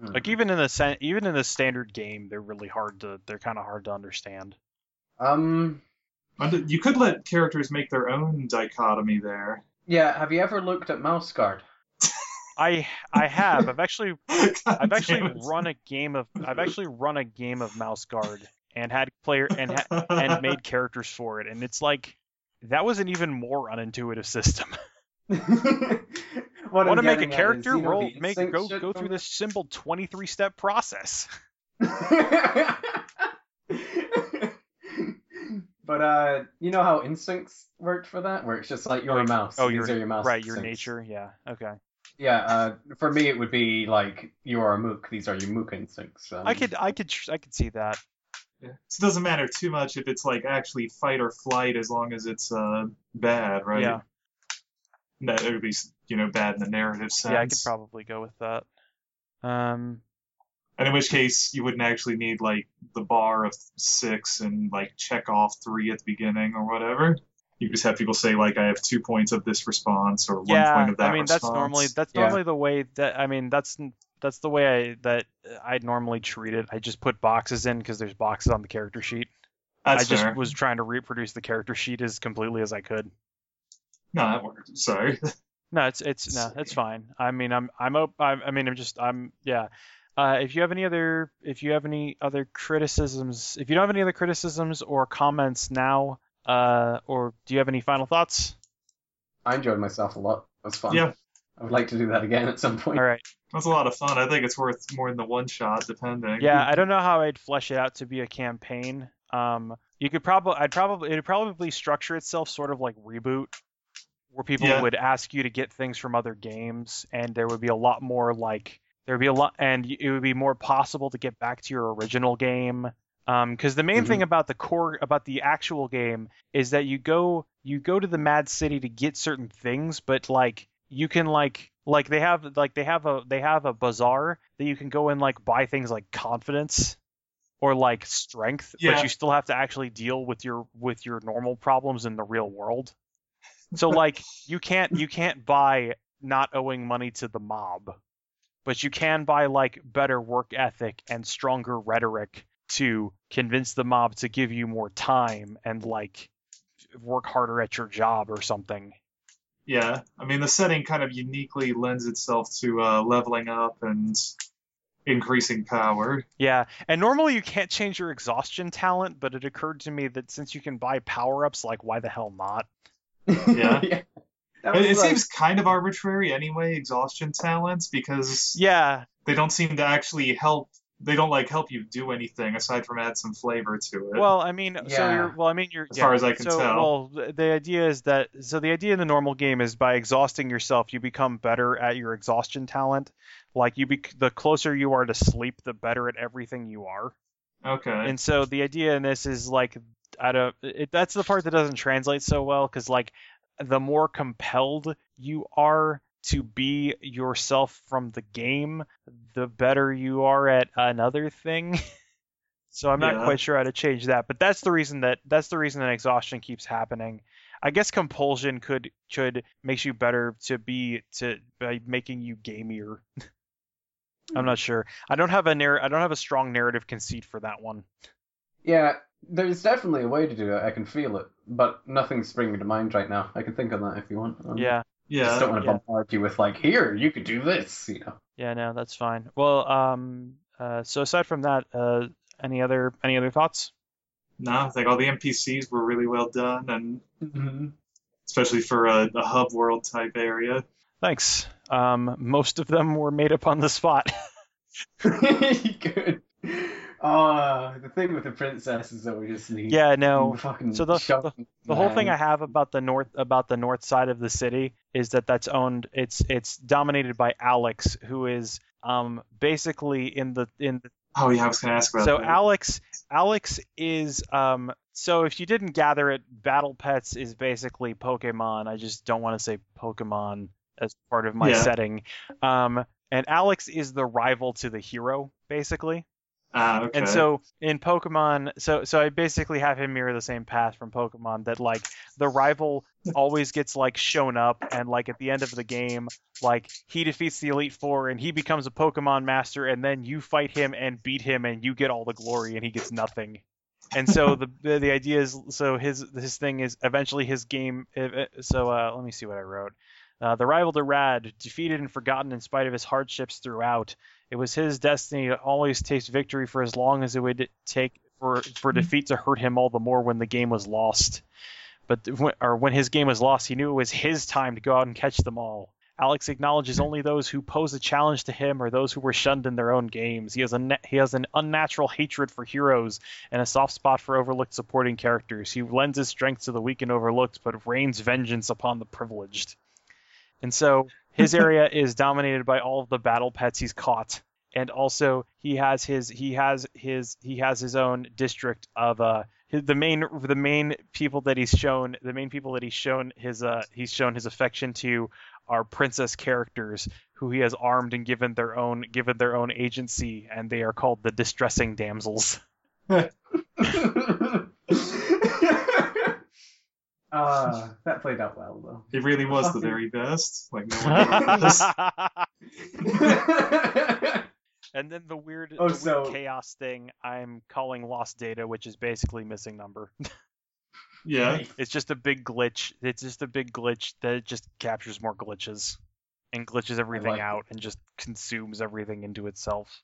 Hmm. Like even in the even in the standard game, they're really hard to they're kind of hard to understand. Um. You could let characters make their own dichotomy there. Yeah. Have you ever looked at Mouse Guard? I I have I've actually I've actually run a game of I've actually run a game of Mouse Guard and had player and ha- and made characters for it, and it's like that was an even more unintuitive system. what Want to make a is, character? know, Roll, make go go through it? this simple 23 step process. but uh, you know how instincts worked for that, where it's just like you're a mouse. Oh, your your mouse right, your nature. Yeah. Okay. Yeah. Uh, for me, it would be like you are a mook. These are your mook instincts. Um, I could I could tr- I could see that. Yeah. So it doesn't matter too much if it's like actually fight or flight as long as it's uh bad, right? Yeah. That would be you know bad in the narrative sense. Yeah, I could probably go with that. Um. And in which case you wouldn't actually need like the bar of six and like check off three at the beginning or whatever. You just have people say like I have two points of this response or one yeah, point of that I mean response. that's normally that's Yeah. normally the way that I mean that's that's the way I that I normally treat it. I just put boxes in because there's boxes on the character sheet. That's I just fair. was trying to reproduce the character sheet as completely as I could. No, that worked. Sorry. No, it's it's no, it's fine. I mean, I'm I'm op- I'm, I mean, I'm just I'm yeah. Uh, if you have any other if you have any other criticisms, if you don't have any other criticisms or comments now, uh, or do you have any final thoughts? I enjoyed myself a lot. It was fun. Yeah. I would like to do that again at some point. All right. That's a lot of fun. I think it's worth more than the one shot, depending. Yeah, I don't know how I'd flesh it out to be a campaign. Um, you could probably I'd probably it'd probably structure itself sort of like reboot, where people Yeah. would ask you to get things from other games, and there would be a lot more like there would be a lot, and it would be more possible to get back to your original game. Because the main Mhm. thing about the core about the actual game is that you go you go to the Mad City to get certain things, but like you can like like they have like they have a they have a bazaar that you can go and like buy things like confidence or like strength, Yeah. but you still have to actually deal with your with your normal problems in the real world. So like you can't you can't buy not owing money to the mob, but you can buy like better work ethic and stronger rhetoric to convince the mob to give you more time and like work harder at your job or something. Yeah, I mean the setting kind of uniquely lends itself to uh, leveling up and increasing power. Yeah, and normally you can't change your exhaustion talent, but it occurred to me that since you can buy power ups, like why the hell not? Yeah. That It, it like- seems kind of arbitrary anyway, exhaustion talents, because Yeah, they don't seem to actually help. They don't like help you do anything aside from add some flavor to it. Well, I mean, so you're well, I mean, you're As yeah, far as I can so, tell. Well, the the idea is that so the idea in the normal game is by exhausting yourself, you become better at your exhaustion talent. Like you, be, the closer you are to sleep, the better at everything you are. okay. And so the idea in this is like I don't. It, that's the part that doesn't translate so well because like the more compelled you are to be yourself from the game, the better you are at another thing. so I'm not Yeah. quite sure how to change that, but that's the reason that that's the reason that exhaustion keeps happening. I guess compulsion could could makes you better to be to by making you gamier. I'm not sure. I don't have a narr- I don't have a strong narrative conceit for that one. Yeah, there's definitely a way to do it. I can feel it, but nothing's springing to mind right now. I can think of that if you want. Um, Yeah. Yeah. Just don't want to yeah. bombard you with like, here, you could do this. You know. Yeah, no, that's fine. Well, um, uh, so aside from that, uh, any other any other thoughts? No, I think all the NPCs were really well done, and Mm-hmm. especially for a, a hub world type area. Thanks. Um, most of them were made up on the spot. Good. Oh, the thing with the princess is that we just need. yeah, no. Fucking So the- shove The whole thing. I have about the north about the north side of the city is that that's owned. It's it's dominated by Alex, who is um basically in the in the Oh yeah, I was gonna ask about so that. Alex Alex is um so if you didn't gather it, Battle Pets is basically Pokemon. I just don't want to say Pokemon as part of my Yeah. setting. Um and Alex is the rival to the hero, basically. Ah, okay. And so in Pokemon, so so I basically have him mirror the same path from Pokemon that like the rival always gets like shown up and like at the end of the game, like he defeats the Elite Four and he becomes a Pokemon master and then you fight him and beat him and you get all the glory and he gets nothing. And so the the, idea is so his his thing is eventually his game. uh, So uh, let me see what I wrote. Uh, the rival to Rad, defeated and forgotten in spite of his hardships throughout. It was his destiny to always taste victory for as long as it would take for for mm-hmm. defeat to hurt him all the more when the game was lost. But when, or when his game was lost, he knew it was his time to go out and catch them all. Alex acknowledges mm-hmm. only those who pose a challenge to him or those who were shunned in their own games. He has a he has an unnatural hatred for heroes and a soft spot for overlooked supporting characters. He lends his strength to the weak and overlooked, but rains vengeance upon the privileged. And so his area is dominated by all of the battle pets he's caught. And also he has his he has his he has his own district of uh his, the main the main people that he's shown the main people that he's shown his uh he's shown his affection to are princess characters who he has armed and given their own given their own agency and they are called the distressing damsels. Ah, that played out well though. He really was the very best. Like no one ever and then the weird, Oh, the weird so- chaos thing I'm calling lost data, which is basically missing number. Yeah. It's just a big glitch. It's just a big glitch that just captures more glitches and glitches everything like it. out and just consumes everything into itself.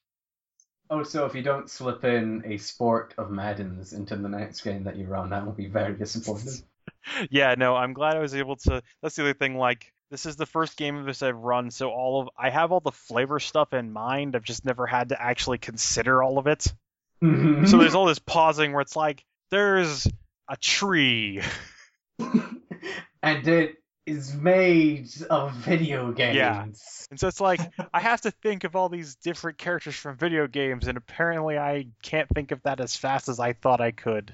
oh, so if you don't slip in a sport of Maddens into the next game that you run, that will be very disappointing. yeah, no, I'm glad I was able to. That's the other thing. Like, this is the first game of this I've run, so all of I have all the flavor stuff in mind. I've just never had to actually consider all of it. So there's mm-hmm. all this pausing where it's like, there's a tree. and it is made of video games. Yeah. And so it's like I have to think of all these different characters from video games, and apparently I can't think of that as fast as I thought I could.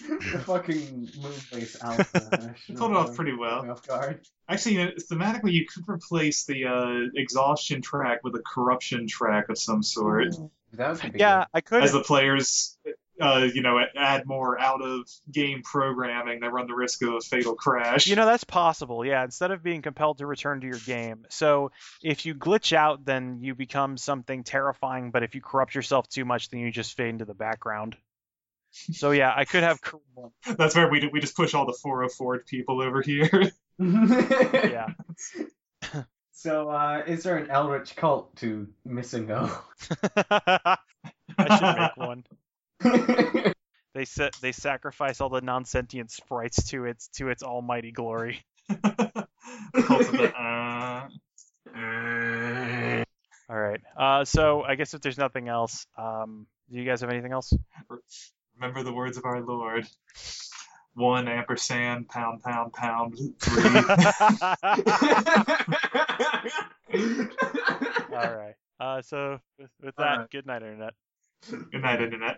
The fucking Moonbase Alpha. You pulled it off pretty well. Off guard. Actually, you know, thematically, you could replace the uh, exhaustion track with a corruption track of some sort. That would be Yeah, I could. As the players, uh, you know, add more out of game programming, they run the risk of a fatal crash. You know, that's possible. Yeah, instead of being compelled to return to your game. So if you glitch out, then you become something terrifying, but if you corrupt yourself too much, then you just fade into the background. So yeah, I could have. cor- That's where we do, we just push all the 404 people over here. Yeah. So, uh, is there an Eldritch cult to MissingNo? I should make one. They set they sacrifice all the non-sentient sprites to its to its almighty glory. Cult of the, uh, All right. Uh, so I guess if there's nothing else, um, do you guys have anything else? Remember the words of our Lord. One ampersand, pound, pound, pound, three. All right. Uh, so with, with that, right. good night, internet. Good night, Internet.